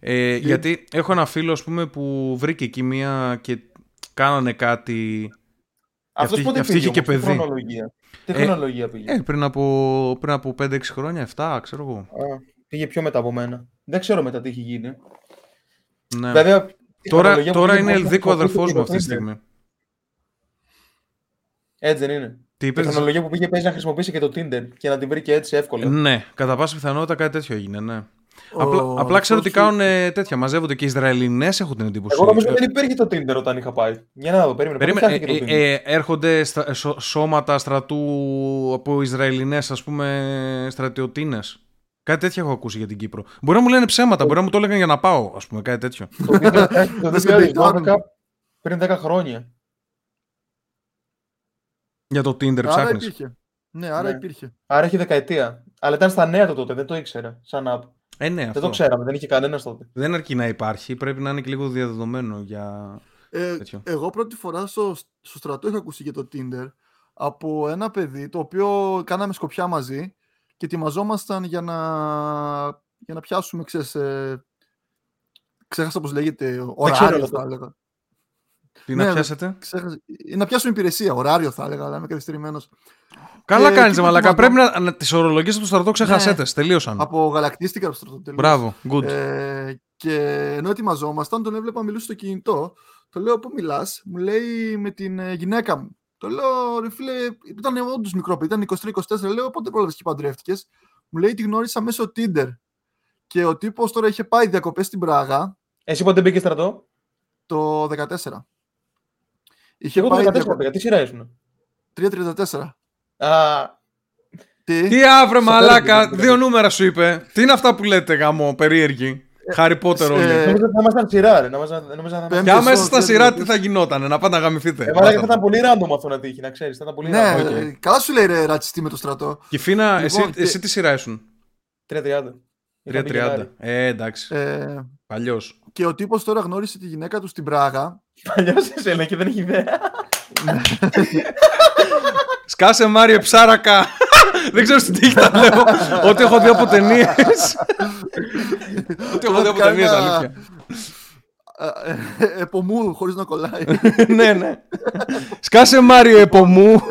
Ε, γιατί έχω ένα φίλο ας πούμε, που βρήκε εκεί μία και κάνανε κάτι. Αυτός πότε αυτή πήγε, είχε και παιδί. Χρονολογία; Τι ε, χρονολογία πήγε; Ε, πριν από, πριν από 5-6 χρόνια, 7, ξέρω εγώ. Α, πήγε πιο μετά από μένα. Δεν ξέρω μετά τι έχει γίνει. Ναι. Βέβαια, τώρα τώρα είναι ελδίκο αδερφός μου αυτή τη στιγμή. Έτσι δεν είναι. Τι είπες; Η τεχνολογία που πήγε παίζει να χρησιμοποιήσει και το Tinder και να την βρει και έτσι εύκολα. Ναι, κατά πάσα πιθανότητα κάτι τέτοιο έγινε, ναι. Απλά, απλά ξέρω ότι κάνουν ε, τέτοια. Μαζεύονται και οι Ισραηλινές, έχω την εντύπωση. Εγώ νομίζω ότι δεν υπήρχε το Tinder όταν είχα πάει. Για να δω, περίμενε. περίμενε ε, ε, ε, έρχονται στρα, σώματα στρατού από Ισραηλινές, ας πούμε, στρατιωτίνες. Κάτι τέτοιο έχω ακούσει για την Κύπρο. Μπορεί να μου λένε ψέματα, μπορεί να μου το έλεγαν για να πάω, ας πούμε, κάτι τέτοιο. το 2012 πριν 10 χρόνια. Για το Tinder ψάχνεις. Ναι, άρα ναι. υπήρχε. Άρα έχει δεκαετία. Αλλά ήταν στα νέα το τότε, δεν το ήξερα. Σαν app. Ε, ναι, δεν το ξέραμε, δεν είχε κανένας τότε. Δεν αρκεί να υπάρχει, πρέπει να είναι και λίγο διαδεδομένο για. Ε, εγώ πρώτη φορά στο, στο στρατό είχα ακούσει για το Tinder από ένα παιδί το οποίο κάναμε σκοπιά μαζί και ετοιμαζόμασταν για να, για να πιάσουμε, ξέρεις, ε, ξέχασα πώς λέγεται, ωράριος θα έλεγα. Τι ναι, να πιάσετε; Ξέχασα, να πιάσουμε υπηρεσία, ωράριο θα έλεγα, αλλά είμαι καθυστερημένος. Καλά κάνεις, Μαλακά. Πρέπει να, να τις ορολογίες από το στρατό ξεχασέτε. Ναι, τελείωσαν. Απογαλακτίστηκα από το στρατό. Μπράβο, good. Ε, και ενώ ετοιμαζόμασταν, τον έβλεπα μιλούσε στο κινητό. Το λέω, Πού μιλάς, μου λέει με την ε, γυναίκα μου. Το λέω, ρε φίλε, ήταν όντως μικρό παιδί, ήταν 23-24. Λέω, πότε πρόλαβες και παντρεύτηκες; Μου λέει, τη γνώρισα μέσω Tinder. Και ο τύπος τώρα είχε πάει διακοπές στην Πράγα. Εσύ πότε μπήκες στρατό; Το 14. Είχε Εγώ πάει το 14 διακο... τι σειρά ήσουν; 3-34. Τι, Τι αύριο μαλάκα, δύο νούμερα σου είπε. Τι είναι αυτά που λέτε γαμό, περίεργη. Χάρι Πότερ όλοι. Νομίζω ότι θα ήμασταν σειρά, ρε. Και άμα είσαι στα σειρά, τι θα γινόταν, να πάτε να γαμηθείτε. Ε, θα ήταν πολύ random αυτό να τύχει, να ξέρεις. Θα ήταν πολύ ναι, καλά σου λέει ρε ρατσιστή με το στρατό. Και Φίνα, λοιπόν, εσύ τι σειρά ήσουν; 3.30. 3.30. Ε, εντάξει. Ε, Παλιός. Και ο τύπος τώρα γνώρισε τη γυναίκα του στην Πράγα. Παλιός εσένα και δεν έχει ιδέα. Σκάσε Μάριο ψάρακα. Δεν ξέρω στην τύχη τα λέω. Ό,τι έχω δει από ταινίες. Ό,τι έχω δει από ταινίες, αλήθεια. Επομού, χωρίς να κολλάει. Ναι, ναι. Σκάσε Μάριο επομού.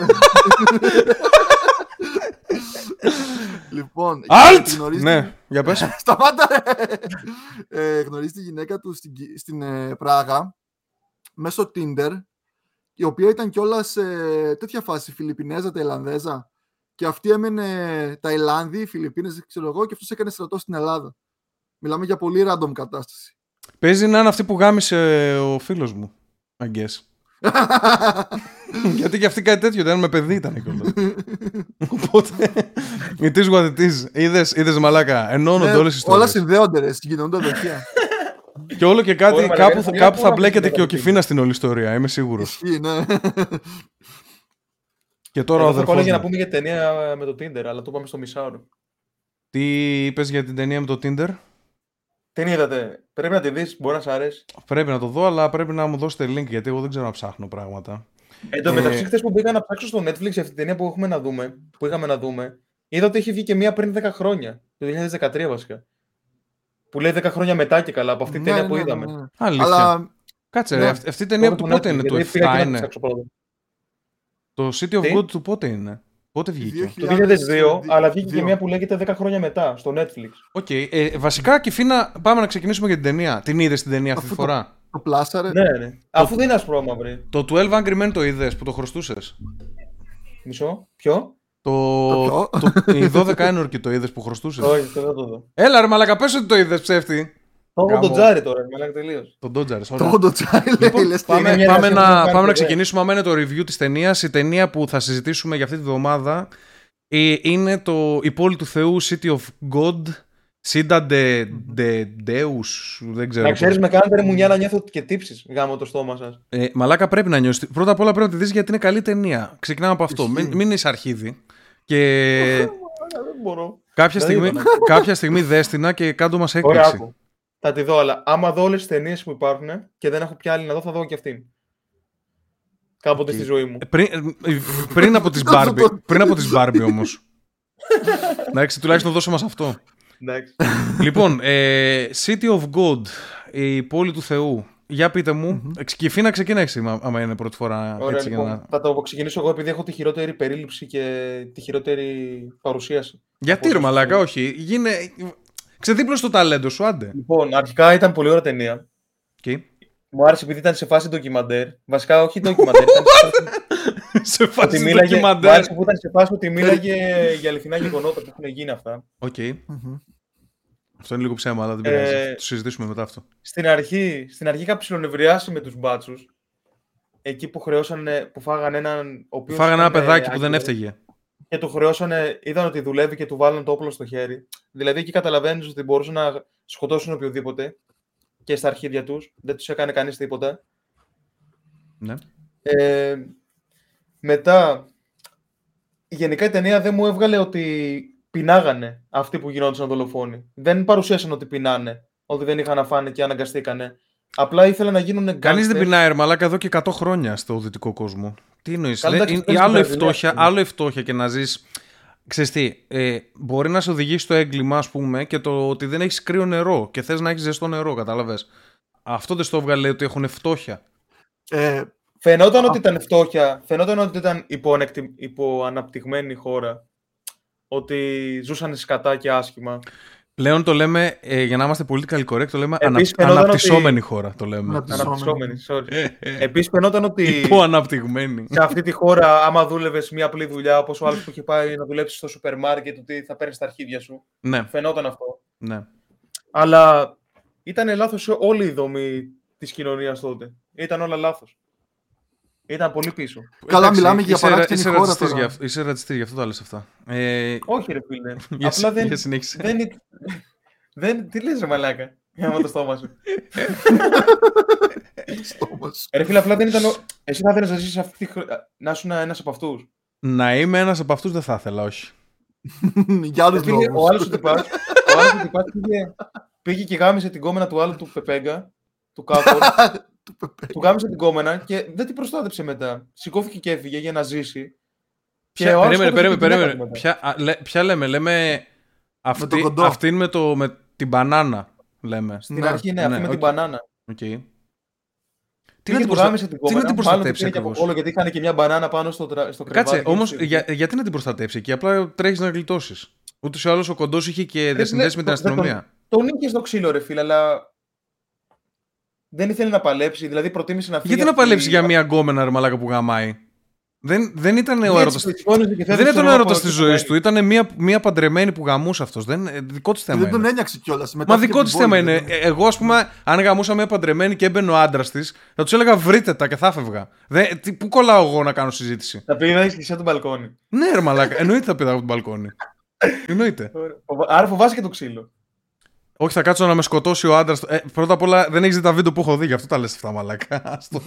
Λοιπόν, Alt! Ναι, για πες. Σταμάτα, ε, γνωρίζει τη γυναίκα του στην, στην ε, Πράγα μέσω Tinder η οποία ήταν κιόλας σε τέτοια φάση Φιλιππινέζα, Ταϊλανδέζα. Και αυτή έμενε Ταϊλάνδη, Φιλιππίνες, ξέρω εγώ, και αυτός έκανε στρατό στην Ελλάδα. Μιλάμε για πολύ random κατάσταση. Παίζει να είναι αυτή που γάμισε ο φίλος μου. Αγκέ. Γιατί και αυτή κάτι τέτοιο ήταν με παιδί ήταν κιόλα. Οπότε. It is what it is. Είδες μαλάκα. Ενώνονται ναι, όλες οι ιστορίες. Όλα συνδέονται, ρε, συγκοινωνούνται δοχεία. Και όλο και κάτι, κάπου, θα, κάπου θα μπλέκεται και ο Κιφίνα στην όλη ιστορία, είμαι σίγουρος. ναι. Και τώρα ο αδερφός για να πούμε για την ταινία με το Tinder, αλλά το πάμε στο μισάωρο. Τι είπες για την ταινία με το Tinder? Την είδατε. Πρέπει να τη δεις, μπορεί να σ' αρέσει. Πρέπει να το δω, αλλά πρέπει να μου δώσετε link γιατί εγώ δεν ξέρω να ψάχνω πράγματα. Εν τω μεταξύ, ε... χθες που πήγα να ψάξω στο Netflix αυτή την ταινία που, έχουμε να δούμε, που είχαμε να δούμε, είδα ότι έχει βγει και μία πριν 10 χρόνια. Το 2013 βασικά. Που λέει 10 χρόνια μετά και καλά από αυτή την ταινία ναι, που ναι, είδαμε. Ναι, Αλήθεια. Αλλά... Κάτσε, ρε, αυτή η ταινία από το πότε είναι, το 7 είναι; Το City of God του πότε είναι; Πότε βγήκε; Το 2002, αλλά βγήκε και μια που λέγεται 10 χρόνια μετά στο Netflix. Οκ. Okay. Ε, βασικά, Κηφήνα, πάμε να ξεκινήσουμε για την ταινία. Την είδες την ταινία αυτή τη φορά; Το πλάσαρε. Ναι, ναι. Αφού δεν είναι ασπρόμαυρη. Το 12 Angry Men το είδες που το χρωστούσες; Μισό. Ποιο; Το, το, το, οι 12 ένορκοι το είδες που χρωστούσες; Όχι, δεν το δω. Έλα, ρε Μαλακα, πες ότι το είδες ψεύτη. Το έχω τον Τζάρι τώρα, μαλάκα τελείως. Τον Ντότζαρ. Το έχω τον Τζάρι, Λοιπόν, λες, πάμε, τι είναι. πάμε, είναι να, αυτό που πάμε να κάνετε, ξεκινήσουμε αμένα το review της ταινίας. Η ταινία που θα συζητήσουμε για αυτή τη βδομάδα ε, είναι το «Η πόλη του Θεού, City of God», Cidade, de Deus, δεν ξέρω. Να πώς. ξέρεις, με κάνετε ρε μουνιά να νιώθω και τύψεις γαμώ το στόμα σας. Ε, μαλάκα πρέπει να νιώσεις. Πρώτα απ' όλα πρέπει να τη δεις γιατί είναι καλή ταινία. Ξεκινάμε από αυτό. Ισχύει. Μην, μην είσαι αρχίδι. Και Δεν μπορώ. κάποια, Δεν στιγμή, είπα. κάποια στιγμή δες τηνα και κάν' το μας Ωραία, έκπληξη. Άκου. Θα τη δω, αλλά άμα δω όλες τις ταινίες που υπάρχουν και δεν έχω πια άλλη να δω, θα δω και αυτήν. Κάποτε Οκ. στη ζωή μου. Πριν, ε, πριν από τις Barbie, πριν από τις Barbie όμως. Εντάξει, τουλάχιστον δώσε μας αυτό. Εντάξει. λοιπόν, ε, City of God, η πόλη του Θεού. Για πείτε μου, mm-hmm. να ξεκινάει εσύ, άμα- άμα είναι πρώτη φορά. Ωραία, έτσι, για λοιπόν, να- θα το ξεκινήσω εγώ επειδή έχω τη χειρότερη περίληψη και τη χειρότερη παρουσίαση. Γιατί ρε Πόσο μαλάκα, σου- όχι. Γίνε... Ξεδίπλωσε το ταλέντο σου, άντε. Λοιπόν, αρχικά ήταν πολύ ωραία ταινία. Okay. Μου άρεσε επειδή ήταν σε φάση ντοκιμαντέρ. Βασικά, όχι ντοκιμαντέρ. ήταν σε φάση Σε ότι φάση μίλαγε, μου ντοκιμαντέρ. άρεσε που ήταν σε φάση ότι μίλαγε για αληθινά γεγονότα που έχουν γίνει αυτά. Οκ. Μμμ. Αυτό είναι λίγο ψέμα, αλλά δεν Ε, πειράζει. Θα το συζητήσουμε μετά αυτό. Στην αρχή, στην αρχή είχα ψιλονευριάσει με τους μπάτσους. Εκεί που χρεώσανε, που φάγανε έναν... ο οποίος Φάγανε ένα ήταν, παιδάκι ε, που δεν άγγελος. έφταιγε. Και του χρεώσανε, είδαν ότι δουλεύει και του βάλανε το όπλο στο χέρι. Δηλαδή εκεί καταλαβαίνεις ότι μπορούσαν να σκοτώσουν οποιοδήποτε και στα αρχίδια τους. Δεν τους έκανε κανείς τίποτα. Ναι. Ε, μετά, γενικά η ταινία δεν μου έβγαλε ότι πεινάγανε αυτοί που γινόντουσαν δολοφόνοι. Δεν παρουσίασαν ότι πεινάνε, ότι δεν είχαν να φάνε και αναγκαστήκανε. Απλά ήθελαν να γίνουν Κανείς δεν gangsters. πεινάει, ρε μαλάκα, εδώ και 100 χρόνια στο δυτικό κόσμο. Τι εννοείς. Καλά, εντάξει, αυτό είναι Άλλο, η στην φτώχεια, Βραζιλία, άλλο η φτώχεια και να ζεις. Ξέρεις τι, ε, μπορεί να σε οδηγήσει στο έγκλημα, ας πούμε, και το ότι δεν έχεις κρύο νερό και θες να έχεις ζεστό νερό, κατάλαβες. Αυτό δεν στο έβγαλε ότι έχουν φτώχεια. Ε, Φαινόταν ότι ήταν φτώχεια, φαινόταν ότι ήταν υποανεκτι... υποαναπτυγμένη χώρα. Ότι ζούσαν σκατά και άσχημα. Πλέον το λέμε, ε, για να είμαστε πολύ correct, το λέμε Επίσης, ανα, φαινόταν αναπτυσσόμενη ότι- χώρα. Το λέμε. Αναπτυσσόμενη. Αναπτυσσόμενη, sorry. Επίσης, φαινόταν ότι Υποαναπτυγμένη. σε αυτή τη χώρα, άμα δούλευες μια απλή δουλειά, όπως ο άλλος που είχε πάει να δουλέψει στο σούπερ μάρκετ, ότι θα παίρνεις τα αρχίδια σου. ναι, Φαινόταν αυτό. ναι. Αλλά ήταν λάθος όλη η δομή της κοινωνίας τότε. Ήταν όλα λάθος. Ήταν πολύ πίσω. Καλά, Εντάξει, μιλάμε για είσαι ρα- παράξενη είσαι χώρα ρατσιστής τώρα. γι' αυτό- Είσαι ρατσιστής, γι' αυτό τα λες αυτά. Ε, Όχι, ρε φίλε. για, Απλά δεν. για συνέχισε. δεν, είναι- δεν τι λες ρε μαλάκα. Άμα το στόμα σου. στόμα σου. Ρε φίλε, απλά δεν ήταν. ο- Εσύ θα ήθελες να ζήσεις αυτή τη χρο- να ήσουν ένας από αυτούς. Να είμαι ένας από αυτούς δεν θα ήθελα, όχι. Για άλλους Ο λόγους. άλλος ο τυπάς, ο άλλος ο τυπάς πήγε, πήγε και γάμισε την κόμενα του άλλου του Πεπέγκα, του Κάκορ. Του Πεπέ. του γάμισε την κόμενα και δεν την προστάτεψε μετά. Σηκώθηκε και έφυγε για να ζήσει. Ποια, ο άλλος περίμενε, σκότωσε περίμενε, την γυναίκα περίμενε. του μετά. Ποια, α, λέ- ποια λέμε, λέμε αυτή, το κοντό. αυτή είναι με, το, με την μπανάνα, λέμε. Στην Ναι. αρχή, ναι, αυτή Ναι, με οκ. την μπανάνα. Οκ. Τι Πήγε, να την του προστα- γάμισε την τι να κόμενα. την Μάλλον προστατεύσει την πήρε και από ακριβώς; κόλλο γιατί είχαν και μια μπανάνα πάνω στο, τρα... στο κρεβάτι. Κάτσε, και όμως, τους- για, γιατί να την προστατεύσει εκεί, απλά τρέχεις να γλιτώσεις. Ούτως ή άλλως ο κοντός είχε και διασυνδέσεις με την ναι, το- δεν τον- αστυνομία. Τον είχε στο ξύλο, ρε φίλε, αλλά. Δεν ήθελε να παλέψει, δηλαδή προτίμησε να φύγει. Γιατί να από τη- παλέψει για μία γκόμενα ρε μαλάκα που γαμάει; Δεν, δεν ήταν ο Έτσι, έρωτα. το σηκώνεις και θέλεις, Δεν ήταν ξέρω ο εγώ, έρωτας από της εκεί ζωής πέρα. του. Ήταν μία, μία παντρεμένη που γαμούσε αυτός. Δικό της θέμα. Δεν τον είναι. ένιωξε κιόλας. Μα δικό της θέμα είναι. Ε, Εγώ, ας πούμε, αν γαμούσα μια παντρεμένη και έμπαινε ο άντρας της, θα τους έλεγα βρείτε τα και θα φεύγα. Δεν, τι, πού κολλάω εγώ να κάνω συζήτηση; Θα πήγαινε και σε τον μπαλκόνι. ναι, ρε μαλάκα. Εννοείται θα πήδα από τον μπαλκόνι. Εννοείται. Φοβα- Άρα φοβάσαι και το ξύλο. Όχι, θα κάτσω να με σκοτώσει ο άντρας. Ε, πρώτα απ' όλα δεν έχεις δει τα βίντεο που έχω δει, γι' αυτό τα λες αυτά, μαλάκα. Άστο.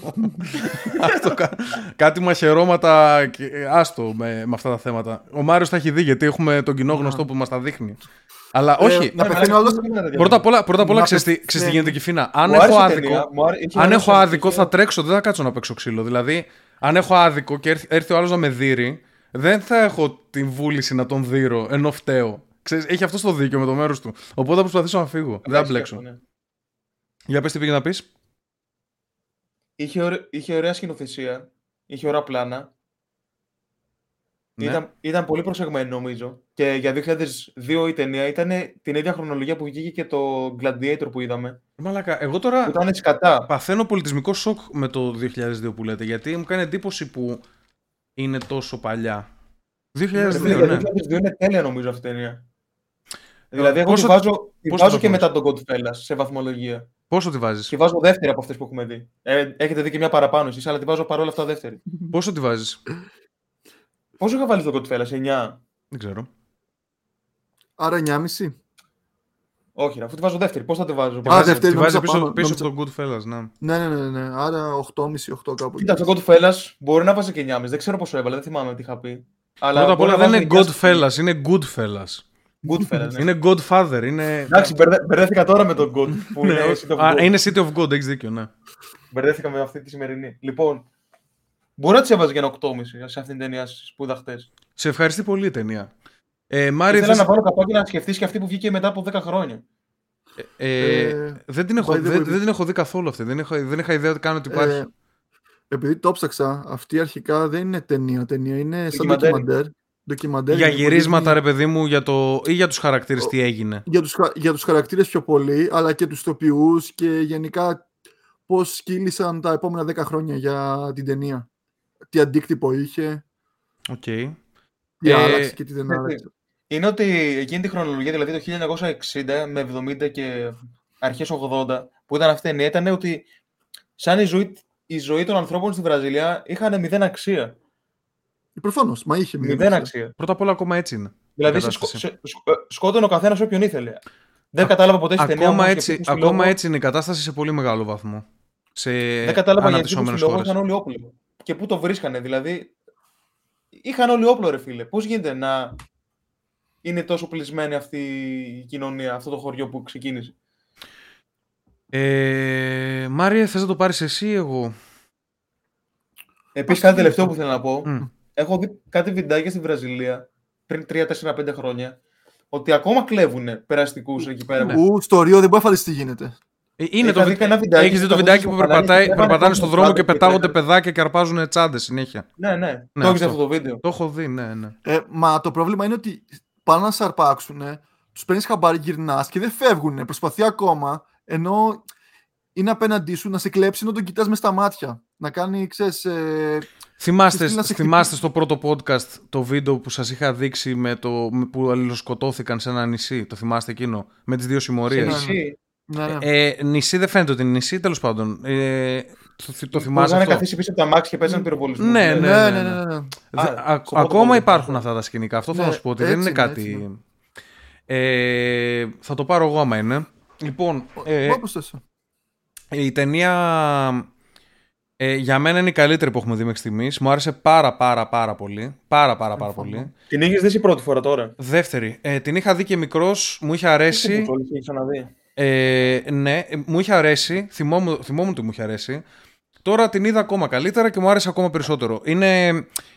Άστο, κα- κάτι μαχαιρώματα. και- Άστο με, με αυτά τα θέματα. Ο Μάριος τα έχει δει, γιατί έχουμε τον κοινό γνωστό που μας τα δείχνει. Αλλά όχι. να Ναι, πεθαίνει μαλάκα, όλος- δεν γίνεται να Πρώτα απ' όλα, πρώτα απ' όλα Να ξέρεις τι, πεθαίνει. ξέρεις τι γίνεται και φίνα. Αν Μου έχω άρεσε η άδικο, ταινία, μου άρε- είχε αν ωραίες έχω άδικο ανησυχίες. θα τρέξω, δεν θα κάτσω να παίξω ξύλο. Δηλαδή, αν έχω άδικο και έρθει, έρθει ο άλλος να με δείρει, δεν θα έχω την βούληση να τον δείρω ενώ φταίω. Ξέρεις, έχει αυτό το δίκιο με το μέρος του. Οπότε θα προσπαθήσω να φύγω. Δεν θα Εντάξει, μπλέξω. ναι. Για πες τι πήγε να πεις. Είχε, ωραί- είχε ωραία σκηνοθεσία. Είχε ωραία πλάνα. Ναι. Ήταν, ήταν πολύ προσεγμένη νομίζω. Και για 2002 η ταινία ήταν την ίδια χρονολογία που βγήκε και το Gladiator που είδαμε. Μαλάκα, εγώ τώρα ήταν σκατά. παθαίνω πολιτισμικό σοκ με το 2002 που λέτε, γιατί μου κάνει εντύπωση που είναι τόσο παλιά. 2002, ναι. 2002 είναι τέλεια νομίζω αυτή η ταινία. Δηλαδή, εγώ πόσο, τη βάζω, τη βάζω και μετά τον Godfellas σε βαθμολογία. Πόσο τη βάζεις; Τη βάζω δεύτερη από αυτές που έχουμε δει. Ε, έχετε δει και μια παραπάνω εσείς, αλλά τη βάζω παρόλα αυτά δεύτερη. Πόσο τη βάζεις; Πόσο είχα βάλει το Godfellas, 9. Δεν ξέρω. Άρα 9,5. Όχι, αφού τη βάζω δεύτερη, πώς θα τη βάζω; Α, δεύτερη, τη βάζει πίσω, πίσω από τον Goodfellas, ναι. Ναι, ναι, ναι, ναι. Άρα 8,5-8 κάπου. Κοίτα, το Goodfellas μπορεί να βάζει και 9,5. Δεν ξέρω πόσο έβαλε, δεν θυμάμαι τι είχα πει. Αλλά Πρώτα απ' όλα δεν είναι Godfellas, είναι Goodfellas. Goodfellas, ναι. Είναι Godfather. Είναι... Εντάξει, μπερδέθηκα τώρα με τον God. Που είναι, ναι, City of God. είναι City of God, έχεις δίκιο, ναι. Μπερδέθηκα με αυτή τη σημερινή. Λοιπόν, μπορεί να τη έβαζες για ένα 8,5 σε αυτήν την ταινία που είδα χτες. Σε ευχαριστεί πολύ η ταινία. Ε, Μάρι, Ήθελα θες... να βάλω καπάκι να σκεφτείς και αυτή που βγήκε μετά από 10 χρόνια. Ε, ε, δεν, την έχω, δεν, δεν, την έχω δει καθόλου αυτή. Δεν, έχω, δεν είχα ιδέα ότι κάνω ότι υπάρχει. Ε, επειδή το ψάξα, αυτή αρχικά δεν είναι ταινία. Ταινία είναι σαν ντοκιμαντέρ. Ντοκιμαντέρ για γυρίσματα, ρε παιδί μου, για το... ή για τους χαρακτήρες τι έγινε. Για τους, για τους χαρακτήρες πιο πολύ, αλλά και τους τοπιούς και γενικά πώς σκύλισαν τα επόμενα 10 χρόνια για την ταινία. Τι αντίκτυπο είχε. OK. Okay. Τι ε, άλλαξε και τι δεν άλλαξε. Είναι ότι εκείνη τη χρονολογία, δηλαδή το 1960 με 70 και αρχές 80, που ήταν αυτή η ταινία, ήταν ότι σαν η ζωή, η ζωή των ανθρώπων στη Βραζιλία είχαν μηδέν αξία. Προφανώς, μα είχε μηδέν αξία. Πρώτα απ' όλα ακόμα έτσι είναι. Δηλαδή σκο, σε, σκότωνε ο καθένας όποιον ήθελε. Δεν κατάλαβα ποτέ στην ταινία. Ακόμα, έτσι, ακόμα έτσι είναι η κατάσταση σε πολύ μεγάλο βαθμό. Σε Δεν κατάλαβα γιατί τους λόγω είχαν όλοι όπλο. Και πού το βρίσκανε, δηλαδή. Είχαν όλοι όπλο, ρε φίλε. Πώς γίνεται να είναι τόσο πλησμένη αυτή η κοινωνία, αυτό το χωριό που ξεκίνησε; Ε, Μάρια, θες να το πάρεις εσύ εγώ. Επίσης κάτι τελευταίο που θέλω να πω. Έχω δει κάτι βιντεάκια στη Βραζιλία πριν 3-4-5 χρόνια ότι ακόμα κλέβουν περαστικούς εκεί πέρα. Ναι. Ου, στο Ρίο δεν μπορεί να τι γίνεται. Ε, είναι το βιντεάκι. Έχεις δει το βιντεάκι που περπατάει, περπατάνε στον δρόμο και πετάγονται παιδάκια και αρπάζουν τσάντες συνέχεια. Ναι, ναι. ναι το έχεις αυτό το βίντεο. Το έχω δει, ναι, ναι. Ε, μα το πρόβλημα είναι ότι πάνε να σε αρπάξουν, τους παίρνεις χαμπάρι, γυρνάς και δεν φεύγουν. Προσπαθεί ακόμα, ενώ είναι απέναντί σου να σε κλέψει να τον κοιτάς με στα μάτια. Να κάνει, ξέρεις. Ε, θυμάστε, θυμάστε στο πρώτο podcast το βίντεο που σας είχα δείξει με το, που αλληλοσκοτώθηκαν σε ένα νησί; Το θυμάστε εκείνο; Με τις δύο συμμορίες; Νησί. Ναι, ναι. Ε, νησί δεν φαίνεται ότι είναι νησί, τέλος πάντων. Ε, το, το θυμάσαι. Μπορούσαν καθίσει πίσω από τα μάξι και παίζανε πυροβολισμό. Ναι, ναι, ναι. ναι, ναι, ναι. ακόμα υπάρχουν αυτά τα σκηνικά. Αυτό θα ναι, σου πω ότι δεν είναι κάτι. Ε, θα το πάρω εγώ άμα είναι. Λοιπόν. Ε, η ταινία ε, για μένα είναι η καλύτερη που έχουμε δει μέχρι στιγμής. Μου άρεσε πάρα πάρα πάρα πολύ. Πάρα πάρα πάρα πολύ. Την είχε δει πρώτη φορά τώρα; Δεύτερη. Ε, την είχα δει και μικρός, μου είχε αρέσει. Ε, ναι, μου είχε αρέσει. Θυμόμουν, θυμόμουν ότι μου είχε αρέσει. Τώρα την είδα ακόμα καλύτερα και μου άρεσε ακόμα περισσότερο. Είναι,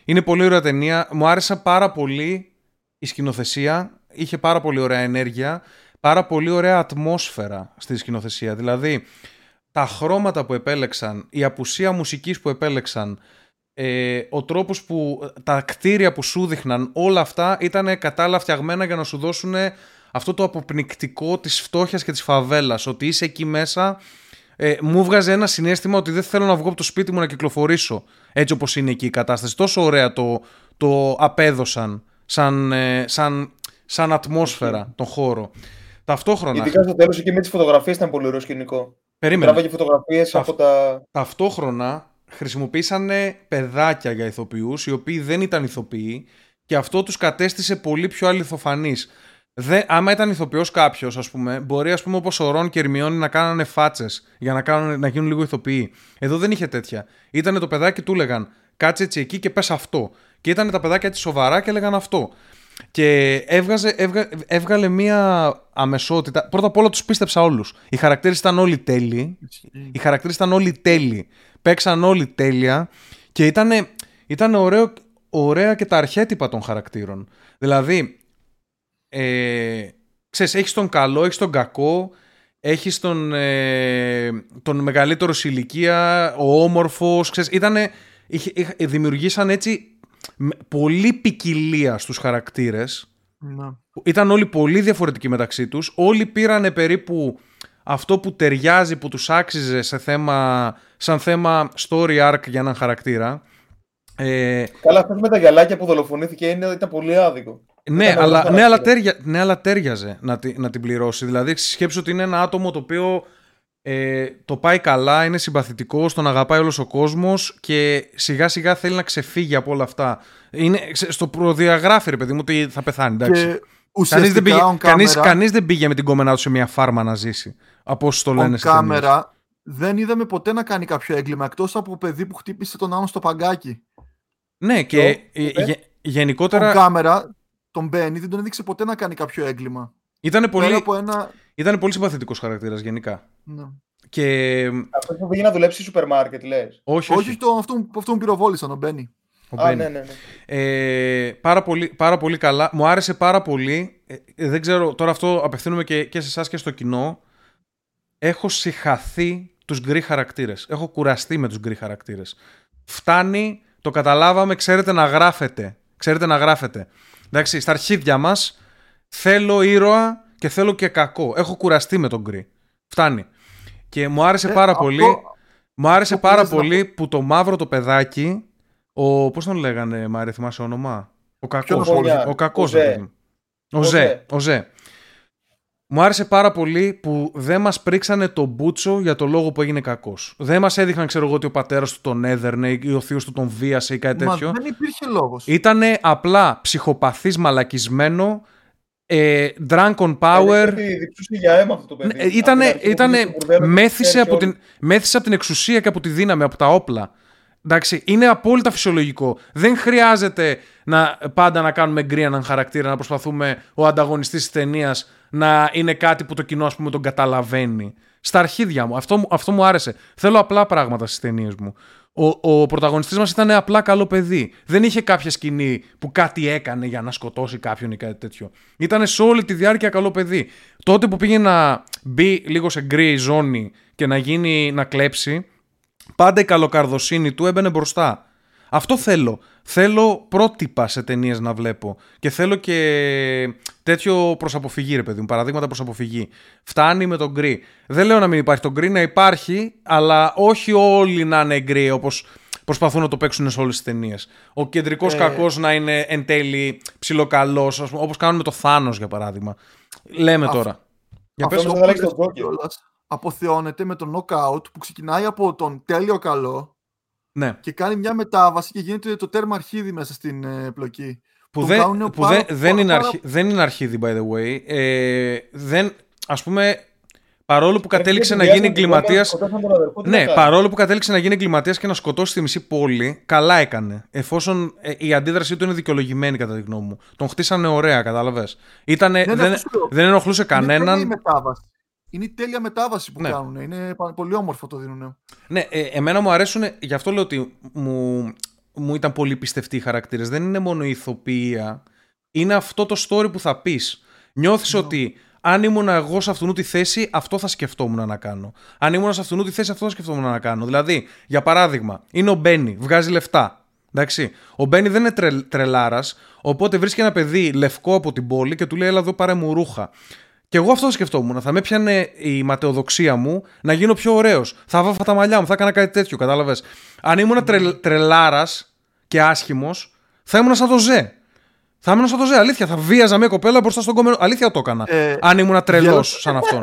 είναι πολύ ωραία ταινία. Μου άρεσε πάρα πολύ η σκηνοθεσία. Είχε πάρα πολύ ωραία ενέργεια. Πάρα πολύ ωραία ατμόσφαιρα στη σκηνοθεσία. Δηλαδή, τα χρώματα που επέλεξαν, η απουσία μουσικής που επέλεξαν, ε, ο τρόπος που τα κτίρια που σου δείχναν, όλα αυτά ήταν κατάλληλα φτιαγμένα για να σου δώσουν αυτό το αποπνικτικό της φτώχειας και της φαβέλας, ότι είσαι εκεί μέσα ε, μου βγάζει ένα συνέστημα ότι δεν θέλω να βγω από το σπίτι μου να κυκλοφορήσω έτσι όπως είναι εκεί η κατάσταση. Τόσο ωραία το, το απέδωσαν σαν, ε, σαν, σαν ατμόσφαιρα τον χώρο. Ταυτόχρονα. Ειδικά στο τέλος εκεί με τις φωτογραφίες ήταν πολύ ωραίο σκηνικό. Περίμενε. Τράβαγε φωτογραφίες από τα. Ταυτόχρονα χρησιμοποίησαν παιδάκια για ηθοποιούς, οι οποίοι δεν ήταν ηθοποιοί και αυτό τους κατέστησε πολύ πιο αληθοφανείς. Δε, άμα ήταν ηθοποιός κάποιος, ας πούμε, μπορεί ας πούμε, όπως ο Ρον και η Ερμιόνι να κάνανε φάτσες για να, κάνουν, να γίνουν λίγο ηθοποιοί. Εδώ δεν είχε τέτοια. Ήταν το παιδάκι του έλεγαν κάτσε έτσι εκεί και πες αυτό. Και ήταν τα παιδάκια έτσι σοβαρά και έλεγαν αυτό. Και έβγαζε, έβγα, έβγαλε μία αμεσότητα. Πρώτα απ' όλα τους πίστεψα όλους. Οι χαρακτήρες ήταν όλοι τέλειοι. Οι χαρακτήρες ήταν όλοι τέλειοι. Παίξαν όλοι τέλεια. Και ήταν, ήταν ωραίο, ωραία και τα αρχέτυπα των χαρακτήρων. Δηλαδή, ε, ξέρεις, έχεις τον καλό, έχεις τον κακό, έχεις τον, ε, τον μεγαλύτερο σε ηλικία, ο όμορφος, ξέρεις, ήτανε, είχε, δημιουργήσαν έτσι πολύ ποικιλία στους χαρακτήρες. Ναι. Ήταν όλοι πολύ διαφορετικοί μεταξύ τους. Όλοι πήρανε περίπου αυτό που ταιριάζει, που τους άξιζε σε θέμα, σαν θέμα story arc για έναν χαρακτήρα. Ε, Καλά, αυτός με τα γυαλάκια που δολοφονήθηκε είναι, ήταν πολύ άδικο. Ναι, αλλά, ναι, αλλά τέρια, ναι, αλλά τέριαζε να, να την πληρώσει. Δηλαδή, σκέψου ότι είναι ένα άτομο το οποίο ε, το πάει καλά, είναι συμπαθητικός, τον αγαπάει όλος ο κόσμος και σιγά σιγά θέλει να ξεφύγει από όλα αυτά. Είναι, στο προδιαγράφει, ρε παιδί μου, ότι θα πεθάνει. Εντάξει. Κανείς δεν, πήγε, κανείς, κανείς δεν πήγε με την κόμενά του σε μια φάρμα να ζήσει. Από όσο το λένε κάμερα δεν είδαμε ποτέ να κάνει κάποιο έγκλημα εκτός από παιδί που χτύπησε τον άλλο στο παγκάκι. Ναι, και γε, γενικότερα. Ο κάμερα τον Μπένι δεν τον έδειξε ποτέ να κάνει κάποιο έγκλημα. Ήταν πολύ, ένα... Ήτανε πολύ συμπαθητικός χαρακτήρας γενικά. Ναι. Και... Αυτό που πήγε να δουλέψει στο σούπερ μάρκετ, λες. Όχι, όχι. όχι το, αυτό, αυτό που πυροβόλησαν, ο Μπένι. Ο Α, ναι, ναι, ναι. Ε, πάρα, πολύ, πάρα πολύ καλά. Μου άρεσε πάρα πολύ. Ε, δεν ξέρω, τώρα αυτό απευθύνομαι και, και σε εσάς και στο κοινό. Έχω συχαθεί τους γκρι χαρακτήρες. Έχω κουραστεί με τους γκρι χαρακτήρες. Φτάνει, το καταλάβαμε, ξέρετε να γράφετε. Ξέρετε να γράφετε. Εντάξει, στα αρχίδια μας θέλω ήρωα και θέλω και κακό. Έχω κουραστεί με τον γκρι. Φτάνει. Και μου άρεσε ε, πάρα πολύ. Μου άρεσε πάρα πολύ που το μαύρο το παιδάκι. Ο, πώς τον λέγανε, Μάρια, θυμάσαι όνομα; Ο κακός. Ο, ο κακός, ο Ζε. Ο Ζε. Μου άρεσε πάρα πολύ που δεν μας πρίξανε τον Μπούτσο για το λόγο που έγινε κακός. Δεν μας έδειχναν, ξέρω εγώ, ότι ο πατέρας του τον έδερνε ή ο θείος του τον βίασε ή κάτι τέτοιο. Μα δεν υπήρχε λόγος. Ήταν απλά ψυχοπαθής μαλακισμένο. Ε, drunk on power. για αίμα αυτό το παιδί. Ε, ήτανε, ήτανε, μέθησε, από την, μέθησε από την εξουσία και από τη δύναμη, από τα όπλα. Εντάξει, είναι απόλυτα φυσιολογικό. Δεν χρειάζεται να πάντα να κάνουμε γκρι έναν χαρακτήρα, να προσπαθούμε ο ανταγωνιστής της ταινίας να είναι κάτι που το κοινό ας πούμε τον καταλαβαίνει. Στα αρχίδια μου. Αυτό, αυτό μου άρεσε. Θέλω απλά πράγματα στις ταινίες μου. Ο, ο πρωταγωνιστής μας ήταν απλά καλό παιδί. Δεν είχε κάποια σκηνή που κάτι έκανε για να σκοτώσει κάποιον ή κάτι τέτοιο. Ήταν σε όλη τη διάρκεια καλό παιδί. Τότε που πήγε να μπει λίγο σε γκρι ζώνη και να γίνει να κλέψει, πάντα η καλοκαρδοσύνη του έμπαινε μπροστά. Αυτό θέλω. Θέλω πρότυπα σε ταινίες να βλέπω. Και θέλω και τέτοιο προς αποφυγή, ρε παιδί μου. Παραδείγματα προς αποφυγή. Φτάνει με τον γκρι. Δεν λέω να μην υπάρχει τον γκρι, να υπάρχει, αλλά όχι όλοι να είναι γκρι όπως προσπαθούν να το παίξουν σε όλες τις ταινίες. Ο κεντρικός ε... κακός να είναι εν τέλει ψιλοκαλός, όπως κάνουν με το Θάνος για παράδειγμα. Λέμε τώρα. Για πες, αυτό αποθεώνεται με τον knockout που ξεκινάει από τον τέλειο καλό ναι. Και κάνει μια μετάβαση και γίνεται το τέρμα αρχίδι μέσα στην ε, πλοκή. Που, δεν, που δεν, δεν, είναι αρχ, δεν είναι αρχίδι, by the way. Ε, δεν, ας πούμε, παρόλο που κατέληξε να γίνει εγκληματία. Ναι, παρόλο που κατέληξε να γίνει εγκληματίας και να σκοτώσει τη μισή πόλη, καλά έκανε. Εφόσον ε, η αντίδρασή του είναι δικαιολογημένη, κατά τη γνώμη μου. Τον χτίσανε ωραία, κατάλαβες. δεν, δεν ενοχλούσε κανέναν. Είναι μετάβαση είναι η τέλεια μετάβαση που ναι. κάνουν. Είναι πολύ όμορφο το δίνουν. Ναι, ε, εμένα μου αρέσουν, γι' αυτό λέω ότι μου, μου ήταν πολύ πιστευτοί οι χαρακτήρες. Δεν είναι μόνο η ηθοποιία, είναι αυτό το story που θα πεις. Νιώθεις ναι. ότι αν ήμουν εγώ σε αυτήν τη θέση, αυτό θα σκεφτόμουν να κάνω. Αν ήμουν σε αυτήν τη θέση, αυτό θα σκεφτόμουν να κάνω. Δηλαδή, για παράδειγμα, είναι ο Μπένι, βγάζει λεφτά. Εντάξει. Ο Μπένι δεν είναι τρε, τρελάρας, οπότε βρίσκει ένα παιδί λευκό από την πόλη και του λέει: Έλα εδώ πάρε μου ρούχα. Και εγώ αυτό σκεφτόμουν. Θα με πιάνε η ματαιοδοξία μου να γίνω πιο ωραίος. Θα βάφα τα μαλλιά μου, θα έκανα κάτι τέτοιο, κατάλαβες. Αν ήμουν τρε, τρελάρας και άσχημος, θα ήμουν σαν το Ζε. Θα ήμουν σαν το Ζε. Αλήθεια, θα βίαζα μια κοπέλα μπροστά στον κομμένο. Αλήθεια το έκανα. Ε, αν ήμουν τρελός σαν αυτόν.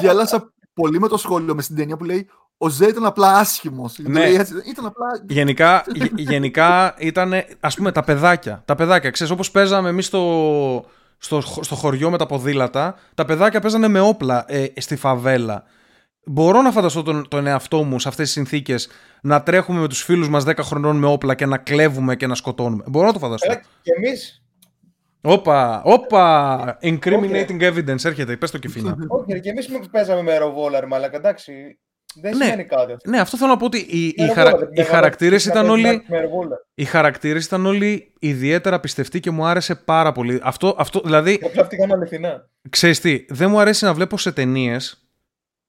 Γέλασα πολύ με το σχόλιο μες στην ταινία που λέει ο Ζε ήταν απλά άσχημος. Ναι. Ήταν απλά... Γενικά, γενικά ήταν ας πούμε τα παιδάκια. Τα παιδάκια, ξέρεις, όπως παίζαμε εμείς στο στο, στο χωριό με τα ποδήλατα, τα παιδάκια παίζανε με όπλα ε, στη φαβέλα. Μπορώ να φανταστώ τον, τον εαυτό μου σε αυτές τις συνθήκες να τρέχουμε με τους φίλους μας 10 χρονών με όπλα και να κλέβουμε και να σκοτώνουμε. Μπορώ να το φανταστώ. Έλα, και εμείς. Όπα, όπα, incriminating evidence, έρχεται, πες το κεφίνα. Όχι, και εμείς παίζαμε με ροβόλαρ, αλλά εντάξει, δεν ναι, σημαίνει κάτι αυτό. Ναι, αυτό θέλω να πω ότι οι, οι, χαρα... οι χαρακτήρες ήταν όλοι οι χαρακτήρες ήταν όλοι ιδιαίτερα πιστευτοί και μου άρεσε πάρα πολύ. Αυτό, αυτό δηλαδή... Απλά αυτή αληθινά. Ξέρεις τι, δεν μου αρέσει να βλέπω σε ταινίες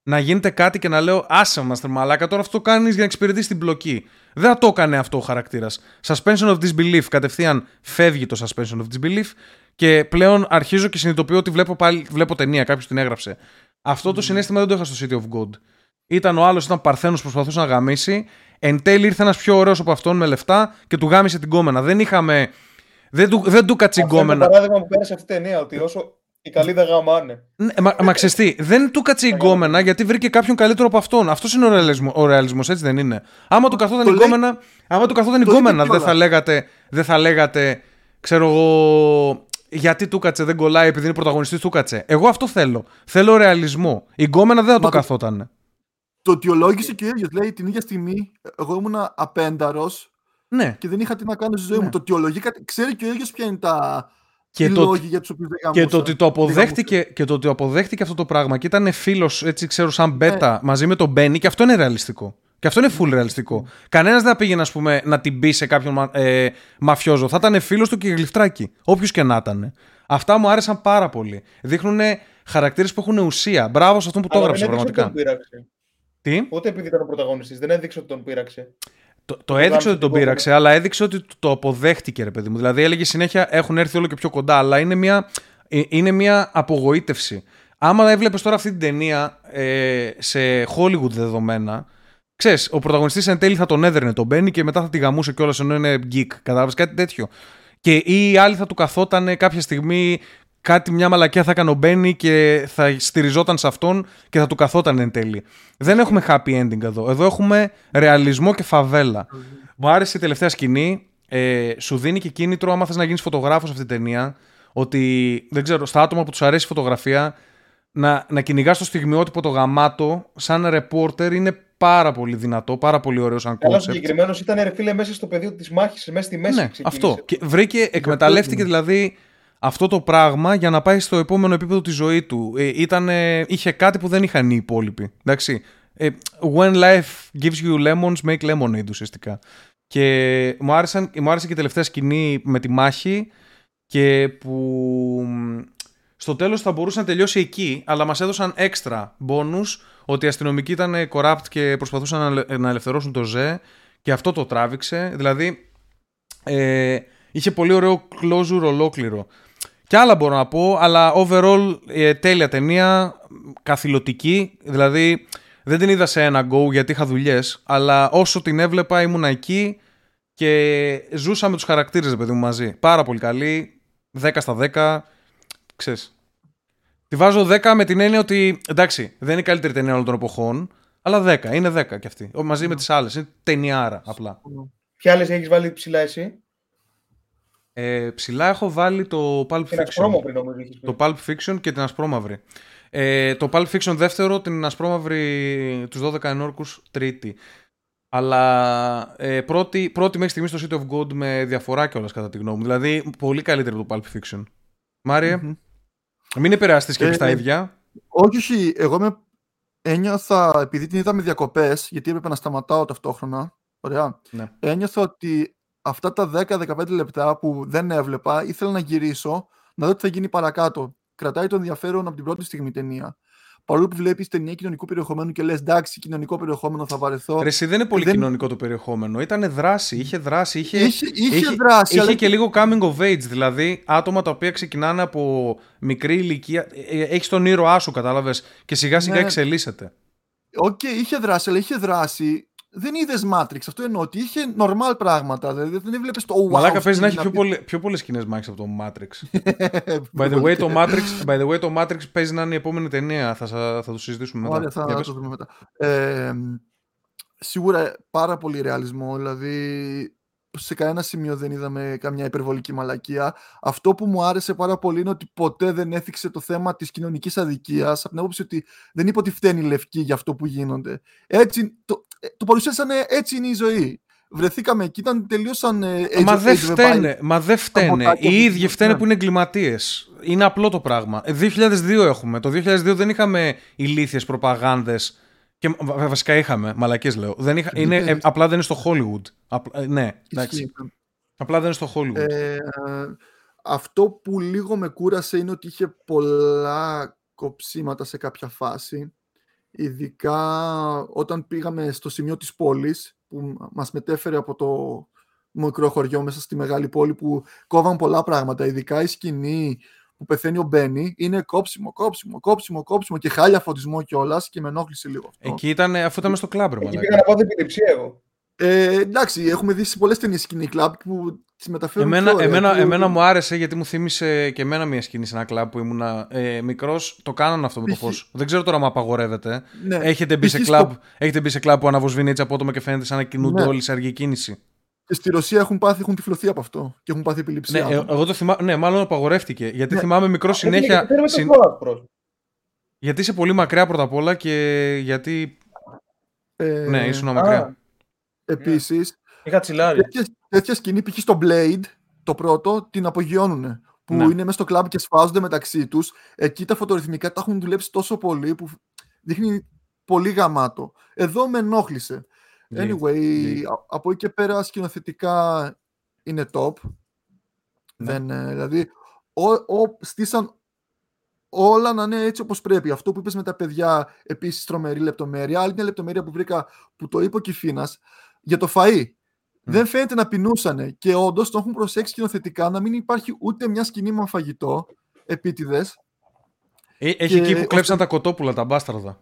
να γίνεται κάτι και να λέω άσε μας μαλάκα τώρα αυτό το κάνεις για να εξυπηρετείς την μπλοκή. Δεν θα το έκανε αυτό ο χαρακτήρας. Suspension of disbelief. Κατευθείαν φεύγει το suspension of disbelief και πλέον αρχίζω και συνειδητοποιώ ότι βλέπω, πάλι, βλέπω ταινία. Κάποιος την έγραψε. Αυτό το συνέστημα δεν το είχα στο City of God. Ήταν ο άλλος, ήταν παρθένος που προσπαθούσε να γαμίσει. Εν τέλει ήρθε ένας πιο ωραίος από αυτόν με λεφτά και του γάμισε την κόμενα. Δεν είχαμε. Δεν του, δεν του κάτσε Αυτό είναι το παράδειγμα που πέρασε αυτή η ταινία. Ότι όσο οι καλοί δεν γαμάνε. Ναι, μα, μα ξεστή, δεν του κάτσε η γκόμενα γιατί βρήκε κάποιον καλύτερο από αυτόν. Αυτός είναι ο ρεαλισμό, ο ρεαλισμός, έτσι δεν είναι. Άμα του καθόταν η γκόμενα, άμα του καθόταν η γκόμενα, δεν θα λέγατε, δεν θα λέγατε, ξέρω εγώ, γιατί του κάτσε, δεν κολλάει επειδή είναι πρωταγωνιστής του κάτσε. Εγώ αυτό θέλω. Θέλω ρεαλισμό. Η γκόμενα δεν θα το καθόταν. Το αιτιολόγησε και ο ίδιος. Λέει την ίδια στιγμή, εγώ ήμουν απένταρος ναι. και δεν είχα τι να κάνω στη ζωή ναι. μου. Το αιτιολογεί, ξέρει και ο ίδιος ποια είναι τα, και το, για τους και το ότι το αποδέχτηκε και το ότι αποδέχτηκε αυτό το πράγμα και ήταν φίλος, έτσι ξέρω, σαν μπέτα ναι. μαζί με τον Μπένι και αυτό είναι ρεαλιστικό. Και αυτό είναι full ρεαλιστικό. Κανένας δεν θα πήγαινε ας πούμε, να την πει σε κάποιον ε, μαφιόζο. Θα ήταν φίλος του και γλυφτράκι. Όποιος και να ήταν. Αυτά μου άρεσαν πάρα πολύ. Δείχνουν χαρακτήρες που έχουν ουσία. Μπράβο σε αυτόν που το έγραψε πραγματικά. Τι; Ούτε επειδή ήταν ο πρωταγωνιστής, δεν έδειξε ότι τον πείραξε. Το, το έδειξε ότι τον πείραξε, αλλά έδειξε ότι το αποδέχτηκε, ρε παιδί μου. Δηλαδή έλεγε συνέχεια έχουν έρθει όλο και πιο κοντά, αλλά είναι μια, ε, είναι μια απογοήτευση. Άμα έβλεπες τώρα αυτή την ταινία ε, σε Hollywood δεδομένα, ξέρεις, ο πρωταγωνιστής εν τέλει θα τον έδερνε τον Μπένι και μετά θα τη γαμούσε κιόλας ενώ είναι geek. Κατάλαβες κάτι τέτοιο. Και ή οι άλλοι θα του καθόταν κάποια στιγμή κάτι μια μαλακιά θα έκανε ο Μπένι και θα στηριζόταν σε αυτόν και θα του καθόταν εν τέλει. Δεν έχουμε happy ending εδώ. Εδώ έχουμε ρεαλισμό και φαβέλα. Μου άρεσε η τελευταία σκηνή. Ε, σου δίνει και κίνητρο άμα θες να γίνεις φωτογράφος αυτή την ταινία ότι δεν ξέρω, στα άτομα που τους αρέσει η φωτογραφία να, να κυνηγάς το στιγμιότυπο το γαμάτο σαν ρεπόρτερ είναι πάρα πολύ δυνατό, πάρα πολύ ωραίο σαν κόνσεπτ. Αλλά συγκεκριμένος ήταν ρε φίλε μέσα στο πεδίο της μάχης, μέσα στη μέση. Ναι, αυτό. Και βρήκε, εκμεταλλεύτηκε δηλαδή αυτό το πράγμα για να πάει στο επόμενο επίπεδο της ζωής του. Ε, ήταν, είχε κάτι που δεν είχαν οι υπόλοιποι. Εντάξει. Ε, when life gives you lemons, make lemonade ουσιαστικά. Και μου, άρεσαν, μου άρεσε και η τελευταία σκηνή με τη μάχη και που στο τέλος θα μπορούσε να τελειώσει εκεί, αλλά μας έδωσαν έξτρα bonus ότι οι αστυνομικοί ήταν corrupt και προσπαθούσαν να ελευθερώσουν το ΖΕ και αυτό το τράβηξε. Δηλαδή, ε, είχε πολύ ωραίο closure ολόκληρο. Και άλλα μπορώ να πω, αλλά overall ε, τέλεια ταινία, καθηλωτική, δηλαδή δεν την είδα σε ένα go γιατί είχα δουλειές, αλλά όσο την έβλεπα ήμουν εκεί και ζούσα με τους χαρακτήρες, παιδί μου, μαζί. Πάρα πολύ καλή, 10 στα 10, ξέρεις. Τη βάζω 10 με την έννοια ότι, εντάξει, δεν είναι η καλύτερη ταινία όλων των εποχών, αλλά 10, είναι 10 κι αυτή, μαζί με τις άλλες, είναι ταινιάρα απλά. Ποια άλλες έχεις βάλει ψηλά εσύ; Ε, ψηλά έχω βάλει το Pulp Fiction. Το Pulp Fiction και την Ασπρόμαυρη. Ε, το Pulp Fiction δεύτερο, την Ασπρόμαυρη τους 12 ενόρκους τρίτη. Αλλά ε, πρώτη, πρώτη μέχρι στιγμής στο City of God με διαφορά κιόλας κατά τη γνώμη μου. Δηλαδή πολύ καλύτερη από το Pulp Fiction. μαριε mm-hmm. μην επηρεαστείς και ε, τα ίδια. Όχι, όχι. Εγώ με ένιωθα, επειδή την είδα με διακοπές, γιατί έπρεπε να σταματάω ταυτόχρονα. Ωραία. Ναι. Ένιωθα ότι αυτά τα 10-15 λεπτά που δεν έβλεπα, ήθελα να γυρίσω, να δω τι θα γίνει παρακάτω. Κρατάει το ενδιαφέρον από την πρώτη στιγμή ταινία. Παρόλο που βλέπεις ταινία κοινωνικού περιεχομένου και λες, εντάξει, κοινωνικό περιεχόμενο θα βαρεθώ. Ρε, εσύ δεν είναι πολύ δεν... κοινωνικό το περιεχόμενο. Ήταν δράση, είχε δράση. Είχε, είχε, είχε, είχε δράση. Είχε αλλά... και λίγο coming of age. Δηλαδή, άτομα τα οποία ξεκινάνε από μικρή ηλικία. Ε, ε, Έχεις τον ήρωά σου, κατάλαβες. Και σιγά σιγά ναι. εξελίσσεται. OK, okay, είχε δράση, αλλά είχε δράση δεν είδες Matrix. Αυτό εννοώ ότι είχε normal πράγματα. Δηλαδή δεν έβλεπες το wow. Μαλάκα παίζει να έχει πιο, πολλέ, πιο πολλές σκηνές μάχης από το Matrix. by, the way, το Matrix by the way, το Matrix παίζει να είναι η επόμενη ταινία. Θα, θα το συζητήσουμε μετά. Ωραία, θα, το δούμε μετά. Ε, σίγουρα πάρα πολύ ρεαλισμό. Δηλαδή σε κανένα σημείο δεν είδαμε καμιά υπερβολική μαλακία. Αυτό που μου άρεσε πάρα πολύ είναι ότι ποτέ δεν έθιξε το θέμα της κοινωνικής αδικίας από την άποψη ότι δεν είπε ότι φταίνει η λευκή για αυτό που γίνονται. Έτσι, το, ε, το παρουσίασαν έτσι είναι η ζωή. Βρεθήκαμε εκεί, ήταν τελείωσαν. Ε, μα δεν φταίνε. Μα δεν φταίνε. Οι ίδιοι φταίνε ναι. που είναι εγκληματίες. Είναι απλό το πράγμα. 2002 ε, έχουμε. Το 2002 δεν είχαμε ηλίθιες προπαγάνδες και βασικά είχαμε, μαλακές λέω. Δεν είχα, είναι, ε, απλά δεν είναι στο Hollywood. Απλά, ε, ναι, εντάξει. Απλά δεν είναι στο Hollywood. Ε, αυτό που λίγο με κούρασε είναι ότι είχε πολλά κοψίματα σε κάποια φάση. Ειδικά όταν πήγαμε στο σημείο της πόλης που μας μετέφερε από το μικρό χωριό μέσα στη μεγάλη πόλη που κόβαν πολλά πράγματα, ειδικά η σκηνή που πεθαίνει ο Μπένι είναι κόψιμο, κόψιμο, κόψιμο, κόψιμο και χάλια φωτισμό κιόλας και με ενόχλησε λίγο αυτό. Εκεί ήταν, αφού ήταν στο κλαμπ, Εκεί πήγα να πάω επιληψία εγώ. Ε, εντάξει, έχουμε δει σε πολλές ταινίες σκηνή κλαμπ που τις μεταφέρουν. Εμένα, πιο, εμένα, δηλαδή, εμένα μου άρεσε γιατί μου θύμισε και εμένα μια σκηνή σε ένα κλαμπ που ήμουν ε, μικρός. Το κάνανε αυτό με το Π.χ. φως. Δεν ξέρω τώρα αν απαγορεύεται. Ναι. Έχετε, μπει σε Π.χ. κλαμπ, στο- έχετε μπει σε κλαμπ που αναβοσβήνει έτσι απότομα και φαίνεται σαν να κινούνται Ναι. όλοι σε αργή κίνηση. Και στη Ρωσία έχουν, πάθει, έχουν τυφλωθεί από αυτό και έχουν πάθει Ναι, επιληψία. ε, εγώ το θυμάμαι. Ναι, μάλλον απαγορεύτηκε. Γιατί Ναι. θυμάμαι μικρό συνέχεια. Θέλουμε συν- το Fallout Pro. Γιατί είσαι πολύ μακριά πρώτα απ' όλα και γιατί. ε, Ναι, ήσουν μακριά. Επίσης, Είχα τσιλάρει. τέτοια, τέτοια σκηνή π.χ. στο Blade, το πρώτο, την απογειώνουν. Που Ναι. είναι μέσα στο κλαμπ και σφάζονται μεταξύ τους. Εκεί τα φωτορυθμικά τα έχουν δουλέψει τόσο πολύ που δείχνει πολύ γαμάτο. Εδώ με ενόχλησε. Γη. Anyway, Γη. α- από εκεί και πέρα σκηνοθετικά είναι top. Ναι. Δεν, ε, δηλαδή, ο, ο, στήσαν όλα να είναι έτσι όπως πρέπει. Αυτό που είπες με τα παιδιά, επίσης τρομερή λεπτομέρεια. Άλλη μια λεπτομέρεια που βρήκα, που το είπε ο Κιφίνας, για το φαΐ. Δεν φαίνεται να πεινούσανε και όντως το έχουν προσέξει σκηνοθετικά να μην υπάρχει ούτε μια σκηνή με φαγητό επίτηδες. Ε, Έχει Και εκεί που ώστε- κλέψαν τα κοτόπουλα, τα μπάσταρδα.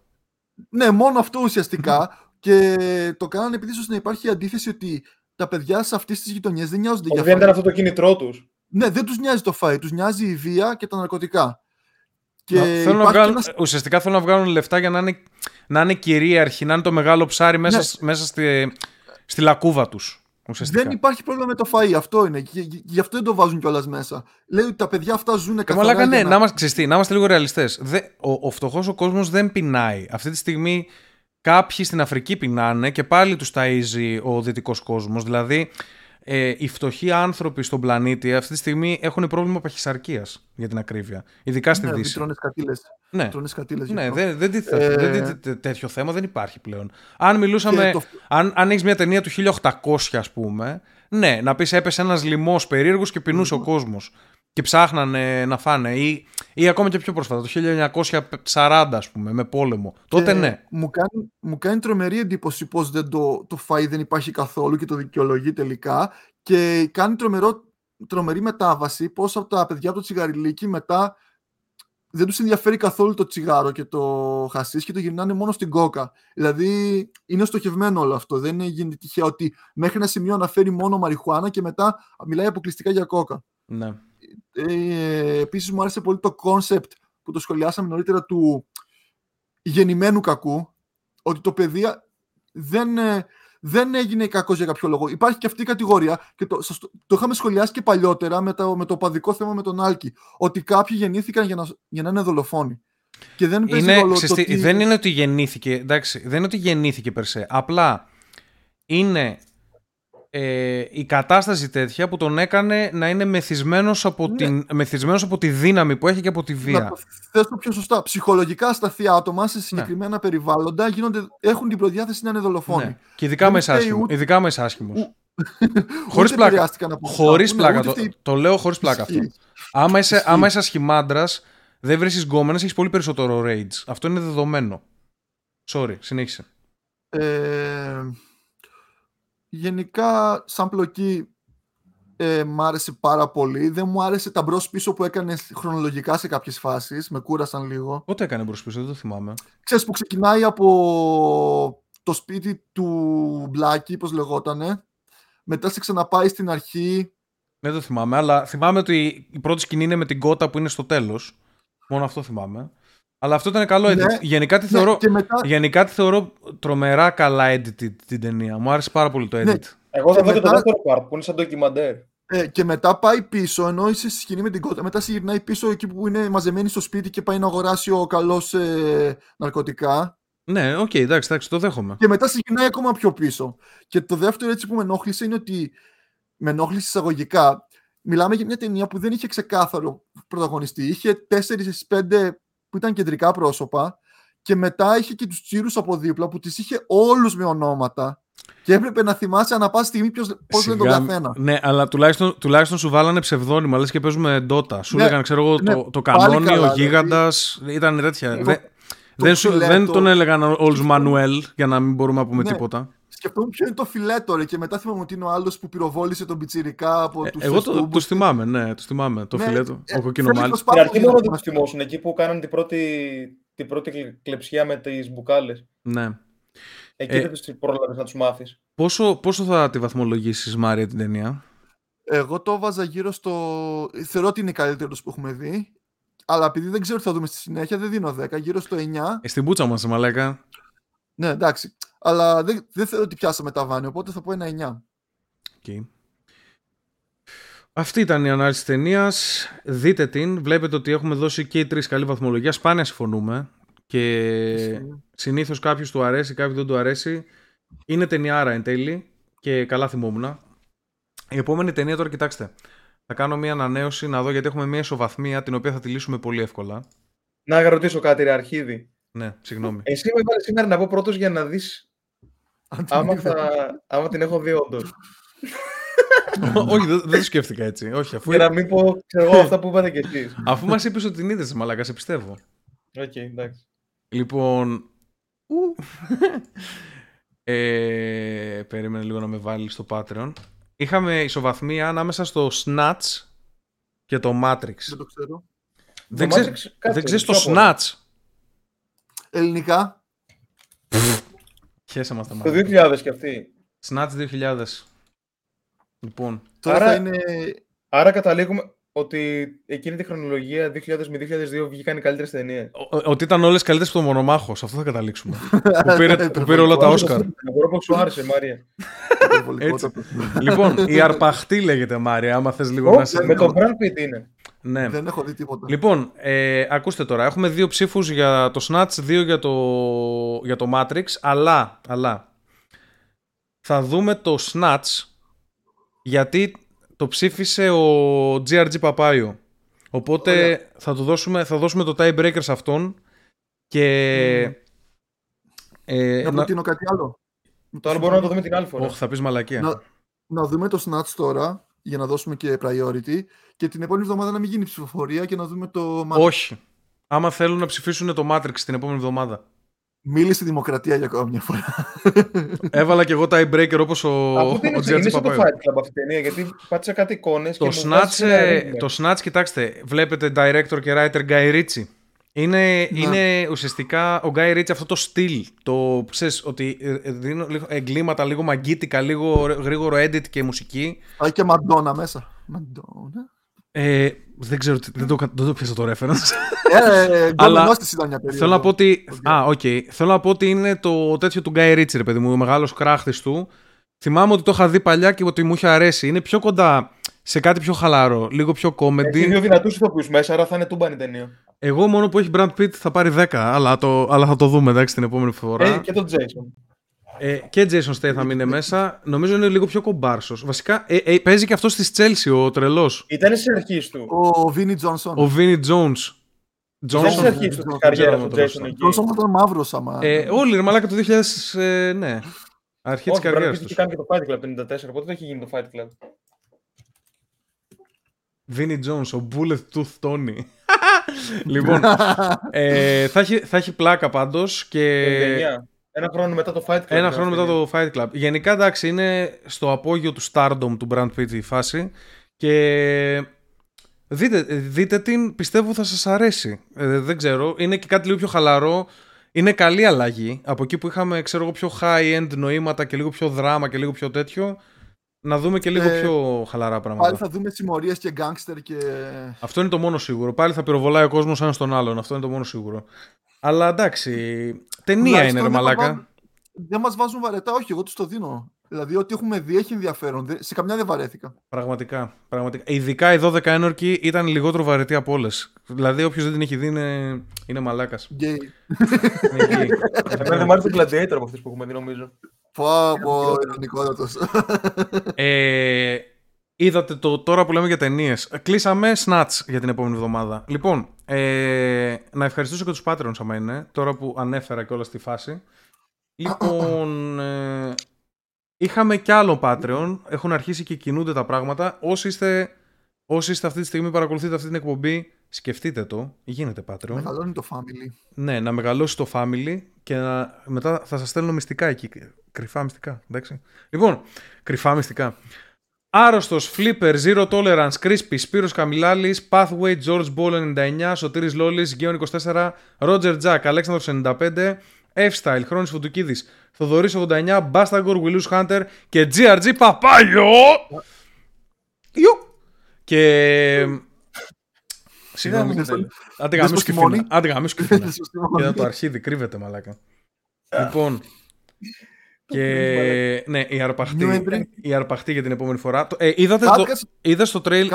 Ναι, μόνο αυτό ουσιαστικά. και το κάνανε επειδή ίσως να υπάρχει αντίθεση ότι τα παιδιά σε αυτές τις γειτονιές δεν νοιάζονται για Ότι δεν ήταν φαΐ. αυτό το κίνητρό τους. Ναι, δεν τους νοιάζει το φαΐ, τους νοιάζει η βία και τα ναρκωτικά. Και Να- θέλουν να υπάρχει βγάλουν, ένας- Ουσιαστικά θέλουν να βγάλουν λεφτά για να είναι, να είναι κυρίαρχοι, να είναι το μεγάλο ψάρι μέσα, Ναι. σ- μέσα στη, στη λακκούβα τους. Ουσιαστικά. Δεν υπάρχει πρόβλημα με το φαΐ, αυτό είναι. Και, και- γι' αυτό δεν το βάζουν κιόλας μέσα. Λέει ότι τα παιδιά αυτά ζουν Ε, καθαρά. μαλάκα, ναι, για να... είμαστε, ξέρεις τι, να είμαστε λίγο ρεαλιστές. Ο, ο φτωχός ο κόσμος δεν πεινάει. Αυτή τη στιγμή κάποιοι στην Αφρική πεινάνε και πάλι τους ταΐζει ο δυτικός κόσμος. Δηλαδή, ε, οι φτωχοί άνθρωποι στον πλανήτη αυτή τη στιγμή έχουν πρόβλημα παχυσαρκίας για την ακρίβεια. Ειδικά στη Ναι, μην Δύση. τρώνε σκατήλες. Ναι. Τρώνε σκατήλες γι' Ναι, αυτό. δεν, δεν τίθεται- Ε, δεν τίθεται τέτοιο θέμα, δεν υπάρχει πλέον. Αν μιλούσαμε, Και το- αν, αν έχεις μια ταινία του 1800, ας πούμε, ναι, να πεις έπεσε ένας λοιμός περίεργος και πεινούσε ο κόσμος. Και ψάχνανε να φάνε. Ή, ή ακόμα και πιο πρόσφατα, το 1940, ας πούμε, με πόλεμο. Τότε Και ναι. Μου κάνει, μου κάνει τρομερή εντύπωση πως δεν το, το φαΐ δεν υπάρχει καθόλου και το δικαιολογεί τελικά και κάνει τρομερό, τρομερή μετάβαση πως από τα παιδιά από το τσιγαριλίκι μετά δεν τους ενδιαφέρει καθόλου το τσιγάρο και το χασίς και το γυρνάνε μόνο στην κόκα. Δηλαδή είναι στοχευμένο όλο αυτό. Δεν γίνεται τυχαία ότι μέχρι ένα σημείο αναφέρει μόνο μαριχουάνα και μετά μιλάει αποκλειστικά για κόκα. ναι. Ε, επίσης μου άρεσε πολύ το concept που το σχολιάσαμε νωρίτερα του γεννημένου κακού ότι το παιδί δεν, ε, δεν έγινε κακός για κάποιο λόγο. Υπάρχει και αυτή η κατηγορία και το, σας το, το είχαμε σχολιάσει και παλιότερα με το, με το παδικό θέμα με τον Άλκη ότι κάποιοι γεννήθηκαν για να, για να είναι δολοφόνοι. Και δεν παίζει Είναι, ρόλο ξέρεις το τι, ότι... Δεν είναι ότι γεννήθηκε, εντάξει, δεν είναι ότι γεννήθηκε περσέ. Απλά είναι ε, η κατάσταση τέτοια που τον έκανε να είναι μεθυσμένος από, Ναι. την, μεθυσμένος από τη δύναμη που έχει και από τη βία. Να το θέσω πιο σωστά. Ψυχολογικά ασταθή άτομα Ναι. σε συγκεκριμένα περιβάλλοντα γίνονται, έχουν την προδιάθεση να είναι δολοφόνοι. Ναι. Και ειδικά Δεν με είσαι φταίει άσχημο. ούτε- Ειδικά με είσαι άσχημος. Ούτε Χωρίς πλάκα. επηρεάστηκαν από αυτά. Χωρίς Ναι, πλάκα. ούτε Το, φταίει- το λέω χωρίς πλάκα αυτό. Ισχύει. Άμα είσαι, Ισχύει. άμα είσαι ασχημάντρας, δεν βρίσκεις γκόμενες, έχεις πολύ περισσότερο rage. Αυτό είναι δεδομένο. Sorry, συνέχισε. Ε, γενικά, σαν πλοκή, ε, μ' άρεσε πάρα πολύ. Δεν μου άρεσε τα μπρος πίσω που έκανε χρονολογικά σε κάποιες φάσεις. Με κούρασαν λίγο. Πότε έκανε μπρος πίσω, δεν το θυμάμαι. Ξέρεις που ξεκινάει από το σπίτι του Μπλάκη, πώς λεγότανε. Μετά σε ξαναπάει στην αρχή. Δεν το θυμάμαι, αλλά θυμάμαι ότι η πρώτη σκηνή είναι με την κότα που είναι στο τέλος. Μόνο αυτό θυμάμαι. Αλλά αυτό ήταν καλό edit. Ναι. Γενικά, τη Ναι, θεωρώ, και μετά, γενικά τη θεωρώ τρομερά καλά edited την ταινία. Μου άρεσε πάρα πολύ το edit. Ναι. Εγώ θα Και δω και το μετά- δεύτερο part που είναι σαν ντοκιμαντέρ. ε, και μετά πάει πίσω, ενώ είσαι στη σκηνή με την κότα. Μετά γυρνάει πίσω εκεί που είναι μαζεμένη στο σπίτι και πάει να αγοράσει ο καλός ε, ναρκωτικά. Ναι, οκ, εντάξει, εντάξει, το δέχομαι. Και μετά συγκινάει ακόμα πιο πίσω. Και το δεύτερο έτσι που με ενόχλησε είναι ότι με ενόχλησε εισαγωγικά. Μιλάμε για μια ταινία που δεν είχε ξεκάθαρο πρωταγωνιστή. Είχε 4-5 που ήταν κεντρικά πρόσωπα και μετά είχε και τους τσίρους από δίπλα που τις είχε όλους με ονόματα και έπρεπε να θυμάσαι ανα πάσα στιγμή ποιος, πώς λένε τον Σιγά- καθένα. Ναι, αλλά τουλάχιστον, τουλάχιστον σου βάλανε ψευδόνυμα, λες και παίζουμε Dota. Σου Ναι, λέγανε, ξέρω εγώ, ναι, το, το πάλι κανόνι, καλά, ο δηλαδή. γίγαντας, ήταν τέτοια. Εγώ- Δεν, δεν, σου, δεν τον έλεγαν όλου Μανουέλ για να μην μπορούμε να πούμε ναι. τίποτα. Σκεφτόμουν ποιο είναι το φιλέτο ρε, και μετά θυμάμαι ότι είναι ο άλλος που πυροβόλησε τον Πιτσιρικά από ε, τους Εγώ το, το θυμάμαι, ναι, το θυμάμαι. Το ναι, φιλέτο. Ε, ο κοκκίνο μάλι. Στην αρχή μόνο το θυμόσουν εκεί που κάνανε την πρώτη, την πρώτη κλεψιά με τις μπουκάλες. Ναι. Εκεί ε, δεν τους πρόλαβες να τους μάθεις. Πόσο, πόσο θα τη βαθμολογήσεις, Μάρια, την ταινία; Εγώ το βάζα γύρω στο. Θεωρώ ότι είναι καλύτερο που έχουμε δει. Αλλά επειδή δεν ξέρω τι θα δούμε στη συνέχεια, δεν δίνω 10, γύρω στο 9. Ε, στην πούτσα μας, μαλάκα. Ναι, εντάξει. Αλλά δεν, δεν θέλω ότι πιάσαμε τα βάνη, οπότε θα πω ένα 9. Okay. Αυτή ήταν η ανάλυση ταινίας. Δείτε την. Βλέπετε ότι έχουμε δώσει και οι τρεις καλή βαθμολογία. Σπάνια συμφωνούμε. Και συνήθως κάποιος του αρέσει, κάποιο δεν του αρέσει. Είναι ταινιάρα εν τέλει. Και καλά θυμόμουν. Η επόμενη ταινία τώρα, κοιτάξτε. Θα κάνω μια ανανέωση να δω γιατί έχουμε μια ισοβαθμία την οποία θα τη λύσουμε πολύ εύκολα. Να ρωτήσω κάτι, ρε αρχίδι. Ναι, συγγνώμη. Εσύ με βάλει σήμερα να πω πρώτος για να δεις. Άμα, θα... άμα την έχω δει, όντως. Όχι, δεν το σκέφτηκα έτσι. Όχι, αφού... Για να μην πω ξέρω, αυτά που είπατε κι εσείς. Αφού μας είπες ότι την είδες, μαλάκα, σε πιστεύω. OK, okay, εντάξει. Λοιπόν. ε, περίμενε λίγο να με βάλεις στο Patreon. Είχαμε ισοβαθμία ανάμεσα στο Snatch και το Matrix. Δεν το ξέρω. Δεν, το ξέ... δεν ξέρεις το Snatch; Ελληνικά. Χέσε μας τα Το 2000 και αυτή. Snatch 2000. Λοιπόν. Τώρα άρα, είναι... άρα καταλήγουμε ότι εκείνη τη χρονολογία 2000 με 2002 βγήκαν οι καλύτερες ταινίες. Ότι ήταν όλες καλύτερες από το μονομάχος. Αυτό θα καταλήξουμε. που, πήρε, που πήρε όλα τα Όσκαρ. Εγώ που σου άρεσε, Μάρια. λοιπόν, η αρπαχτή λέγεται Μάρια, άμα θες λίγο να σε. Με τον Brad Pitt είναι. Ναι. Δεν έχω δει τίποτα. Λοιπόν, ε, ακούστε τώρα. Έχουμε δύο ψήφους για το Snatch, δύο για το, για το Matrix. Αλλά, αλλά θα δούμε το Snatch γιατί το ψήφισε ο GRG Παπάιο. Οπότε θα, του δώσουμε, θα δώσουμε το tiebreaker σε αυτόν και... Ε, να προτείνω κάτι άλλο. Τώρα μπορούμε να το δούμε την άλλη φορά. Όχι, θα πεις μαλακία. Να, να δούμε το Snatch τώρα για να δώσουμε και priority και την επόμενη εβδομάδα να μην γίνει ψηφοφορία και να δούμε το Matrix. Όχι. Άμα θέλουν να ψηφίσουν το Matrix την επόμενη εβδομάδα. Μίλησε δημοκρατία για ακόμα μια φορά. Έβαλα και εγώ τα breaker όπως ο, ο Τζέρτσι το Fight Club αυτή την ταινία, γιατί πάτησα κάτι εικόνες. Το, Snatch, ε, το Snatch, κοιτάξτε, βλέπετε director και writer Guy Ritchie. Είναι, είναι ουσιαστικά ο Guy Ritchie αυτό το στυλ. Το ξέρεις ότι ε, δίνω λίγο εγκλήματα, λίγο μαγκίτικα, λίγο γρήγορο edit και μουσική. Α, και Μαντόνα μέσα. Μαντόνα. Ε, δεν ξέρω, δεν το, δεν το πιάσα το reference. Ε, ε, ε Αλλά ήταν μια περίοδο. Θέλω να πω ότι, α, okay. θέλω να πω ότι είναι το τέτοιο του Guy Ritchie, παιδί μου, ο μεγάλος κράχτης του. Θυμάμαι ότι το είχα δει παλιά και ότι μου είχε αρέσει. Είναι πιο κοντά σε κάτι πιο χαλαρό, λίγο πιο comedy. Έχει δύο δυνατούς ηθοποιούς μέσα, άρα θα είναι τούμπανη ταινία. Εγώ μόνο που έχει Brad Pitt θα πάρει 10, αλλά, το, αλλά θα το δούμε εντάξει την επόμενη φορά. Ε, και τον Jason. Ε, και Jason Statham είναι μέσα. Νομίζω είναι λίγο πιο κομπάρσος. Βασικά ε, ε, παίζει και αυτός στη Chelsea ο τρελός. Ήταν στις αρχή του. Ο Vinnie Johnson. Ο Vinnie Jones. Ήταν στις αρχή του καριέρας του Jason εκεί. Johnson ήταν μαύρος άμα. Ε, όλοι ρε μαλάκα το 2000. Ε, ναι. Αρχή της καριέρας τους. Είχε κάνει και το Fight Club 54, οπότε δεν έχει γίνει το Fight Club; Vinnie Jones, ο Bullet Tooth Tony. Λοιπόν, ε, θα, έχει, θα έχει πλάκα πάντως και... Ένα χρόνο μετά το Fight Club. Ένα χρόνο μετά το Fight Club. Γενικά εντάξει είναι στο απόγειο του Stardom του Brand Pitt η φάση και δείτε, δείτε την, πιστεύω θα σας αρέσει. Ε, δεν ξέρω, είναι και κάτι λίγο πιο χαλαρό. Είναι καλή αλλαγή. Από εκεί που είχαμε ξέρω εγώ πιο high-end νοήματα και λίγο πιο δράμα και λίγο πιο τέτοιο να δούμε και λίγο ε, πιο χαλαρά πράγματα. Πάλι θα δούμε συμμορίες και γκάγκστερ και. Αυτό είναι το μόνο σίγουρο. Πάλι θα πυροβολάει ο κόσμος ένας στον άλλον. Αυτό είναι το μόνο σίγουρο. Αλλά εντάξει. Ταινία είναι, ρε Μαλάκα. Δεν μας βάζουν βαρετά, όχι, εγώ τους το δίνω. Δηλαδή, ό,τι έχουμε δει έχει ενδιαφέρον. Σε καμιά δεν βαρέθηκα. Πραγματικά. πραγματικά. Ειδικά οι 12 ένορκοι ήταν λιγότερο βαρετή από όλες. Δηλαδή, όποιος δεν την έχει δει είναι, είναι μαλάκας. Γκέι. Εμένα δεν μ' άρεσε το Gladiator από αυτές που έχουμε δει, νομίζω. Πω, πω, ειρωνικότατο. ε, είδατε το τώρα που λέμε για ταινίες. Κλείσαμε Snatch για την επόμενη εβδομάδα. Λοιπόν, ε, να ευχαριστήσω και τους Patreons άμα είναι, τώρα που ανέφερα και όλα στη φάση. Λοιπόν, ε, είχαμε κι άλλο Patreon. Έχουν αρχίσει και κινούνται τα πράγματα. Όσοι είστε, όσοι είστε αυτή τη στιγμή παρακολουθείτε αυτή την εκπομπή, σκεφτείτε το, γίνεται Patreon. Μεγαλώνει το family. Ναι, να μεγαλώσει το family και να, μετά θα σας στέλνω μυστικά εκεί. Κρυφά μυστικά, εντάξει. Λοιπόν, κρυφά μυστικά. Άρρωστος, Flipper, Zero Tolerance, Crispy, Σπύρος Καμιλάλης, Pathway, George Ball 99, Σωτήρης Λόλης, Γκέον 24, Roger Jack, Αλέξανδρος 95, F-Style, Χρόνης Φωτουκίδης, Θοδωρής 89, Bastagor, Willus Hunter και GRG Παπάγιο! Ιου! Και... Συγγνώμη, άντε γαμίσου και φίνα. Άντε γαμίσου και φίνα. Είδα το αρχίδι, κρύβεται μαλάκα. Λοιπόν, και ναι, η αρπαχτή, η αρπαχτή για την επόμενη φορά. Ε, είδατε το, είδα στο trail.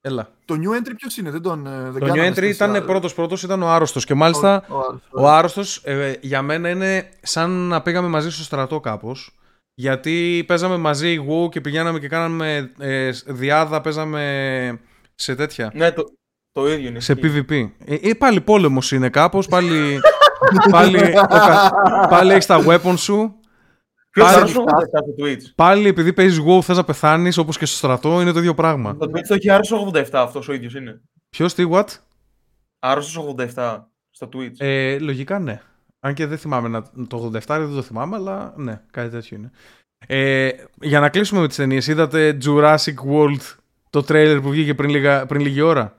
Έλα. Το new entry ποιος είναι, δεν τον. Ε, δεν το new entry ήταν πρώτος πρώτος, ήταν ο άρρωστος. Και μάλιστα ο, ο άρρωστος ε, για μένα είναι σαν να πήγαμε μαζί στο στρατό κάπως. Γιατί παίζαμε μαζί WoW και πηγαίναμε και κάναμε ε, διάδα, παίζαμε σε τέτοια. Ναι, το, το ίδιο είναι. Σε PvP. Ε, ε, πάλι πόλεμος είναι κάπως. Πάλι, πάλι, πάλι έχεις τα weapons σου. Πάλι, στο Twitch; πάλι επειδή παίζεις WoW θες να πεθάνεις όπως και στο στρατό είναι το ίδιο πράγμα. Το Twitch το έχει άρρωστος 87 αυτός ο ίδιος είναι. Ποιος, τι, what? Άρρωστος 87 στο Twitch. Ε, λογικά ναι. Αν και δεν θυμάμαι να, το 87 δεν το θυμάμαι, αλλά ναι, κάτι τέτοιο είναι. Ε, για να κλείσουμε με τις ταινίες, είδατε Jurassic World το τρέιλερ που βγήκε πριν, λίγα, πριν λίγη ώρα;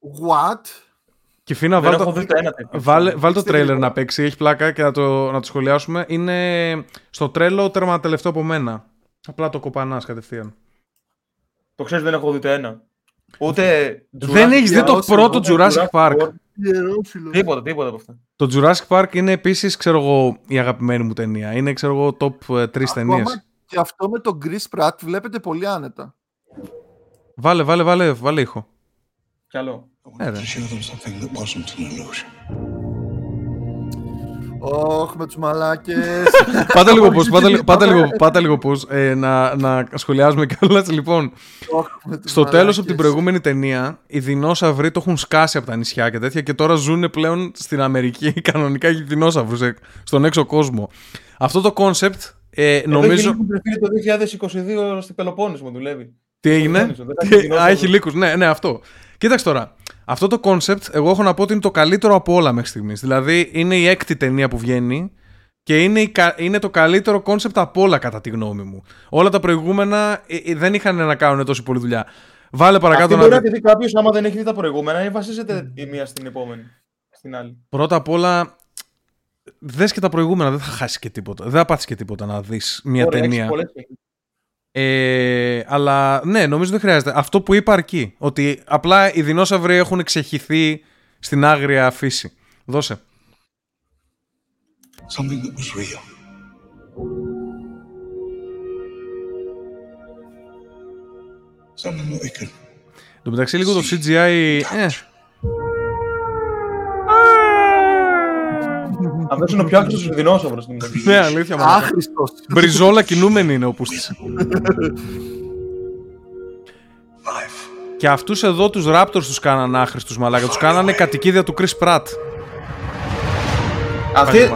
What? Και Φίνα, βάλ το, βάλ, βάλ το τρέιλερ να παίξει, έχει πλάκα και να το, να το σχολιάσουμε. Είναι στο τρέλο τέρμα τελευταίο από μένα. Απλά το κοπανάς κατευθείαν. Το ξέρεις, δεν έχω δει το ένα. Ούτε. Δεν έχεις δει το πρώτο Jurassic Park. Τίποτα, τίποτα από αυτά. Το Jurassic Park είναι επίσης, ξέρω εγώ, η αγαπημένη μου ταινία. Είναι, ξέρω εγώ, top 3 ταινίες. Και αυτό με τον Chris Pratt βλέπετε πολύ άνετα. Βάλε, βάλε, βάλε, βάλε ήχο. Καλό. Ε, Όχ, με τους μαλάκες. πάτε λίγο πώς, πάτε, πάτε, λίγο, πάτε λίγο πώς, ε, να, να σχολιάζουμε κιόλας. Λοιπόν, στο τέλος από την προηγούμενη ταινία, οι δεινόσαυροι το έχουν σκάσει από τα νησιά και τέτοια και τώρα ζουν πλέον στην Αμερική. Κανονικά έχει δεινόσαυρους ε, στον έξω κόσμο. Αυτό το κόνσεπτ ε, νομίζω... Έχει το 2022 στην Πελοπόννησο μου δουλεύει. Τι έγινε; Α, έχει λύκους. Ναι, ναι, αυτό. Κοίταξε τώρα. Αυτό το κόνσεπτ, εγώ έχω να πω ότι είναι το καλύτερο από όλα μέχρι στιγμής. Δηλαδή, είναι η έκτη ταινία που βγαίνει και είναι, είναι το καλύτερο κόνσεπτ από όλα, κατά τη γνώμη μου. Όλα τα προηγούμενα ε, ε, δεν είχαν να κάνουν τόσο πολλή δουλειά. Βάλε παρακάτω Αυτή να. Μπορεί να δει κάποιος, άμα δεν έχει δει τα προηγούμενα, ή βασίζεται η μία στην επόμενη. Στην άλλη. Πρώτα απ' όλα, δες και τα προηγούμενα, δεν θα χάσεις και τίποτα. Δεν θα πάθεις και τίποτα να δεις μια Ωραία, ταινία. Ε, αλλά ναι, νομίζω δεν χρειάζεται. Αυτό που είπα αρκεί. Ότι απλά οι δεινόσαυροι έχουν εξεχηθεί στην άγρια φύση. Δώσε. Something that was real. Something that we could... Το μεταξύ λίγο το CGI... Ε, Αυτό είναι ο πιο άχρηστος δεινόσαυρο στην Ναι, αλήθεια. Άχρηστος. Μπριζόλα κινούμενη είναι ο Πούστη. Και αυτούς εδώ τους Raptors τους κάνανε άχρηστους μαλάκα. Τους κάνανε κατοικίδια του Chris Pratt. Αυτή...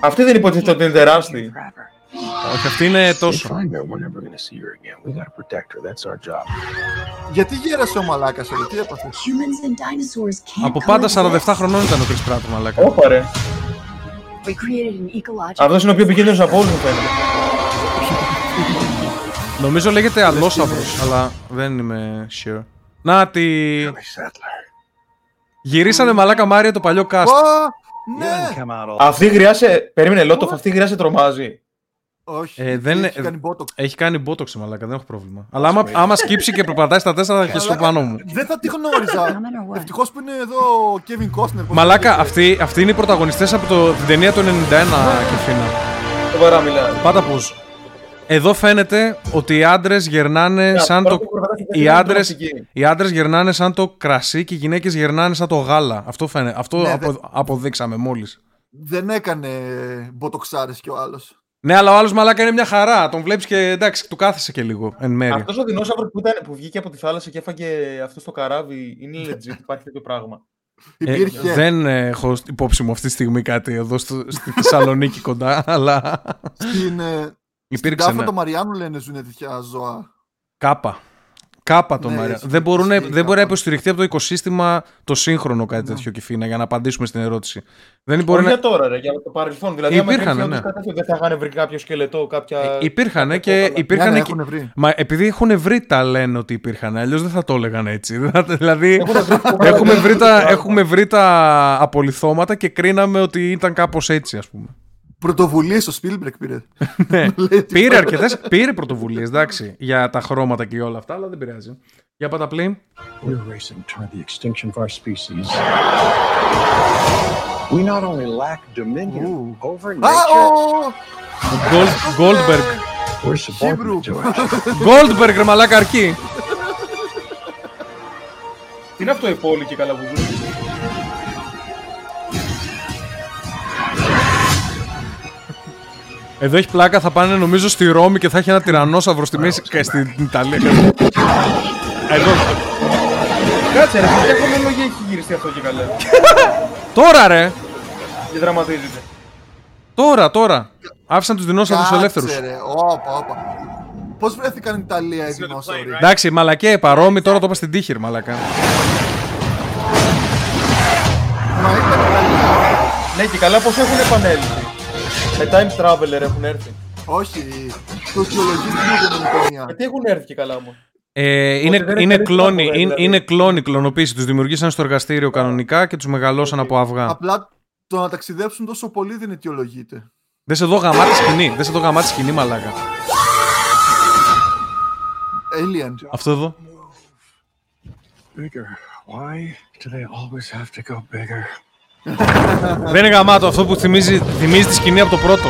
Αυτή δεν υποτίθεται ότι είναι τεράστιοι. Όχι, αυτή είναι τόσο. Γιατί γέρασε ο Μαλάκας εδώ, τι έπαθε; Από πάντα 47 χρονών ήταν ο Chris Pratt, Μαλάκα. Ωπα ρε. Αυτός είναι ο πιο επικίνδυνος από όλους μου φαίνεται. Νομίζω λέγεται αλόσαυρος, αλλά δεν είμαι sure. Να τη... Γυρίσανε μαλάκα Μάρια το παλιό cast. Ναι! Αυτή γριάσε, περίμενε Λότοφ, αυτή γριάσε τρομάζει. Όχι, ε, δεν... έχει κάνει botox. Έχει κάνει botox, μαλάκα, δεν έχω πρόβλημα. Αλλά άμα, άμα σκύψει και προπατάει στα τέσσερα θα χεστώ πάνω μου. Δεν θα τη γνώριζα. Ευτυχώς που είναι εδώ ο Kevin Costner. Μαλάκα, αυτοί, αυτοί είναι οι πρωταγωνιστές από το, την ταινία του 91 και φίνα. Σοβαρά μιλάει. Πάντα πώ. Εδώ φαίνεται ότι οι άντρες γερνάνε σαν το. Οι άντρε οι άντρες γερνάνε σαν το κρασί και οι γυναίκες γερνάνε σαν το γάλα. Αυτό, φαίνεται. Αυτό ναι, απο... αποδείξαμε μόλις. Δεν έκανε μποτοξάρε κι ο άλλος. Ναι, αλλά ο άλλος μαλάκα είναι μια χαρά. Τον βλέπεις και εντάξει, του κάθεσε και λίγο εν μέρει. Αυτός ο δεινόσαυρος που, που βγήκε από τη θάλασσα και έφαγε αυτό στο καράβι είναι legit, υπάρχει τέτοιο πράγμα. Ε, δεν έχω υπόψη μου αυτή τη στιγμή κάτι εδώ στο, στη Θεσσαλονίκη κοντά, αλλά. Στην, ε, Υπήρξε. Στην Κάφα ναι. το Μαριάνου λένε ζουν τέτοια ζώα. Κάπα. Κάπα το ναι, Δεν, μπορούν, δεν μπορεί να υποστηριχθεί από το οικοσύστημα το σύγχρονο κάτι ναι. τέτοιο κυφίνα για να απαντήσουμε στην ερώτηση. Δεν μπορεί να... για τώρα, ρε, για το παρελθόν. Δηλαδή, υπήρχαν, ναι. Κάτι, δεν θα είχαν βρει κάποιο σκελετό, κάποια. Ε, υπήρχαν και. Υπήρχαν ναι, ναι, βρει. Μα επειδή έχουν βρει τα λένε ότι υπήρχαν, αλλιώς δεν θα το έλεγαν έτσι. δηλαδή, έχουμε, βρει τα, έχουμε βρει τα απολυθώματα και κρίναμε ότι ήταν κάπως έτσι, ας πούμε. Πρωτοβουλίες ο Spielberg πήρε. ναι. πήρε αρκετές. Πήρε πρωτοβουλίες, εντάξει, για τα χρώματα και όλα αυτά, αλλά δεν πειράζει. Για πάτα πλήν. We not only lack dominion over nature. Goldberg. We're subordinate to it. Goldberg, ρε μαλάκα αρκεί. Τι είναι αυτό η πόλη και καλά που Εδώ έχει πλάκα, θα πάνε νομίζω στη Ρώμη και θα έχει ένα τυρανόσαυρο στη μέση και στην Ιταλία. Εδώ. Κάτσε ρε, ποια χρονολογία έχει γυριστεί αυτό και καλά. Τώρα ρε. Και δραματίζεται. Τώρα, τώρα. Άφησαν τους δεινόσαυρους ελεύθερους. Κάτσε ρε, όπα, όπα. Πώς βρέθηκαν οι Ιταλία οι δεινόσαυροι; Εντάξει, μαλακέ, παρόμοι, τώρα το είπα στην τύχη, μαλακά. Μα ήταν Ναι, και καλά πώς έχουν επανέλθει. Με time traveler έχουν έρθει. Όχι, το αιτιολογεί στην Γιατί έχουν έρθει και καλά μου. Ε, είναι, είναι, κλόνοι, είναι, δηλαδή. είναι κλόνοι κλωνοποίηση. Τους δημιουργήσαν στο εργαστήριο κανονικά και τους μεγαλώσαν από αυγά. Απλά το να ταξιδέψουν τόσο πολύ δεν αιτιολογείται. Δεν σε δω γαμάτη σκηνή. Δεν σε δω γαμάτη σκηνή, μαλάκα. Alien. Αυτό εδώ. Δεν είναι γαμάτο αυτό που θυμίζει, θυμίζει τη σκηνή από το πρώτο.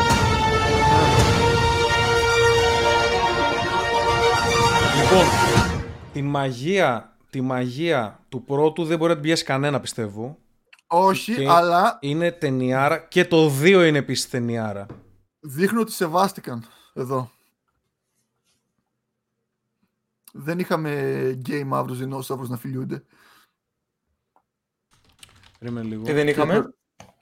Λοιπόν, τη μαγεία, τη μαγεία του πρώτου δεν μπορεί να την πιέσει κανένα πιστεύω. Όχι, αλλά... Είναι ταινιάρα και το 2 είναι επίσης ταινιάρα. Δείχνω ότι σεβάστηκαν εδώ. Δεν είχαμε γκέι μαύρους δεινόσαυρους να φιλιούνται. Περίμενε λίγο. Τι δεν είχαμε;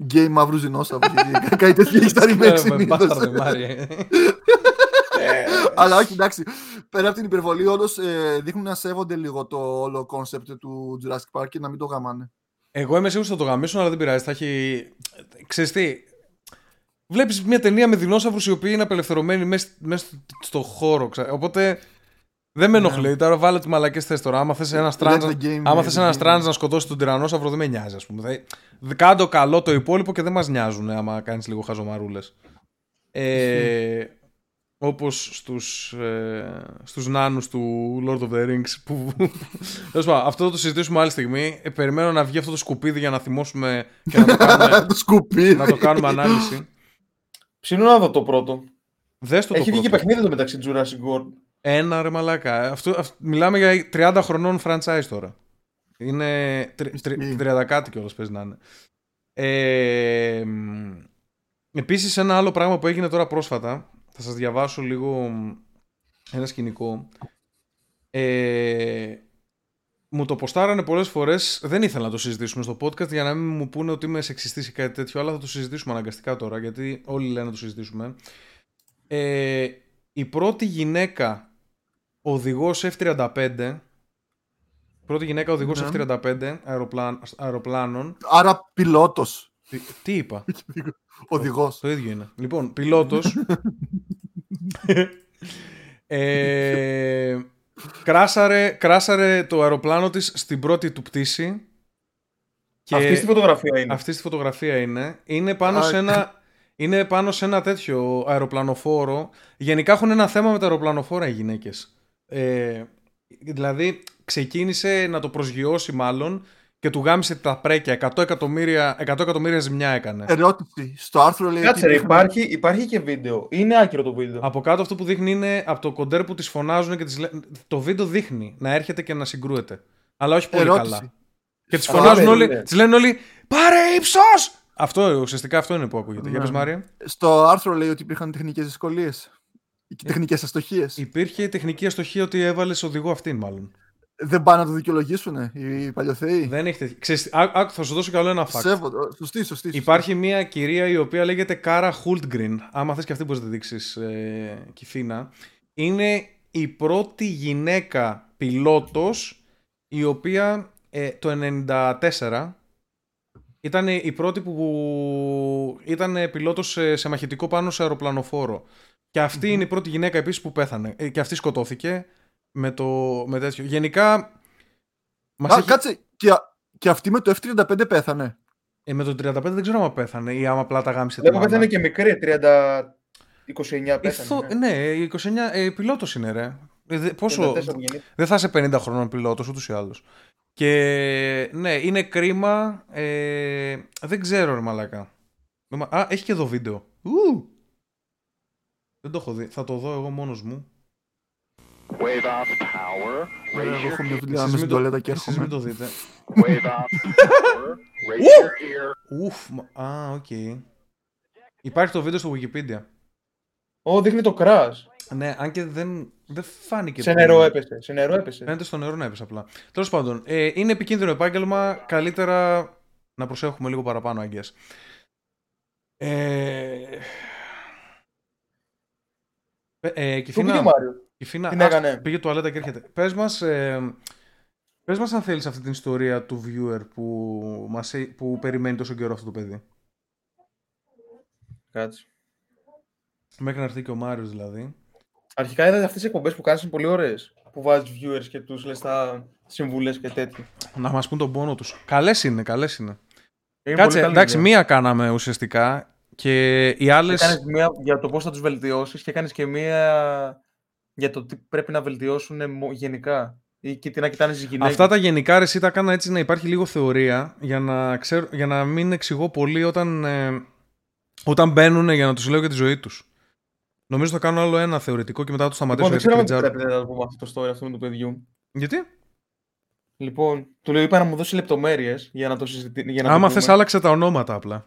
Γκέι μαύρους δεινόσαυρους. Κάτι τέτοιο έχει στα remake συνήθως. Αλλά όχι, εντάξει. Πέρα από την υπερβολή, όντως ε, δείχνουν να σέβονται λίγο το όλο κόνσεπτ του Jurassic Park και να μην το γαμάνε. Εγώ είμαι σίγουρος ότι θα το γαμήσουν, αλλά δεν πειράζει. Θα έχει. Ξέρεις τι, Βλέπεις μια ταινία με δεινόσαυρους οι οποίοι είναι απελευθερωμένοι μέσα στο χώρο. Ξα... Οπότε δεν με ενοχλεί. Ναι. Τώρα βάλε τις μαλακίες θες τώρα. Άμα θες ένα στράντζ να σκοτώσει τον τυρανόσαυρο, δεν με νοιάζει, ας πούμε. Θα... Κάντο καλό το υπόλοιπο και δεν μας νοιάζουν άμα κάνεις λίγο χαζομαρούλες. Ε, όπως στους, ε, στους νάνους του Lord of the Rings που... αυτό θα το συζητήσουμε άλλη στιγμή ε, περιμένω να βγει αυτό το σκουπίδι για να θυμώσουμε και να το κάνουμε, να το κάνουμε ανάλυση Ψήνω να δω το πρώτο Δες το Έχει βγει και παιχνίδι το μεταξύ Jurassic World Ένα ρε μαλάκα. Αυτό, Μιλάμε για 30 χρονών franchise τώρα. Είναι 30 κάτι κιόλας παίζει να είναι. Ε, Επίσης ένα άλλο πράγμα που έγινε τώρα πρόσφατα θα σας διαβάσω λίγο ένα σκηνικό. Ε, μου το ποστάρανε πολλές φορές, δεν ήθελα να το συζητήσουμε στο podcast για να μην μου πούνε ότι είμαι σεξιστής ή κάτι τέτοιο, αλλά θα το συζητήσουμε αναγκαστικά τώρα, γιατί όλοι λένε να το συζητήσουμε. Ε, η πρώτη γυναίκα οδηγός F-35, πρώτη γυναίκα οδηγός ναι. F-35 αεροπλάνων. Άρα πιλότος. Τι, τι είπα; Οδηγός. Το ίδιο είναι. Λοιπόν, πιλότος. ε, κράσαρε, κράσαρε το αεροπλάνο της στην πρώτη του πτήση. Και αυτή στη φωτογραφία είναι. Αυτή στη φωτογραφία είναι. Είναι πάνω, σε ένα, είναι πάνω σε ένα τέτοιο αεροπλανοφόρο. Γενικά έχουν ένα θέμα με τα αεροπλανοφόρα οι γυναίκες. Ε, δηλαδή ξεκίνησε να το προσγειώσει μάλλον και του γάμισε τα πρέκια. 100 εκατομμύρια, 100 εκατομμύρια ζημιά έκανε. Ερώτηση. Στο άρθρο λέει. Κάτσε, ότι... υπάρχει, υπάρχει και βίντεο. Είναι άκυρο το βίντεο. Από κάτω αυτό που δείχνει είναι από το κοντέρ που τις φωνάζουν και τις... το βίντεο δείχνει να έρχεται και να συγκρούεται. Αλλά όχι πολύ Ερώτηση. καλά. Και τις φωνάζουν όλοι. Τις λένε όλοι. Πάρε ύψος! Αυτό ουσιαστικά αυτό είναι που ακούγεται. Για πες ναι. Μάρια. Στο άρθρο λέει ότι υπήρχαν τεχνικές δυσκολίες. Και τεχνικές αστοχίες. Υπήρχε η τεχνική αστοχία ότι έβαλες οδηγό αυτήν, μάλλον. Δεν πάνε να το δικαιολογήσουν οι παλιοθέοι. Δεν έχετε. Ξέρεις, α, θα σου δώσω καλό ένα fact. Σέβο, σωστή, σωστή, Υπάρχει μια κυρία η οποία λέγεται Κάρα Χούλτγκριν. Άμα θες και αυτή μπορείς να τη δείξεις, ε, Κιθίνα. Είναι η πρώτη γυναίκα πιλότος η οποία ε, το 94 ήταν η πρώτη που ήταν πιλότος σε, σε μαχητικό πάνω σε αεροπλανοφόρο. Και αυτη είναι η πρώτη γυναίκα επίσης που πέθανε. Ε, και αυτή σκοτώθηκε με, το, με τέτοιο. Γενικά... Μας Α, έχει... κάτσε, και, και αυτή με το F-35 πέθανε. Ε, με το 35 δεν ξέρω αν πέθανε ή άμα απλά τα γάμισε. Δεν πέθανε και μικρή, 30... 29 πέθανε. Ναι, ναι 29, ε, πιλότος είναι ρε. Ε, πόσο... Δεν θα είσαι 50 χρόνων πιλότος ούτως ή άλλως. Και ναι, είναι κρίμα. Ε, δεν ξέρω, ρε μαλάκα. Α, έχει και εδώ βίντεο. Ου! Δεν το έχω δει. Θα το δω εγώ μόνος μου. Wave off power. Εγώ έχω μια δουλειά με στην και έρχομαι. μην το δείτε. Wave off power. Ουφ, α, οκ. Υπάρχει το βίντεο στο Wikipedia. Ω, δείχνει το crash. Ναι, αν και δεν, δεν φάνηκε. Σε νερό έπεσε. Σε νερό έπεσε. Φαίνεται στο νερό να έπεσε απλά. Τέλος πάντων, ε, είναι επικίνδυνο επάγγελμα. Καλύτερα να προσέχουμε λίγο παραπάνω, αγγέ. Ε, ε, Κυφίνα, Κυφίνα Τι έκανε. πήγε τουαλέτα και έρχεται. Πες μας, ε, πες μας αν θέλεις αυτή την ιστορία του viewer που, μας, που περιμένει τόσο καιρό αυτό το παιδί. Κάτσε. Μέχρι να έρθει και ο Μάριος δηλαδή. Αρχικά είδατε αυτές τις εκπομπές που κάνει πολύ ωραίες. Που βάζεις viewers και τους λες τα συμβουλές και τέτοια. Να μας πούν τον πόνο τους. Καλές είναι, καλές είναι. είναι Κάτσε, εντάξει, μία κάναμε ουσιαστικά και οι άλλε. Έκανες μία για το πώς θα τους βελτιώσεις και έκανες και μία για το τι πρέπει να βελτιώσουν γενικά. Ή και τι να κοιτάνε στις γυναίκες. Αυτά τα γενικά ρε, τα έκανα έτσι να υπάρχει λίγο θεωρία για να, ξέρω, για να μην εξηγώ πολύ όταν, ε, όταν μπαίνουν για να τους λέω για τη ζωή τους. Νομίζω θα κάνω άλλο ένα θεωρητικό και μετά το σταματήσω. Λοιπόν, δεν ξέρω αν πρέπει να το πούμε αυτό το story αυτό με του παιδιού. Γιατί; Λοιπόν, του λέω είπα να μου δώσει λεπτομέρειες για να το συζητήσουμε. Άμα θες, άλλαξε τα ονόματα απλά.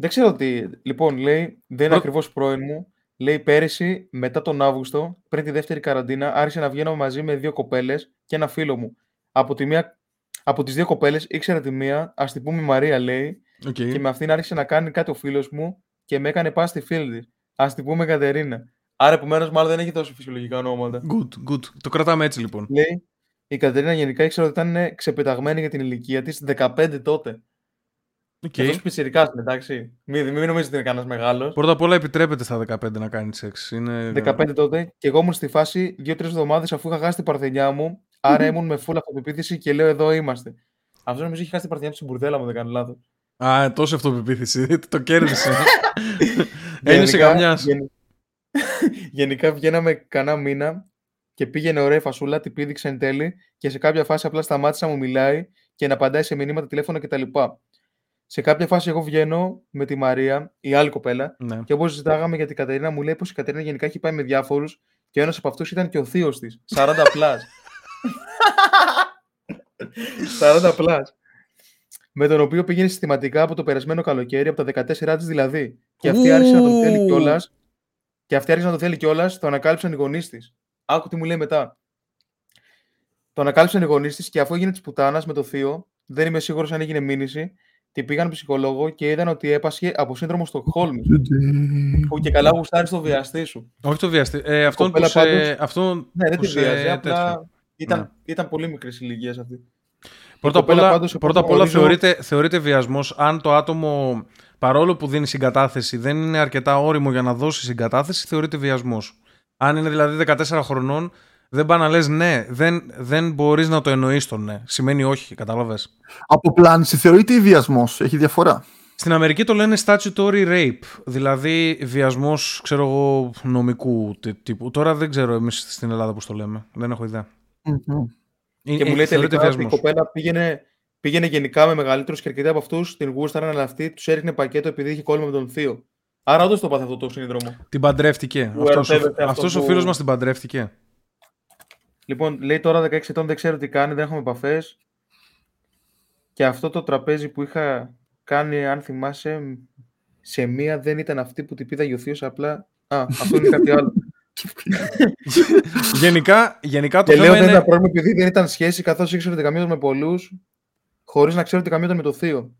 Δεν ξέρω τι. Λοιπόν, λέει, δεν είναι ακριβώς πρώην μου. Λέει πέρυσι, μετά τον Αύγουστο, πριν τη δεύτερη καραντίνα, άρχισε να βγαίνω μαζί με δύο κοπέλες και ένα φίλο μου. Από, τη μία, από τις δύο κοπέλες ήξερα τη μία, ας την πούμε Μαρία λέει, okay. και με αυτήν άρχισε να κάνει κάτι ο φίλος μου και με έκανε πάση στη φίλη της. Α την πούμε Κατερίνα. Άρα, επομένως, μάλλον δεν έχει τόσο φυσιολογικά ονόματα. Good, good. Το κρατάμε έτσι λοιπόν. Λέει, η Κατερίνα γενικά ήξερα ότι ήταν ξεπεταγμένη για την ηλικία της 15 τότε. Okay. Και αυτός πιτσιρικά εντάξει. Μην, μην νομίζετε ότι είναι κανένας μεγάλος. Πρώτα απ' όλα επιτρέπεται στα 15 να κάνει σεξ. Είναι... 15 τότε και εγώ ήμουν στη φάση 2-3 εβδομάδες αφού είχα χάσει την παρθενιά μου. Άρα ήμουν με full αυτοπεποίθηση και λέω εδώ είμαστε. Αυτός νομίζω έχει χάσει την παρθενιά του στην μπουρδέλα μου, δεν κάνω λάθος. Α, τόσο αυτοπεποίθηση. το κέρδισες. Ένιωσε καμιάς. Γενικά βγαίναμε κανένα μήνα και πήγαινε ωραία φασούλα, την πήδηξε εν τέλει και σε κάποια φάση απλά σταμάτησα να μου μιλάει και να απαντάει σε μηνύματα, τηλέφωνα κτλ. Σε κάποια φάση εγώ βγαίνω με τη Μαρία, η άλλη κοπέλα, ναι. και όπως ζητάγαμε για την Κατερίνα, μου λέει πως η Κατερίνα γενικά έχει πάει με διάφορους και ένας από αυτούς ήταν και ο θείος της. 40 πλάς. 40 πλάς με τον οποίο πήγαινε συστηματικά από το περασμένο καλοκαίρι, από τα 14 της δηλαδή. Και αυτή άρχισε να τον θέλει κιόλας. Και αυτή άρχισε να τον θέλει κιόλας, το ανακάλυψαν οι γονείς της. Άκου τι μου λέει μετά. Το ανακάλυψαν οι γονείς της και αφού έγινε της πουτάνας με το θείο, δεν είμαι σίγουρος αν έγινε μήνυση, την πήγαν ψυχολόγο και είδαν ότι έπασχε από σύνδρομο στο Χόλμη. που και καλά γουστάρει στο βιαστή σου. Όχι το βιαστή. Ε, αυτόν που σε... αυτόν ναι, δεν τη βιάζει. Απλά ήταν, ναι. ήταν πολύ μικρής ηλικίας αυτή. Πρώτα απ' όλα, πρώτα όλα θεωρείται, θεωρείται βιασμός αν το άτομο παρόλο που δίνει συγκατάθεση δεν είναι αρκετά όριμο για να δώσει συγκατάθεση, θεωρείται βιασμός. Αν είναι δηλαδή 14 χρονών, δεν πάει να λες ναι, δεν, δεν μπορείς να το εννοείς το ναι. Σημαίνει όχι, κατάλαβες. Από πλάνηση θεωρείται ή βιασμός, έχει διαφορά; Στην Αμερική το λένε statutory rape, δηλαδή βιασμός, ξέρω εγώ, νομικού τύπου. Τώρα δεν ξέρω εμείς στην Ελλάδα πώς το λέμε, δεν έχω και μου λέει τελικά ότι η κοπέλα πήγαινε, πήγαινε γενικά με μεγαλύτερους και αρκετοί από αυτούς, την γούσταραν, αλλά αυτή τους έριχνε πακέτο επειδή είχε κόλλημα με τον Θείο. Άρα όντως το πάθε αυτό το σύνδρομο. Την παντρεύτηκε. Αυτός ο φίλος μας την παντρεύτηκε. Λοιπόν, λέει τώρα 16 ετών δεν ξέρω τι κάνει, δεν έχουμε επαφές. Και αυτό το τραπέζι που είχα κάνει, αν θυμάσαι, σε μία δεν ήταν αυτή που την πήδα ο Θείος, απλά. Α, αυτό είναι κάτι άλλο γενικά, γενικά το και θέμα λέω, είναι... δεν ήταν πρόβλημα επειδή δεν ήταν σχέση καθώς ήξερε ότι καμίωταν με πολλούς, χωρίς να ξέρω ότι καμίωταν με το θείο.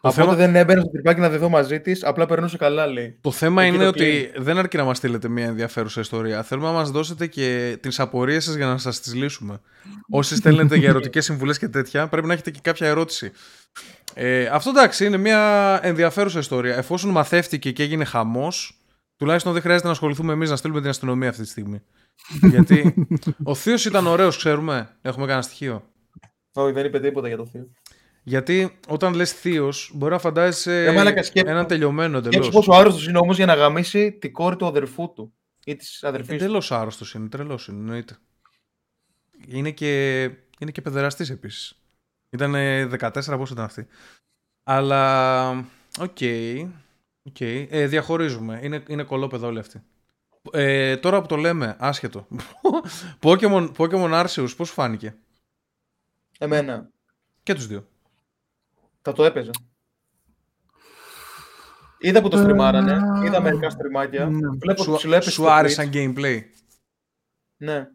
Το θέμα... δεν έμπαινα στο τρυπάκι να δεθώ μαζί της, απλά περνούσε καλά, λέει. Το θέμα είναι ότι δεν αρκεί να μας στείλετε μια ενδιαφέρουσα ιστορία. Θέλουμε να μας δώσετε και τις απορίες σας για να σας τις λύσουμε. Όσοι στέλνετε για ερωτικές συμβουλές και τέτοια, πρέπει να έχετε και κάποια ερώτηση. Ε, αυτό εντάξει, είναι μια ενδιαφέρουσα ιστορία. Εφόσον μαθεύτηκε και έγινε χαμός, τουλάχιστον δεν χρειάζεται να ασχοληθούμε εμείς να στείλουμε την αστυνομία αυτή τη στιγμή. Γιατί ο Θείος ήταν ωραίος, ξέρουμε. Έχουμε κανένα στοιχείο; Όχι, δεν είπε τίποτα για το Θείο. Γιατί όταν λες θείος, μπορεί να φαντάζεσαι ε, έναν τελειωμένο εντελώς. Σκέψου πόσο άρρωστος είναι όμως για να γαμίσει την κόρη του αδερφού του ή της αδερφής του. Εντελώς άρρωστος είναι, τρελός είναι, εννοείται. Είναι και, είναι και παιδεραστής επίσης. Ήταν 14, πόσο ήταν αυτή. Αλλά. OK. Okay, okay. Ε, διαχωρίζουμε. Είναι, είναι κολόπεδο όλοι αυτοί. Ε, τώρα που το λέμε, άσχετο. Pokemon, Pokemon Arceus, πώς φάνηκε; Εμένα. Και τους δύο. Θα το έπαιζα. Είδα που το stream-άρανε, είδα μερικά stream-άκια. Ναι. Βλέπω σου, σου, σου άρεσαν gameplay. Ναι.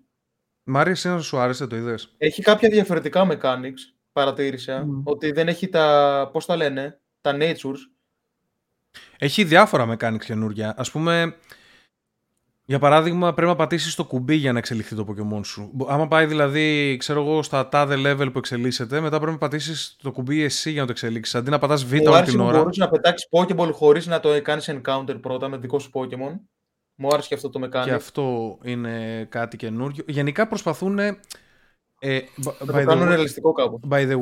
Μ' άρεσε να σου άρεσε, το είδες. Έχει κάποια διαφορετικά mechanics, παρατήρησα. Ότι δεν έχει τα, πώς τα λένε, τα natures. Έχει διάφορα mechanics καινούργια. Ας πούμε, για παράδειγμα, πρέπει να πατήσεις το κουμπί για να εξελιχθεί το Pokémon σου. Άμα πάει δηλαδή, ξέρω εγώ, στα τάδε level που εξελίσσεται, μετά πρέπει να πατήσεις το κουμπί εσύ για να το εξελίξεις. Αντί να πατάς Β όλη την ώρα. Μπορεί να πετάξεις Pokéball χωρίς να το κάνεις encounter πρώτα με δικό σου Pokémon; Μου άρεσε και αυτό το mechanic. Και αυτό είναι κάτι καινούριο. Γενικά προσπαθούν. Ε, by το κάνουν ρεαλιστικό κάπου. By the,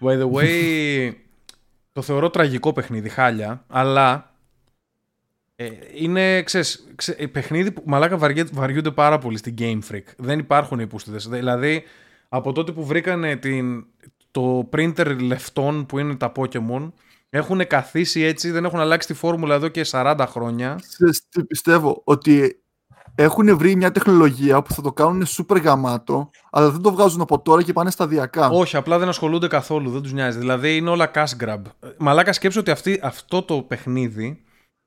by the way, το θεωρώ τραγικό παιχνίδι, χάλια, αλλά ε, είναι, ξέρεις, ξέ, παιχνίδι που μαλάκα βαριούνται πάρα πολύ στην Game Freak. Δεν υπάρχουν υπούστητες. Δηλαδή, από τότε που βρήκανε την, το printer λεφτών που είναι τα Pokemon, έχουν καθίσει έτσι, δεν έχουν αλλάξει τη φόρμουλα εδώ και 40 χρόνια. τι πιστεύω, ότι έχουν βρει μια τεχνολογία που θα το κάνουν super γαμάτο, αλλά δεν το βγάζουν από τώρα και πάνε σταδιακά. Όχι, απλά δεν ασχολούνται καθόλου, δεν τους νοιάζει. Δηλαδή είναι όλα cash grab. Μαλάκα σκέψω ότι αυτή, αυτό το παιχνίδι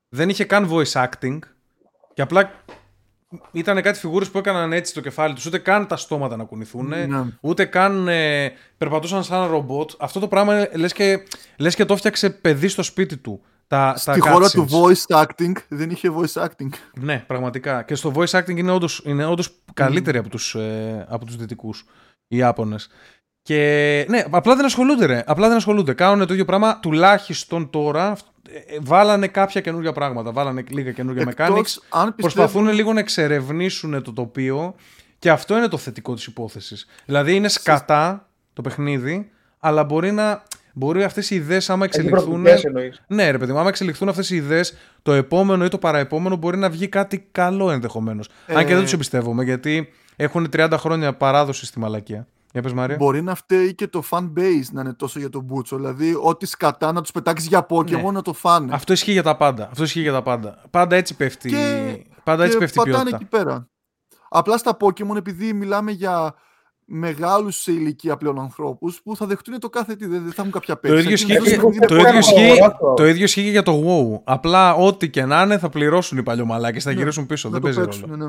δεν είχε καν voice acting και απλά ήταν κάτι φιγούρες που έκαναν έτσι το κεφάλι τους, ούτε καν τα στόματα να κουνηθούν, ναι. ούτε καν ε, περπατούσαν σαν ρομπότ. Αυτό το πράγμα λες και, λες και το φτιάξε παιδί στο σπίτι του. Τα, Στη τα χώρα του voice acting δεν είχε voice acting. Ναι, πραγματικά. Και στο voice acting είναι όντως, είναι όντως καλύτεροι από τους, ε, από τους δυτικούς, οι Ιάπωνες. Και ναι, απλά δεν ασχολούνται ρε. Απλά δεν ασχολούνται. Κάνουν το ίδιο πράγμα τουλάχιστον τώρα ε, βάλανε κάποια καινούργια πράγματα, βάλανε λίγα καινούργια Εκτός, mechanics, προσπαθούν λίγο να εξερευνήσουν το τοπίο και αυτό είναι το θετικό της υπόθεσης. Δηλαδή είναι σκατά το παιχνίδι, αλλά μπορεί να... Μπορεί αυτές οι ιδέες, άμα εξελιχθούν. Ναι, ρε παιδί μου, άμα εξελιχθούν αυτές οι ιδέες, το επόμενο ή το παραεπόμενο μπορεί να βγει κάτι καλό ενδεχομένως. Ε... Αν και δεν τους εμπιστεύομαι, γιατί έχουν 30 χρόνια παράδοση στη μαλακία. Για πες, Μάρια. Μπορεί να φταίει και το fan base να είναι τόσο για τον Μπούτσο. Δηλαδή, ό,τι σκατά να τους πετάξεις για Pokémon ναι. να το φάνε. Αυτό ισχύει για τα πάντα. Αυτό ισχύει για τα πάντα. Πάντα έτσι πέφτει, και, πάντα έτσι και πέφτει η ποιότητα. εκεί πέρα. Απλά στα Pokémon, επειδή μιλάμε για μεγάλους σε ηλικία πλέον ανθρώπους που θα δεχτούν το κάθε τι, δεν θα έχουν κάποια πέτρα. Το ίδιο ισχύει, το, το ίδιο ισχύει για το WoW. Απλά ό,τι και να είναι θα πληρώσουν οι παλιωμαλάκες, θα ναι, γυρίσουν πίσω. Δεν παίζει ρόλο. Ναι.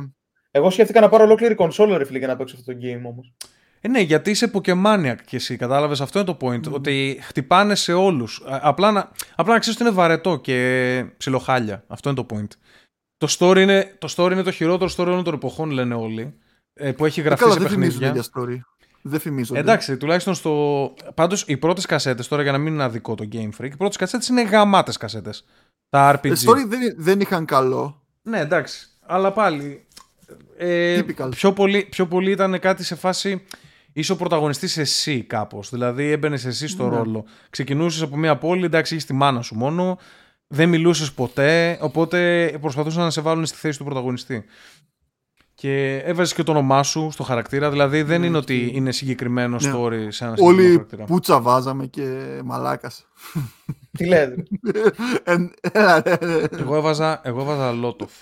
Εγώ σκέφτηκα να πάρω ολόκληρη κονσόλα ρε φίλε για να παίξω αυτό το game όμως. Ε, ναι, γιατί είσαι Pokemaniac και εσύ, κατάλαβες; Αυτό είναι το point. Ότι χτυπάνε σε όλους. Απλά να, απλά να ξέρεις ότι είναι βαρετό και ψιλοχάλια. Αυτό είναι το point. Το story είναι το, story είναι το χειρότερο story όλων των εποχών, λένε όλοι. Ε, που έχει γραφτεί ε, σε παιχνίδια. Δεν story. Δεν φημίζω. Εντάξει, τουλάχιστον στο. Πάντως οι πρώτες κασέτες, τώρα για να μην είναι αδικό το Game Freak, οι πρώτες κασέτες είναι γαμάτες κασέτες. Τα RPG. Ε, story δεν, δεν είχαν καλό. Ναι, εντάξει. Αλλά πάλι. Ε, πιο, πολύ, πιο πολύ ήταν κάτι σε φάση είσαι ο πρωταγωνιστής εσύ κάπως. Δηλαδή έμπαινες εσύ στο ναι. ρόλο. Ξεκινούσες από μια πόλη, εντάξει, είχε τη μάνα σου μόνο. Δεν μιλούσες ποτέ. Οπότε προσπαθούσαν να σε βάλουν στη θέση του πρωταγωνιστή. Και έβαζες και το όνομά σου στο χαρακτήρα. Δηλαδή δεν ναι, είναι ότι είναι συγκεκριμένο ναι. story σε ένα συγκεκριμένο Όλοι χαρακτήρα. πούτσα βάζαμε και μαλάκας. Τι λέτε. εγώ έβαζα, εγώ έβαζα Λότοφ.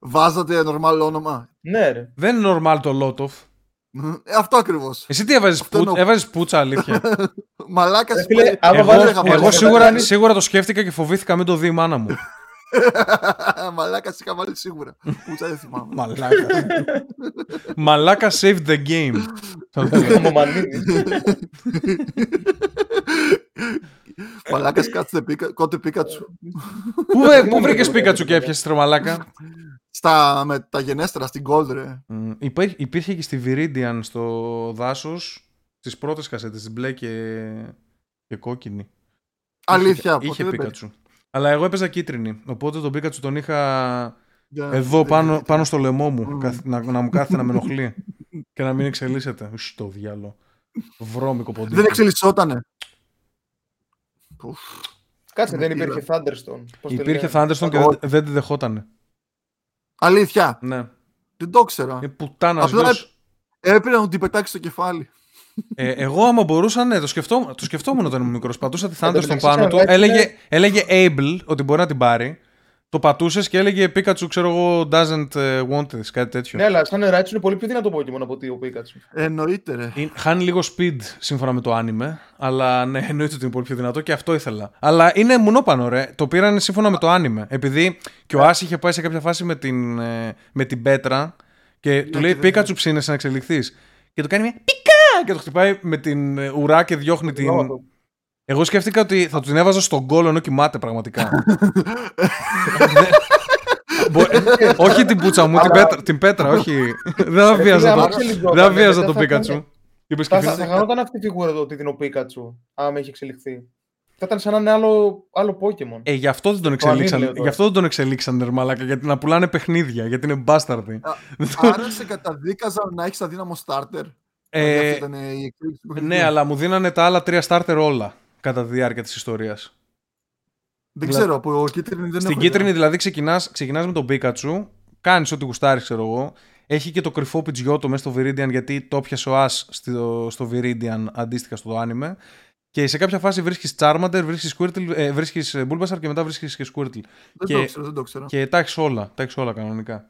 Βάζατε normal όνομα; Ναι, ρε. Δεν είναι normal το Λότοφ. Ε, αυτό ακριβώς. Εσύ τι έβαζες, που... έβαζες πουτσα, αλήθεια; Μαλάκας Εγώ, εγώ σίγουρα, σίγουρα το σκέφτηκα και φοβήθηκα μην το δει η μάνα μου. Μαλάκας είχα βάλει σίγουρα. Πουτσα δεν θυμάμαι. Μαλάκα. Μαλάκα saved the game. Μαλάκας κάτσε κότε Πίκατσου. Πού, πού βρήκες Πίκατσου και έπιασες τρομαλάκα; Στα μεταγενέστερα, στην Gold, ρε. Mm, υπήρχε και στη Viridian στο δάσος τι πρώτες κασέτες, την μπλε και, και κόκκινη. Αλήθεια, Είχε, είχε Πίκατσου. Αλλά εγώ έπαιζα κίτρινη. Οπότε τον Πίκατσου τον είχα εδώ πάνω, πάνω στο λαιμό μου. να, να μου κάθεται να με ενοχλεί. και να μην εξελίσσεται. Στο διάλο. Βρώμικο ποντίκι. Δεν εξελισσότανε. Κάτσε, δεν υπήρχε Thunderstone. υπήρχε Thunderstone και δεν, δεν τη δεχότανε. Αλήθεια. Ναι. Δεν το ήξερα. Είναι πουτάνα Έπρεπε να την πετάξει στο κεφάλι. Ε, εγώ άμα μπορούσα, ναι, το σκεφτόμουν, το σκεφτόμουν όταν ήμουν μικρός. Πατούσα τη Thunderstone πάνω του. Έλεγε, έλεγε Able ότι μπορεί να την πάρει. Το πατούσες και έλεγε Pikachu, ξέρω εγώ, doesn't ε, want this, κάτι τέτοιο. Ναι, αλλά σαν Raichu είναι πολύ πιο δυνατό Pokémon από ότι ο Pikachu. Εννοείται, ρε. χάνει λίγο speed σύμφωνα με το anime, αλλά ναι, εννοείται ότι είναι πολύ πιο δυνατό και αυτό ήθελα. Αλλά είναι μουνόπανο, ρε. Το πήραν σύμφωνα με το anime. Επειδή και ο Άσ είχε πάει σε κάποια φάση με την, ε, με την πέτρα και του ναι, λέει Pikachu ψήνεσαι να εξελιχθείς. Και του κάνει μια πικά! Και το χτυπάει με την ε, ουρά και διώχνει την. Εγώ σκέφτηκα ότι θα τους την έβαζα στον κόλλο ενώ κοιμάται πραγματικά. όχι την πούτσα μου, την πέτρα, την πέτρα όχι. Δεν θα βίαζα το, δεν βίαζα το Πίκατσου. Θα, θα γινόταν αυτή η φιγούρα εδώ ότι την Πίκατσου, άμα έχει εξελιχθεί. Θα ήταν σαν να είναι άλλο, άλλο Pokemon. Ε, γι' αυτό δεν τον εξελίξαν. Γι' αυτό δεν τον εξελίξαν, Ερμαλάκα, γιατί να πουλάνε παιχνίδια, γιατί είναι μπάσταρδι. Άρα σε καταδίκαζαν να έχεις αδύναμο starter. Ε, ναι, αλλά μου δίνανε τα άλλα τρία starter όλα κατά τη διάρκεια της ιστορίας. Δεν ξέρω, από κίτρινη δεν Στην κίτρινη δηλαδή ξεκινάς, ξεκινάς με τον Pikachu, κάνεις ό,τι γουστάρεις ξέρω εγώ, έχει και το κρυφό πιτζιότο μέσα στο Viridian γιατί το πιασε ο As στο, στο Viridian αντίστοιχα στο anime. Και σε κάποια φάση βρίσκεις Charmander, βρίσκεις Squirtle, ε, βρίσκεις Bulbasaur και μετά βρίσκεις και Squirtle. Δεν και, το ξέρω, δεν το ξέρω. Και τα έχεις όλα, τα έχεις όλα κανονικά.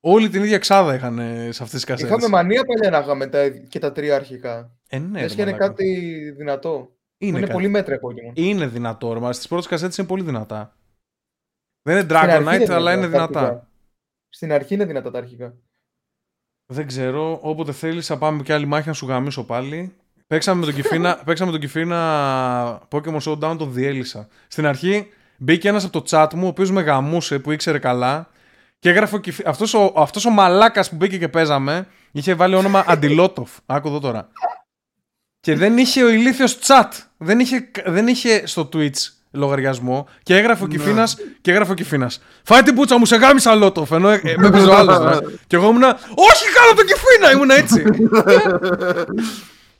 Όλοι την ίδια ξάδα είχαν σε αυτές τις κασέτες. Είχαμε μανία παλιά να είχαμε τα, και τα τρία αρχικά. Ε, ναι, είναι κάτι δυνατό. Είναι, είναι πολύ μέτρα Pokemon. Είναι δυνατό, μα στι πρώτες κασέτες είναι πολύ δυνατά. Δεν είναι Dragonite, αλλά είναι δυνατά. Στην αρχή είναι δυνατά τα αρχικά. Δεν ξέρω. Όποτε θέλεις, θα πάμε και άλλη μάχη να σου γαμίσω πάλι. Παίξαμε με τον Κιφίνα, παίξαμε τον Κιφίνα Pokemon Showdown, τον διέλυσα. Στην αρχή μπήκε ένας από το chat μου, ο οποίος με γαμούσε, που ήξερε καλά. Και έγραφε αυτός ο, αυτός ο μαλάκας που μπήκε και παίζαμε είχε βάλει όνομα Αντιλότοφ. Άκου εδώ τώρα. Και δεν είχε ο ηλίθιος chat. Δεν είχε, δεν είχε στο Twitch λογαριασμό και έγραφε ο ναι. Κυφίνα και έγραφε ο Κυφίνα. Φάει την πούτσα μου, σε γάμισα λότοφ. Ενώ ε, με έπαιζε ο άλλος. και εγώ ήμουνα. Όχι, κάνω τον Κυφίνα! Ήμουν έτσι.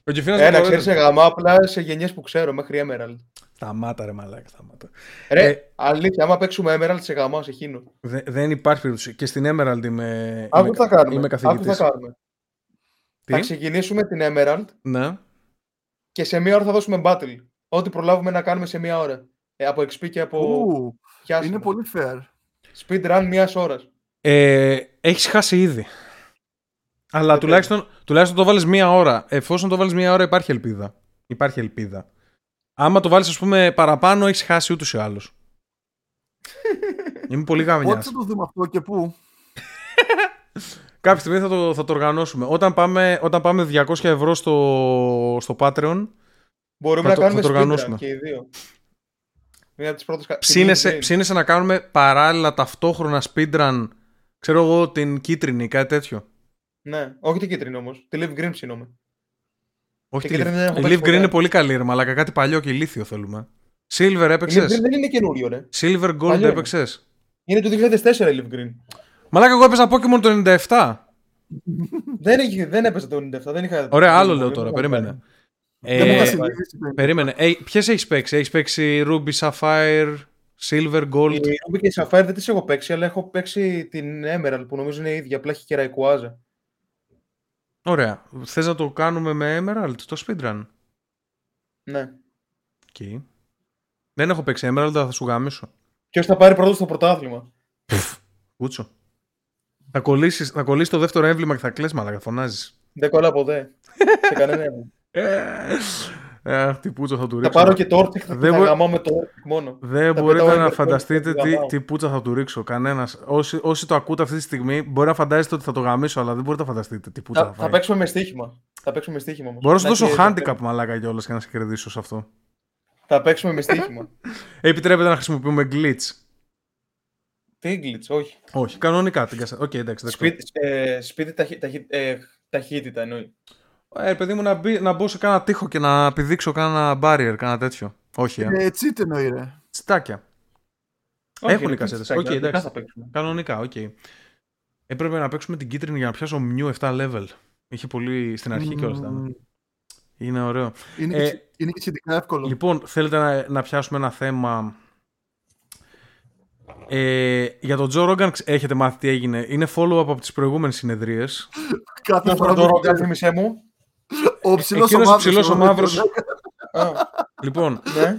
ο Κυφίνα. Ένα ξέρεις σε γαμά απλά σε γενιές που ξέρω μέχρι Emerald. Σταμάτα ρε μαλάκα, σταμάτα. Ρε, ε, αλήθεια, άμα παίξουμε Emerald σε γαμά σε χίνο. Δε, δεν υπάρχει περίπτωση. Και στην Emerald είμαι, Άκου θα κάνουμε. είμαι καθηγητής. θα κάνουμε. Θα ξεκινήσουμε την Emerald. Ναι. Και σε μία ώρα θα δώσουμε battle. Ό,τι προλάβουμε να κάνουμε σε μία ώρα. Ε, από XP και από. Ου, είναι πολύ fair. Speed run μία ώρας. Ε, Έχεις χάσει ήδη. Αλλά τουλάχιστον, τουλάχιστον το βάλεις μία ώρα. Εφόσον το βάλεις μία ώρα, υπάρχει ελπίδα. Υπάρχει ελπίδα. Άμα το βάλεις, ας πούμε, παραπάνω, έχεις χάσει ούτως ή άλλως. Είμαι πολύ γαμιάς. Πότε θα το δούμε αυτό και πού; Κάποια στιγμή θα το, θα το οργανώσουμε. Όταν πάμε, όταν πάμε 200 ευρώ στο, στο Patreon, μπορούμε να το, κάνουμε το οργανώσουμε. και οι δύο. Μία από τις πρώτες... Ψήνεσαι, ψήνεσαι να κάνουμε παράλληλα ταυτόχρονα speedrun, ξέρω εγώ, την κίτρινη, κάτι τέτοιο. Ναι, όχι την κίτρινη όμως. Τη Live Green ψήνομαι. Όχι τη Live Green είναι πολύ καλή, ρε μαλάκα. Κάτι παλιό και ηλίθιο θέλουμε. Silver έπαιξε. Live Green δεν είναι καινούριο, ρε. Silver Gold έπαιξες; Είναι το 2004 η Live Green. Μαλάκα, εγώ έπαιζα Pokemon το 97. δεν, δεν έπαιζα το 97. Δεν είχα... Ωραία, άλλο λέω τώρα. Περίμενε. Ε, περίμενε. Ε, Ποιες έχεις παίξει, έχεις παίξει Ruby, Sapphire, Silver, Gold; Η Ruby και η Sapphire δεν τις έχω παίξει, αλλά έχω παίξει την Emerald που νομίζω είναι η ίδια, απλά έχει και Rayquaza. Ωραία. Θες να το κάνουμε με Emerald, το speedrun; Ναι. Okay. Δεν έχω παίξει Emerald, θα σου γάμισω. Ποιος θα πάρει πρώτος στο πρωτάθλημα; Ούτσο. Θα κολλήσεις θα κολλήσεις το δεύτερο έμβλημα και θα κλαις μαλακα φωνάζεις. Δεν κολλά ποτέ. Σε κανένα ε, τι πούτσα θα του ρίξω. Θα πάρω και το όρτικ, θα δεν γαμώ με το όρτικ μόνο. Δεν μπορείτε να φανταστείτε τι, τι πούτσα θα του ρίξω. Κανένας. Όσοι, όσοι το ακούτε αυτή τη στιγμή, μπορεί να φαντάζεστε ότι θα το γαμίσω, αλλά δεν μπορείτε να φανταστείτε τι πούτσα θα, θα, θα παίξουμε με στοίχημα. Θα παίξουμε με στοίχημα όμως. Μπορώ να σου δώσω handicap μαλάκα κιόλας και να σε κερδίσω σε αυτό. Θα παίξουμε με στοίχημα. Επιτρέπεται να χρησιμοποιούμε glitch. Τι glitch, όχι. Όχι, κανονικά την κασέτα. Οκ, εντάξει. δεκτό. Σπίτι, ε, σπίτι ταχύ, ταχύ, ε, ταχύτητα εννοεί. Ε, παιδί μου, να, μπει, να μπω σε κάνα τείχο και να πηδήξω κάνα barrier, κάνα τέτοιο. Όχι, ε. Ε, cheat εννοεί ρε. Τσιτάκια. Όχι, Έχουν οι ρε, κασέτες. τσιτάκια, Οκ, δικά εντάξει. θα παίξουμε. Κανονικά, οκ. Έπρεπε να παίξουμε την κίτρινη για να πιάσω μνιού 7 level. Είχε πολύ στην αρχή και όλα αυτά. Μμμ. Είναι ωραίο. Είναι, Ε, και, είναι και σχετικά εύκολο. Λοιπόν, θέλετε να, να πιάσουμε ένα θέμα. Ε, για τον Τζο Ρόγκαν έχετε μάθει τι έγινε. Είναι follow-up από τις προηγούμενες συνεδρίες. Κάθε Ποιος φορά είναι το που- Ρόγκαν, θύμισέ μου. Ο ψηλός Εκείνος ο μαύρος, ψηλός ο μαύρος. Α, λοιπόν, ναι.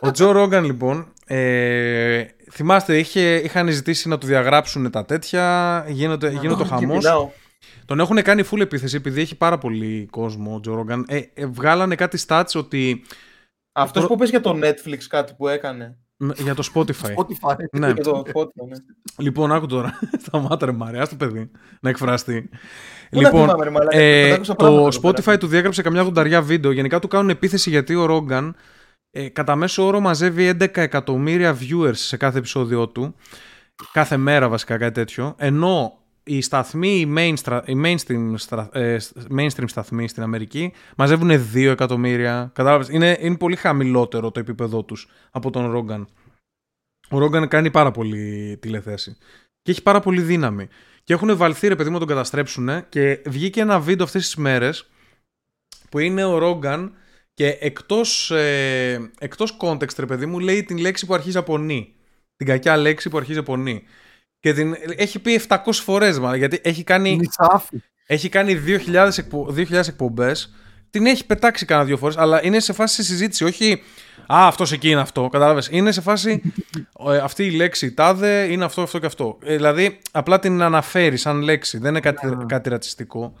ο Τζο Ρόγκαν λοιπόν, ε, θυμάστε είχε, είχαν ζητήσει να του διαγράψουν τα τέτοια, γίνονται, γίνονται Εκεί χαμός. μιλάω. Τον έχουν κάνει full επίθεση επειδή έχει πάρα πολύ κόσμο ο Τζο Ρόγκαν. Ε, ε, βγάλανε κάτι stats ότι Αυτός Προ- που πες για το Netflix κάτι που έκανε. Μ, για το Spotify. Spotify. ναι. Για το Spotify, ναι. Λοιπόν, άκου τώρα. Σταμάτα ρε Μάρια, το παιδί να εκφραστεί. Πού να λοιπόν, θυμάμαι, ρε μαλάκα, ε, τον άκουσα πράγματα το εδώ πέρα. Spotify του διέγραψε καμιά δονταριά βίντεο. Γενικά του κάνουν επίθεση γιατί ο Ρόγκαν ε, κατά μέσο όρο μαζεύει 11 εκατομμύρια viewers σε κάθε επεισόδιο του. Κάθε μέρα βασικά κάτι τέτοιο. Ενώ οι σταθμοί, οι, mainstra- οι mainstream, στρα- ε, mainstream σταθμοί στην Αμερική μαζεύουν 2 εκατομμύρια. Κατάλαβες, είναι, είναι πολύ χαμηλότερο το επίπεδό τους από τον Ρόγκαν. Ο Ρόγκαν κάνει πάρα πολύ τηλεθέαση. Και έχει πάρα πολύ δύναμη. Και έχουν βαλθεί ρε παιδί μου να τον καταστρέψουν και βγήκε ένα βίντεο αυτές τις μέρες που είναι ο Ρόγκαν και εκτός, ε, εκτός context ρε παιδί μου λέει την λέξη που αρχίζει από νη. Την κακιά λέξη που αρχίζει από νη. Και την έχει πει 700 φορές μα, γιατί έχει κάνει, Νησάφι. έχει κάνει 2.000, εκπο, 2.000 εκπομπές. Την έχει πετάξει κάνα δύο φορές, αλλά είναι σε φάση συζήτηση, όχι Α, αυτός εκεί είναι αυτό. Κατάλαβες. Είναι σε φάση ε, αυτή η λέξη τάδε είναι αυτό, αυτό και αυτό. Ε, δηλαδή, απλά την αναφέρει σαν λέξη. Δεν είναι κάτι, Ναι. κάτι ρατσιστικό.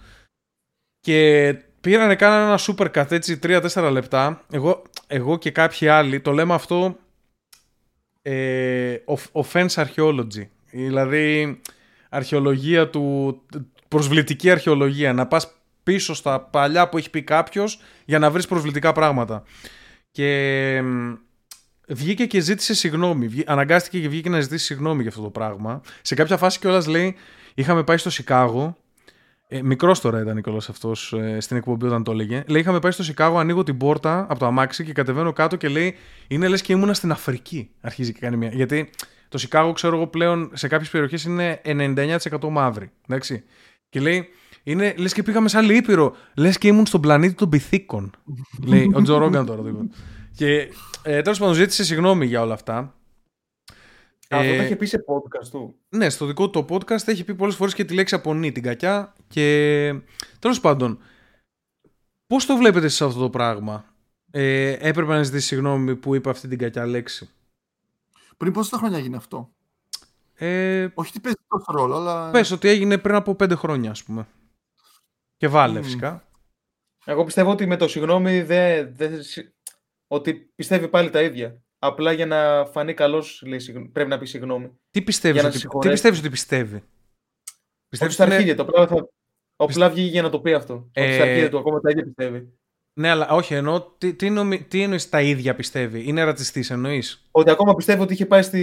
Και πήρανε, κάνανε ένα super cut έτσι 3-4 λεπτά. Εγώ, εγώ και κάποιοι άλλοι το λέμε αυτό ε, off- offense archaeology. Δηλαδή, αρχαιολογία του. προσβλητική αρχαιολογία. Να πας πίσω στα παλιά που έχει πει κάποιος για να βρεις προσβλητικά πράγματα. Και μ, βγήκε και ζήτησε συγγνώμη. Βγή- Αναγκάστηκε και βγήκε να ζητήσει συγγνώμη για αυτό το πράγμα. Σε κάποια φάση κιόλας λέει: Είχαμε πάει στο Σικάγο. Ε, Μικρός τώρα ήταν κιόλας αυτός ε, στην εκπομπή όταν το έλεγε. Λέει: Είχαμε πάει στο Σικάγο, ανοίγω την πόρτα από το αμάξι και κατεβαίνω κάτω και λέει: Είναι λες και ήμουνα στην Αφρική. Αρχίζει και κάνει μια. Γιατί το Σικάγο, ξέρω εγώ πλέον σε κάποιες περιοχές είναι 99% μαύρη. Εντάξει. Και λέει: είναι, λες και πήγαμε σε άλλη ήπειρο. Λες και ήμουν στον πλανήτη των πυθίκων. λέει ο Τζο Ρόγκαν τώρα. λοιπόν. Και ε, τέλος πάντων ζήτησε συγγνώμη για όλα αυτά. Αυτό Ε, το είχε πει σε podcast του. ναι, στο δικό του το podcast έχει πει πολλές φορές και τη λέξη απονή, την κακιά. Και τέλος πάντων, πώς το βλέπετε σε αυτό το πράγμα; Ε, έπρεπε να ζητήσεις συγγνώμη που είπε αυτή την κακιά λέξη. Πριν πόσα χρόνια έγινε αυτό; Ε, Όχι ότι παίζει τόσο ρόλο, αλλά. πες ότι έγινε πριν από πέντε χρόνια, ας πούμε. Και βάλε Μμμ. φυσικά. Εγώ πιστεύω ότι με το συγγνώμη δεν. δεν συ- ότι πιστεύει πάλι τα ίδια. Απλά για να φανεί καλός πρέπει να πει συγγνώμη. Τι πιστεύεις, Για να ότι, τι συγχωρέσεις. πιστεύεις ότι πιστεύει; Όχι Πιστεύεις στα ότι είναι- αρχίδια του. Απλά, θα... απλά βγήκε για να το πει αυτό. Ε, Ότι στα αρχίδια του ακόμα τα ίδια πιστεύει. Ναι, αλλά όχι, εννοώ τι, τι, νομι... τι εννοείς τα ίδια πιστεύει. Είναι ρατσιστής, εννοείς; Ότι ακόμα πιστεύει ότι είχε πάει στη.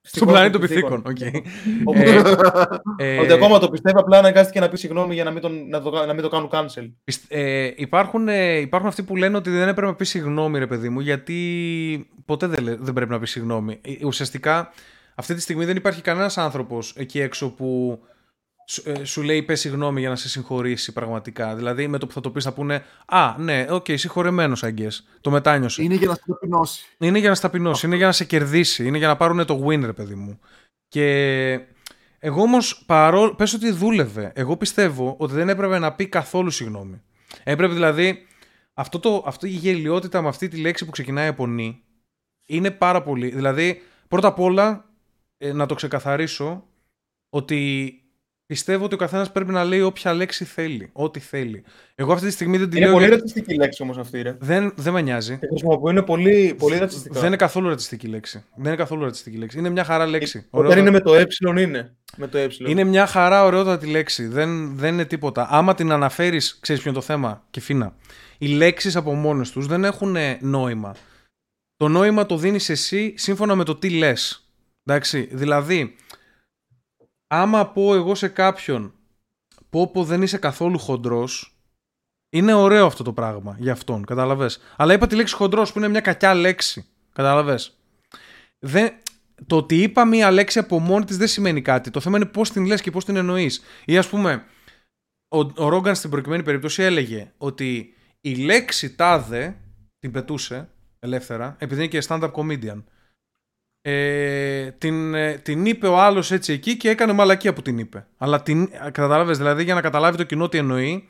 στη Στον χώρα πλανήτη των πυθίκων. πυθίκων. οκ. Οπότε- Ε, Ότι ακόμα το πιστεύει, απλά αναγκάστηκε να πει συγγνώμη για να μην, τον, να, το, να μην το κάνουν cancel. Πισ- Ε, υπάρχουν, ε, υπάρχουν αυτοί που λένε ότι δεν έπρεπε να πει συγγνώμη, ρε παιδί μου, γιατί ποτέ δεν, λέ- δεν πρέπει να πει συγγνώμη. Ε, Ουσιαστικά, αυτή τη στιγμή δεν υπάρχει κανένας άνθρωπος εκεί έξω που σου, ε, σου λέει πες συγγνώμη για να σε συγχωρήσει πραγματικά. Δηλαδή, με το που θα το πεις, θα πούνε Α, ναι, OK, okay, συγχωρεμένο, αγγέ. Το μετάνιωσε. Είναι για να σε ταπεινώσει. Είναι για να σε ταπεινώσει, είναι για να σε κερδίσει, είναι για να πάρουν το win, ρε παιδί μου. Και εγώ όμως, παρόλο. Πες ότι δούλευε. Εγώ πιστεύω ότι δεν έπρεπε να πει καθόλου συγγνώμη. Έπρεπε δηλαδή. Αυτό το, αυτή η γελοιότητα με αυτή τη λέξη που ξεκινάει από νι είναι πάρα πολύ. Δηλαδή, πρώτα απ' όλα, ε, να το ξεκαθαρίσω ότι πιστεύω ότι ο καθένας πρέπει να λέει όποια λέξη θέλει. Ό,τι θέλει. Εγώ αυτή τη στιγμή δεν τη Είναι λέω. πολύ γιατί ρατσιστική λέξη όμως αυτή, ρε. Δεν, δεν με νοιάζει. Και χρησιμοποιούν πολύ, πολύ ρατσιστικά. Δεν είναι καθόλου ρατσιστική λέξη. Δεν είναι καθόλου ρατσιστική λέξη. Είναι μια χαρά λέξη. Όταν Ωραιότατη. είναι με το ε, είναι. Με το ε. Είναι μια χαρά ωραιότατη λέξη. Δεν, δεν είναι τίποτα. Άμα την αναφέρεις, ξέρεις ποιο είναι το θέμα, και φίνα. Οι λέξεις από μόνες τους δεν έχουν νόημα. το νόημα το δίνεις εσύ σύμφωνα με το τι λες. Εντάξει, δηλαδή, άμα πω εγώ σε κάποιον πω πω δεν είσαι καθόλου χοντρός, είναι ωραίο αυτό το πράγμα για αυτόν, καταλαβες. Αλλά είπα τη λέξη χοντρός που είναι μια κακιά λέξη, καταλαβες. Δεν, το ότι είπα μία λέξη από μόνη της δεν σημαίνει κάτι. Το θέμα είναι πώς την λες και πώς την εννοείς. Ή ας πούμε, ο, ο Ρόγκαν στην προκειμένη περίπτωση έλεγε ότι η λέξη τάδε την πετούσε ελεύθερα, επειδή είναι και stand-up comedian. Ε, την, ε, την είπε ο άλλος έτσι εκεί και έκανε μαλακία που την είπε. Αλλά την, κατάλαβες, δηλαδή για να καταλάβει το κοινό τι εννοεί,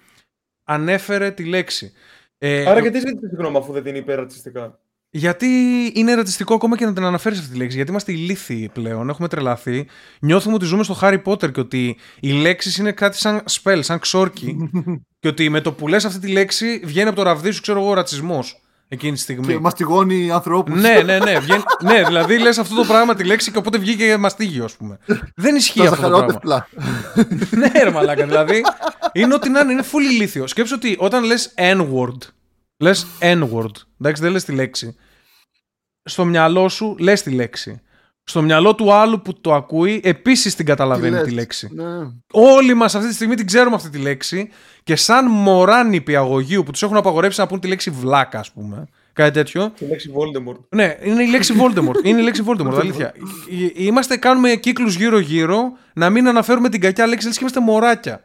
ανέφερε τη λέξη. Ε, Άρα γιατί ζήτησε συγγνώμη αφού δεν την είπε ρατσιστικά; Γιατί είναι ρατσιστικό ακόμα και να την αναφέρεις αυτή τη λέξη. Γιατί είμαστε ηλίθιοι πλέον, έχουμε τρελαθεί. Νιώθουμε ότι ζούμε στο Harry Potter και ότι οι λέξεις είναι κάτι σαν spell, σαν ξόρκι. και ότι με το που λες αυτή τη λέξη βγαίνει από το ραβδί σου, ξέρω εγώ, ο ρατσισμός εκείνη τη στιγμή. Και μαστιγώνει ανθρώπους. ναι, ναι, ναι. Βγαίνει... ναι, δηλαδή λες αυτό το πράγμα τη λέξη και οπότε βγήκε μαστίγιο, ας πούμε. Δεν ισχύει αυτό το πράγμα. ναι, ρε μαλάκα. Δηλαδή είναι ότι να είναι, είναι full ηλίθιο. Σκέψω ότι όταν λες N-word, λες N-word. Εντάξει, δεν λες τη λέξη. Στο μυαλό σου λες τη λέξη. Στο μυαλό του άλλου που το ακούει, επίσης την καταλαβαίνει τη λέξη. Ναι. Όλοι μας αυτή τη στιγμή την ξέρουμε αυτή τη λέξη και σαν μωρά νηπιαγωγείου που τους έχουν απαγορεύσει να πούν τη λέξη βλάκα, ας πούμε. Κάτι τέτοιο. Τη λέξη Voldemort. Ναι, είναι η λέξη Voldemort. είναι η λέξη Voldemort, αλήθεια. Είμαστε, κάνουμε κύκλους γύρω-γύρω να μην αναφέρουμε την κακιά λέξη, λες και είμαστε μωράκια.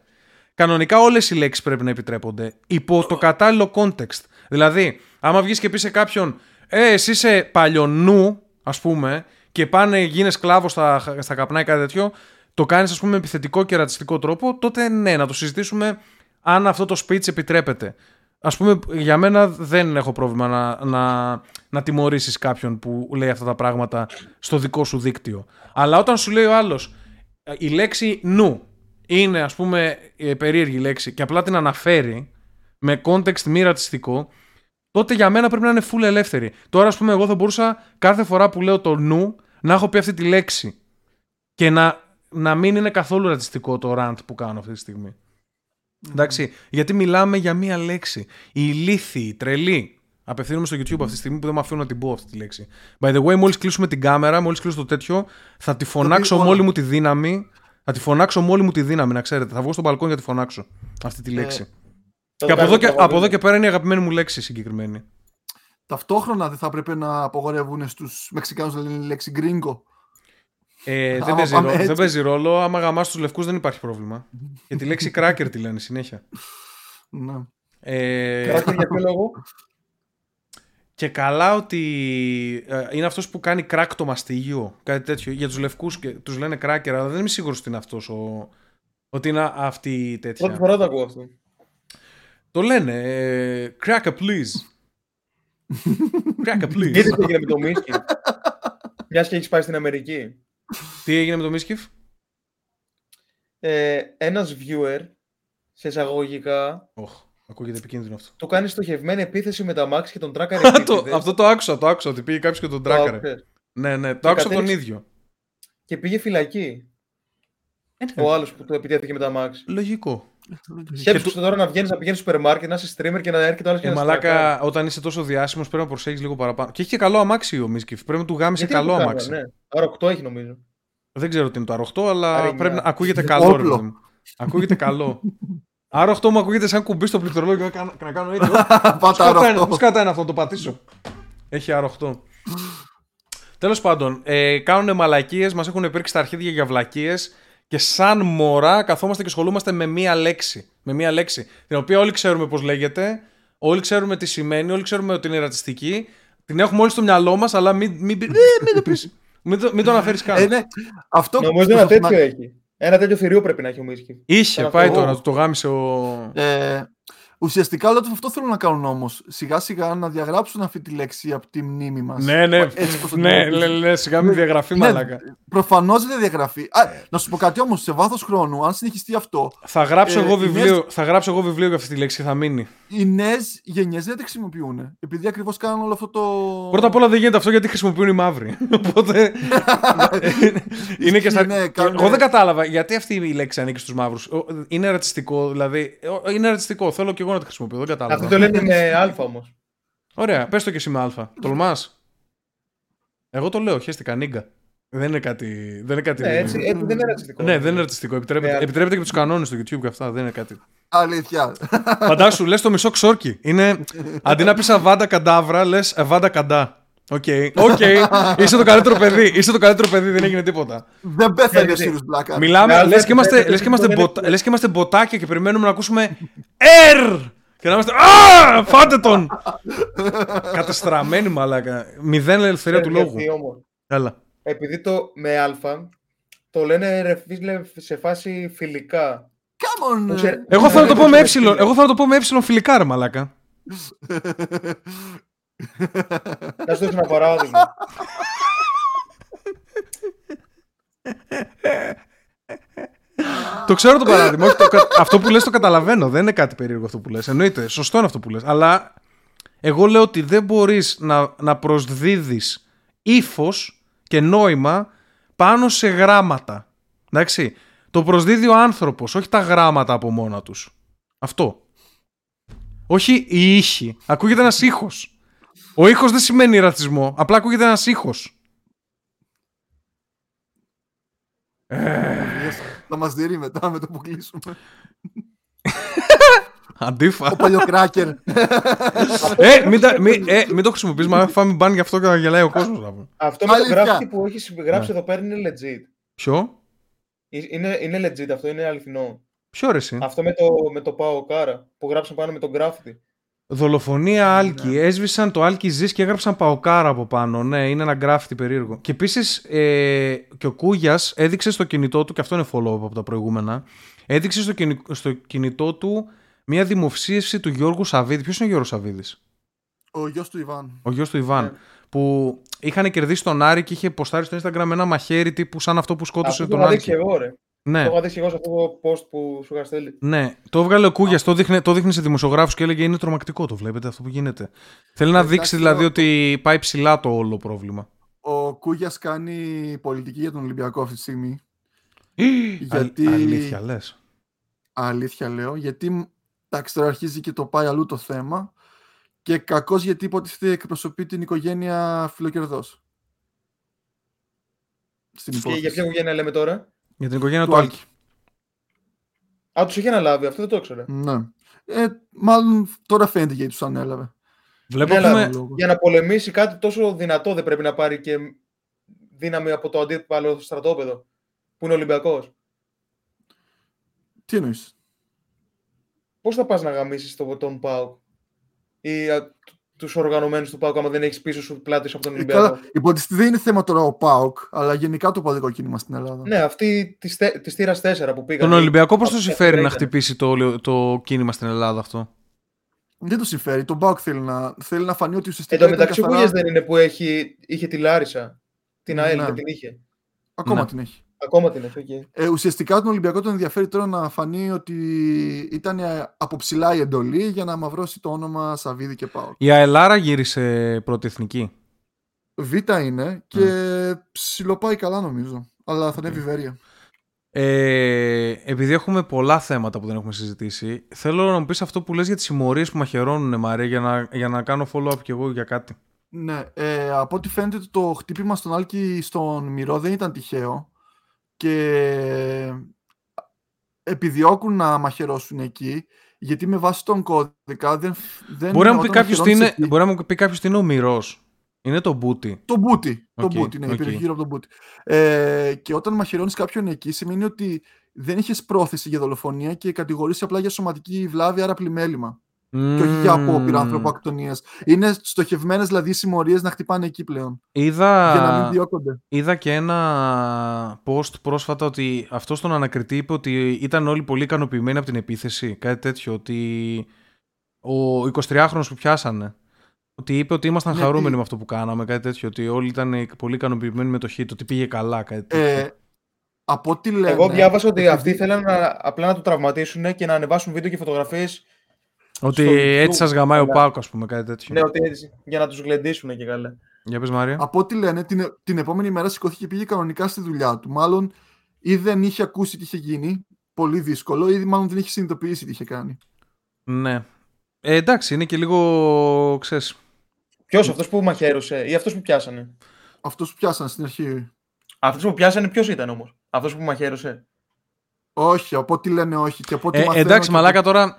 Κανονικά όλες οι λέξεις πρέπει να επιτρέπονται υπό το κατάλληλο context. Δηλαδή, άμα βγεις και πεις σε κάποιον, Ε, εσύ είσαι παλιονού, ας πούμε, και πάνε γίνει σκλάβο στα, στα καπνά ή κάτι τέτοιο, το κάνεις, ας πούμε, με επιθετικό και ρατσιστικό τρόπο, τότε ναι, να το συζητήσουμε αν αυτό το speech επιτρέπεται. Α πούμε, για μένα δεν έχω πρόβλημα να, να, να τιμωρήσεις κάποιον που λέει αυτά τα πράγματα στο δικό σου δίκτυο. Αλλά όταν σου λέει ο άλλος, η λέξη νου είναι ας πούμε περίεργη λέξη και απλά την αναφέρει με context μη ρατσιστικό, τότε για μένα πρέπει να είναι full ελεύθερη. Τώρα, ας πούμε, εγώ θα μπορούσα κάθε φορά που λέω το νου να έχω πει αυτή τη λέξη και να, να μην είναι καθόλου ρατσιστικό το rant που κάνω αυτή τη στιγμή. Εντάξει, γιατί μιλάμε για μία λέξη. Η ηλίθιοι, η τρελή. Απευθύνομαι στο YouTube αυτή τη στιγμή που δεν με αφήνω να την πω αυτή τη λέξη. By the way, μόλις κλείσουμε την κάμερα, μόλις κλείσω το τέτοιο, θα τη φωνάξω με όλη μου τη δύναμη. Θα τη φωνάξω με όλη μου τη δύναμη, να ξέρετε. Θα βγω στο μπαλκόνι για τη φωνάξω αυτή τη λέξη. Ε, και, από εδώ και, από εδώ και πέρα είναι η αγαπημένη μου λέξη συγκεκριμένη. Ταυτόχρονα δεν θα έπρεπε να απογορεύουν στους Μεξικάνους να λένε λέξη γκρίνγκο. Ε, δεν, παίζει ρόλο, δεν παίζει ρόλο. Άμα γαμάς τους λευκούς δεν υπάρχει πρόβλημα. και τη λέξη cracker τη λένε συνέχεια. Ναι. Ε, για ποιο λόγο; Και καλά ότι ε, είναι αυτός που κάνει crack το μαστίγιο. Κάτι τέτοιο. Για τους λευκούς και τους λένε cracker, αλλά δεν είμαι σίγουρος ότι είναι αυτός ο... Ότι είναι αυτή η τέτοια. Πρώτη φορά το ακούω αυτό. Το λένε. Ε, cracker please. Cracker please. Τι έγινε με το Μίσκι; Μια και έχεις πάει στην Αμερική. Τι έγινε με το Μίσκιφ; Ε, ένας viewer, σε εισαγωγικά... Oh, ακούγεται επικίνδυνο αυτό. Του κάνει στοχευμένη επίθεση με τα Max και τον τράκαρε Αυτό το άκουσα, το άκουσα, ότι πήγε κάποιος και τον τράκαρε. Ναι, ναι, το άκουσα τον ίδιο. Και πήγε φυλακή. Ε, Ο άλλος που το επιτέθηκε με τα Max. Λογικό. Σκέψου του... τώρα να βγαίνεις να πηγαίνεις στο σούπερ μάρκετ, να είσαι streamer και να έρχεται άλλος και ε, να Μαλάκα, όταν είσαι τόσο διάσημος πρέπει να προσέχεις λίγο παραπάνω. Και έχει και καλό αμάξι ο Μίσκιφ. Πρέπει να του γάμισε καλό αμάξι. Ναι. R8 έχει νομίζω. Δεν ξέρω τι είναι το R8, αλλά πρέπει να ακούγεται καλό. Ρε, ακούγεται καλό. R8 μου ακούγεται σαν κουμπί στο πληκτρολόγιο και να κάνω έτσι. Πάτα Πώ κατά είναι αυτό, το πατήσω. Έχει R8. Τέλος πάντων, ε, κάνουν μαλακίες, μας έχουν υπήρξει τα αρχίδια για βλακίες και σαν μωρά καθόμαστε και ασχολούμαστε με μία λέξη. Με μία λέξη. Την οποία όλοι ξέρουμε πώς λέγεται, όλοι ξέρουμε τι σημαίνει, όλοι ξέρουμε ότι είναι ρατσιστική. Την έχουμε όλοι στο μυαλό μας, αλλά μην, μην, μην, μην το πεις. Μην το, μην το αναφέρει καν. Ε, ναι. Αυτό Νομίζω ένα τέτοιο έχει. Ένα τέτοιο θηρίο πρέπει να έχει ο Μίσκι. Είχε, πάει τώρα, το γάμισε ο. Ε, Ουσιαστικά όλο αυτό θέλω να κάνουν όμως. Σιγά σιγά να διαγράψουν αυτή τη λέξη από τη μνήμη μας. Ναι, ναι. Έτσι, ναι, ναι, ναι, σιγά μην διαγραφεί, ναι, μαλάκα. Προφανώς δεν διαγραφεί. Α, να σου πω κάτι όμως, σε βάθος χρόνου, αν συνεχιστεί αυτό. Θα γράψω, ε, εγώ βιβλίο, νέες... θα γράψω εγώ βιβλίο για αυτή τη λέξη και θα μείνει. Οι νέες γενιές δεν τη χρησιμοποιούν. Επειδή ακριβώς κάνουν όλο αυτό το. Πρώτα απ' όλα δεν γίνεται αυτό γιατί χρησιμοποιούν οι μαύροι. Οπότε. είναι και στα. Ναι, κάνουν... Εγώ δεν κατάλαβα γιατί αυτή η λέξη ανήκει στους μαύρους. Είναι ρατσιστικό, δηλαδή. Είναι ρατσιστικό. Θέλω και εγώ να τη χρησιμοποιώ. Δεν κατάλαβα. Αυτό το λένε με Α όμως. Ωραία, πες το και εσύ με Α. Τολμάς. Εγώ το λέω, χαίστηκα, νίγκα. Δεν είναι κάτι. Δεν είναι κάτι... Ναι, έτσι, έτσι δεν είναι ρατσιστικό. Ναι, δεν είναι ρατσιστικό. Επιτρέπεται, Ναι, επιτρέπεται και τους κανόνες του YouTube και αυτά. Δεν είναι κάτι. Αλήθεια. Φαντάσου, λες το μισό ξόρκι. Είναι. Αντί να πεις αβάντα κεντάβρα, λες αβάντα κεντά. OK, OK. Είσαι το καλύτερο παιδί. Είσαι το καλύτερο παιδί, δεν έγινε τίποτα. Δεν πέθανε ο Ναι, Sirius Black. Μιλάμε, Ναι, λες και, είμαστε, δεν- λες και, είμαστε δεν- bot-α- λες και είμαστε bot-άκια και περιμένουμε να ακούσουμε Ερ! Και να είμαστε Α! Φάτε τον! Καταστραμμένοι μαλάκα. Μηδέν ελευθερία του λόγου. Γιατί όμως, Έλα. Επειδή το με α το λένε ρε φίλε σε φάση φιλικά. Come on. Ξέρε- Εγώ θέλω να το πω με ε. φίλε. Εγώ θέλω να το πω με ε φιλικά, ρε μαλάκα. Να σου δώσω ένα παράδειγμα. Το ξέρω το παράδειγμα. όχι, το κα- αυτό που λες το καταλαβαίνω. Δεν είναι κάτι περίεργο αυτό που λες. Εννοείται. Σωστό είναι αυτό που λες. Αλλά εγώ λέω ότι δεν μπορείς να, να προσδίδεις ύφος και νόημα πάνω σε γράμματα. Εντάξει. Το προσδίδει ο άνθρωπος, όχι τα γράμματα από μόνα τους. Αυτό. Όχι η ήχη. Ακούγεται ένας ήχος. Ο ήχος δεν σημαίνει ρατσισμό. Απλά ακούγεται ένας ήχος. Θα μας δει μετά με το που κλείσουμε. Αντίφα. Ο παλιοκράκερ. ε, μην, τα- μην, ε, μην το χρησιμοποιείς, μα φάμε μπαν γι' αυτό και θα γελάει ο κόσμος. να πούμε. Αυτό με το Αλήθεια. γράφτη που έχεις Ναι. γράψει εδώ πέρα είναι legit. Ποιο; Ε, Είναι, είναι legit αυτό, είναι αληθινό. Ποιο ρε εσύ; Αυτό με το, με το Πάο Κάρα που γράψαν πάνω με τον γράφτη. Δολοφονία Άλκη. Έσβησαν το Άλκη Ζής και έγραψαν Παοκάρα από πάνω. Ναι, είναι ένα γκράφτη περίεργο. Και επίσης ε, και ο Κούγιας έδειξε στο κινητό του, και αυτό είναι follow-up από τα προηγούμενα, έδειξε στο, κινη- στο κινητό του μια δημοψίευση του Γιώργου Σαββίδη. Ποιος είναι ο Γιώργος Σαββίδης, Ο γιος του Ιβάν. Ο γιος του Ιβάν. Ναι. Που είχαν κερδίσει τον Άρη και είχε ποστάρει στο Instagram ένα μαχαίρι τύπου σαν αυτό που σκότωσε Αυτό το τον είχα δείξει Άλκη. εγώ, ρε. Ναι. Το είχα δείξει εγώ σε αυτό το post που σου είχα στέλνει. Ναι, το έβγαλε ο Κούγιας, το, δείχνε, το δείχνει σε δημοσιογράφους και έλεγε είναι τρομακτικό. Το βλέπετε αυτό που γίνεται. Θέλει να Εντάξει, δείξει δηλαδή ο- ότι πάει ψηλά το όλο πρόβλημα. Ο Κούγιας κάνει πολιτική για τον Ολυμπιακό αυτή τη στιγμή. Γιατί... Γιατί- αλήθεια λες. Αλήθεια λέω. Γιατί εντάξει, τώρα αρχίζει και το πάει αλλού το θέμα. Και κακός γιατί υποτίθεται εκπροσωπεί την οικογένεια Φιλοκερδός. Στην Και για υπόθεση. ποια οικογένεια λέμε τώρα; Για την οικογένεια Του του Άλκη. Άλκη. Α, τους είχε αναλάβει, αυτό δεν το ήξερα. Ναι. Ε, μάλλον τώρα φαίνεται γιατί τους ανέλαβε. Βλέπω Ναι, ότι αλλά με- λόγο. Για να πολεμήσει κάτι τόσο δυνατό δεν πρέπει να πάρει και δύναμη από το αντίπαλο στρατόπεδο που είναι Ολυμπιακός. Τι εννοείς; Πώς θα πας να γαμίσεις τον Πάοκ ή τους οργανωμένους του Πάοκ άμα δεν έχεις πίσω σου πλάτη σου από τον Ε, Ολυμπιακό. καλά, υποτίθεται δεν είναι θέμα τώρα ο ΠΑΟΚ, αλλά γενικά το παδικό κίνημα στην Ελλάδα. Ναι, αυτή τη της θύρας 4 που πήγαν. τον Ολυμπιακό πώς Από το τα συμφέρει να ήταν. χτυπήσει το, το κίνημα στην Ελλάδα αυτό; Δεν το συμφέρει. Το ΠΑΟΚ θέλει να, θέλει να φανεί ότι ουσιαστικά. Εν τω ήταν μεταξύ, ο καθαρά- Κούγιας δεν είναι που έχει, είχε τη Λάρισα. Την ΑΕΛ Ναι. δεν την είχε. Ακόμα Ναι. την έχει. Ακόμα την έχει. οκ. Ε, ουσιαστικά τον Ολυμπιακός τον ενδιαφέρει τώρα να φανεί ότι ήταν ε, από ψηλά η εντολή για να μαυρώσει το όνομα Σαββίδη και ΠΑΟΚ. Η Αελάρα γύρισε πρώτη εθνική. Β είναι και ψιλοπάει καλά νομίζω. Αλλά θα ανέβει βέβαια. Ε, επειδή έχουμε πολλά θέματα που δεν έχουμε συζητήσει, θέλω να μου πεις αυτό που λες για τις συμμορίες που μαχαιρώνουν, Μαρία, για να, για να κάνω follow-up κι εγώ για κάτι. Ναι, ε, από ό,τι φαίνεται το χτύπημα στον Άλκη στον μηρό δεν ήταν τυχαίο και επιδιώκουν να μαχαιρώσουν εκεί γιατί με βάση τον κώδικα δεν, δεν Μπορεί να μου πει όταν κάποιος τι μαχαιρώνεις είναι, εκεί- μπορεί να μου πει κάποιος τι είναι ο μηρός. Είναι το μπούτι. Το μπούτι. Οκ, το μπούτι, ναι, οκ. η περιοχή γύρω από τον μπούτι. Ε, και όταν μαχαιρώνεις κάποιον εκεί, σημαίνει ότι δεν είχες πρόθεση για δολοφονία και κατηγορείσαι απλά για σωματική βλάβη, άρα πλημμέλημα. Και όχι για απόπειρα ανθρωποκτονία. Είναι στοχευμένες δηλαδή συμμορίες να χτυπάνε εκεί πλέον. Είδα, Για να μην διώκονται. είδα και ένα post πρόσφατα ότι αυτός στον ανακριτή είπε ότι ήταν όλοι πολύ ικανοποιημένοι από την επίθεση. Κάτι τέτοιο. Ότι ο 23χρονος που πιάσανε. Ότι είπε ότι ήμασταν Ναι, χαρούμενοι τι- με αυτό που κάναμε. Κάτι τέτοιο. Ότι όλοι ήταν πολύ ικανοποιημένοι με το hit. Ότι πήγε καλά. Κάτι τέτοιο. Ε, από ό,τι λένε. Εγώ διάβασα ότι επειδή- αυτοί ήθελαν να, απλά να του τραυματίσουν και να ανεβάσουν βίντεο και φωτογραφίες. Ότι στο έτσι YouTube, σας γαμάει ο καλά. Πάκος, ας πούμε. Κάτι τέτοιο. Ναι, ότι έτσι, για να τους γλεντήσουν και καλά. Για πες Μάρια. Από ό,τι λένε, την, την επόμενη μέρα σηκώθηκε και πήγε κανονικά στη δουλειά του. Μάλλον ή δεν είχε ακούσει τι είχε γίνει, πολύ δύσκολο, ή μάλλον δεν είχε συνειδητοποιήσει τι είχε κάνει. Ναι. Ε, εντάξει, είναι και λίγο. ξέρεις, Ποιος, αυτός που μαχαίρωσε ή αυτός που πιάσανε; αυτούς που πιάσαν στην αρχή. Αυτός που πιάσανε ποιος ήταν όμως; Αυτός που μαχαίρωσε; Όχι, από ό,τι λένε όχι. Και από ό,τι Ε, μαθαίνω εντάξει, και μαλάκα από- τώρα.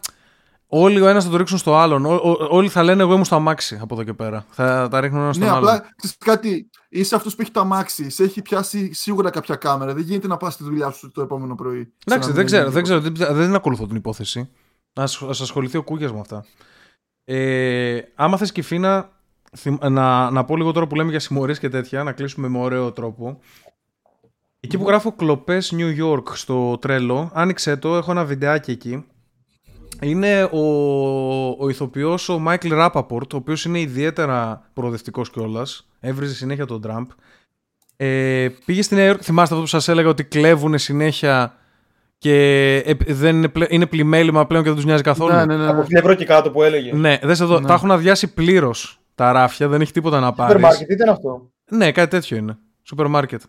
Όλοι ο ένας θα το ρίξουν στο άλλον. Ό- ό- όλοι θα λένε εγώ ήμουν στο αμάξι από εδώ και πέρα. Θα τα ρίχνουν ένα στον Ναι, άλλον. απλά ξέρεις κάτι. Είσαι αυτός που έχει το αμάξι. Σε έχει πιάσει σίγουρα κάποια κάμερα. Δεν γίνεται να πας στη δουλειά σου το επόμενο πρωί. Εντάξει, Σαν να δεν μην ξέρω, είναι δεν, ξέρω τίποτα. δεν, δεν ακολουθώ την υπόθεση. Α ας ασχοληθεί ο Κούγιας με αυτά. Ε, άμα θες Κιφίνα, θυμ- να, να πω λίγο τώρα που λέμε για συμμορίες και τέτοια, να κλείσουμε με ωραίο τρόπο. Εκεί που γράφω κλοπές New York στο τρέλο, άνοιξε το, έχω ένα βιντεάκι εκεί. Είναι ο, ο ηθοποιός ο Michael Rappaport, ο οποίος είναι ιδιαίτερα προοδευτικός κιόλας. Έβριζε συνέχεια τον Τραμπ. Ε, πήγε στη Νέα Υόρκη, θυμάστε αυτό που σας έλεγα ότι κλέβουν συνέχεια και ε, δεν είναι, πλε- είναι πλημέλημα πλέον και δεν τους νοιάζει καθόλου; Ναι, ναι, ναι. Από 1000 ευρώ και κάτω που έλεγε. Ναι, δες εδώ, Ναι. τα έχουν αδειάσει πλήρως τα ράφια, δεν έχει τίποτα να Σούπερ πάρει. μάρκετ ήταν αυτό; Ναι, κάτι τέτοιο είναι. Σούπερ μάρκετ.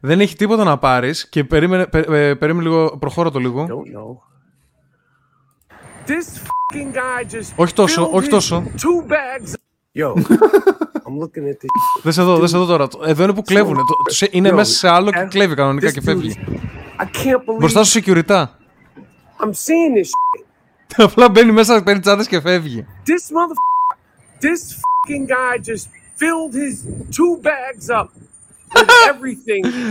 Δεν έχει τίποτα να πάρεις και περίμενε, πε- ε, περίμενε λίγο, προχώρα το λίγο. Όχι τόσο, όχι τόσο. Δες εδώ, δες εδώ τώρα. Εδώ είναι που κλέβουνε. Είναι μέσα σε άλλο και κλέβει κανονικά και φεύγει. Μπροστά σου security. I'm seeing this. Απλά μπαίνει μέσα σε παίρνει και φεύγει.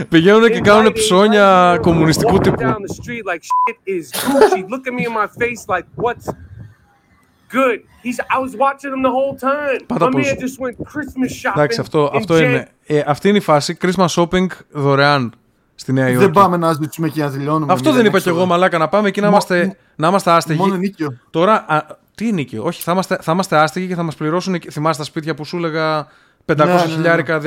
Πηγαίνουν και Inviting κάνουν ψώνια everyone κομμουνιστικού walking τύπου. Down the street like shit is Gucci. Look at me in my face like what's good; He's. I was watching him the whole time. Πάτα My man πόσο. just went Christmas shopping. Εντάξει, αυτό, in αυτό Jan- είναι. Ε, αυτή είναι η φάση. Christmas shopping δωρεάν στη Νέα Υόρκη. Δεν πάμε να ζητήσουμε και να τελειώνουμε. Αυτό δεν είπα κι εγώ, μαλάκα. Να πάμε εκεί να Μο- είμαστε, να είμαστε άστεγοι. Μόνο νίκιο. Τώρα, α, τι είναι νίκιο; Όχι, θα είμαστε, θα είμαστε άστεγοι και θα μας πληρώσουν. εκεί- Θυμάσαι τα σπίτια που σου έλεγα 500 Ναι, ναι, ναι. χιλιάρικα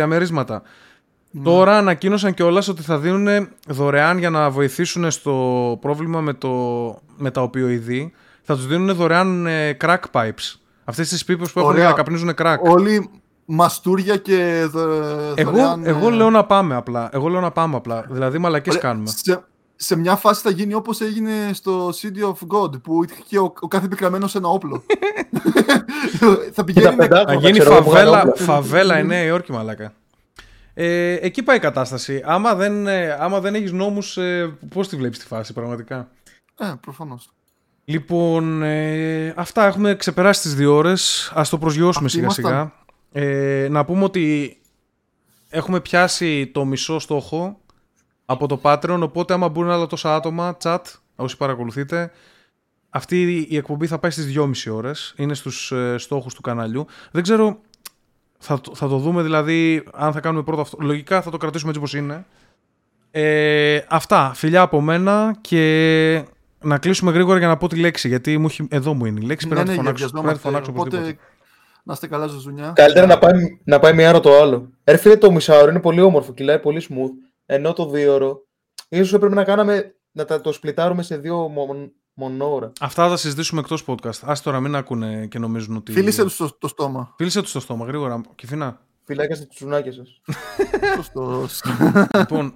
διαμερίσματα. Τώρα ανακοίνωσαν κιόλας ότι θα δίνουν δωρεάν για να βοηθήσουν στο πρόβλημα με, το, με τα οπιοειδή. Θα τους δίνουν δωρεάν ε, crack pipes. Αυτές τις πίπες που έχουν Ωραία. για να καπνίζουν crack. Όλοι μαστούρια και δω- Εγώ, δωρεάν, εγώ ε, λέω να πάμε απλά. Εγώ λέω να πάμε απλά. Δηλαδή, μαλακές ωραία, κάνουμε. Σε, σε μια φάση θα γίνει όπως έγινε στο City of God που είχε ο, ο κάθε επικραμένος σε ένα όπλο. θα Και τα πηγαίνει με, πεντά- Θα γίνει ξέρω εγώ, που φαβέλα, είχαν όπλα. φαβέλα η Νέα Υόρκη, μαλάκα. Ε, εκεί πάει η κατάσταση. Άμα δεν, ε, άμα δεν έχεις νόμους, ε, πώς τη βλέπεις τη φάση πραγματικά; Ε, προφανώς. Λοιπόν, ε, αυτά έχουμε ξεπεράσει τις δύο ώρες. Ας το προσγειώσουμε Αυτοί σιγά σιγά. ήμασταν. Ε, να πούμε ότι έχουμε πιάσει το μισό στόχο από το Patreon, οπότε άμα μπουν άλλα τόσα άτομα, chat, όσοι παρακολουθείτε, αυτή η εκπομπή θα πάει στις 2,5 ώρες. Είναι στους ε, στόχους του καναλιού. Δεν ξέρω, θα, το- θα το δούμε δηλαδή, αν θα κάνουμε πρώτο αυτό. Λογικά θα το κρατήσουμε έτσι όπως είναι. Ε, αυτά, φιλιά από μένα και να κλείσουμε γρήγορα για να πω τη λέξη, γιατί μου έχει... εδώ μου είναι η λέξη, πρέπει Ναι, να τη ναι, φωνάξω, πρέπει να τη βιαζόμαστε, φωνάξω οπωσδήποτε. Οπότε να είστε καλά ζωζουνιά. Καλύτερα να πάει, να πάει μία ώρα το άλλο. Ρε φίλε, το μισάωρο είναι πολύ όμορφο, κυλάει πολύ smooth. Ενώ το δύο ώρο, ίσως έπρεπε να κάναμε, να τα, το σπλιτάρουμε σε δύο μον, μονόωρα. Αυτά θα τα συζητήσουμε εκτός podcast. Ας τώρα μην ακούνε και νομίζουν ότι... Φίλησε τους το, το στόμα. Φίλησε τους στο στόμα, γρήγορα. Κυφίνα. Φυλάκια στα τσουνάκια σας. Σωστός. λοιπόν,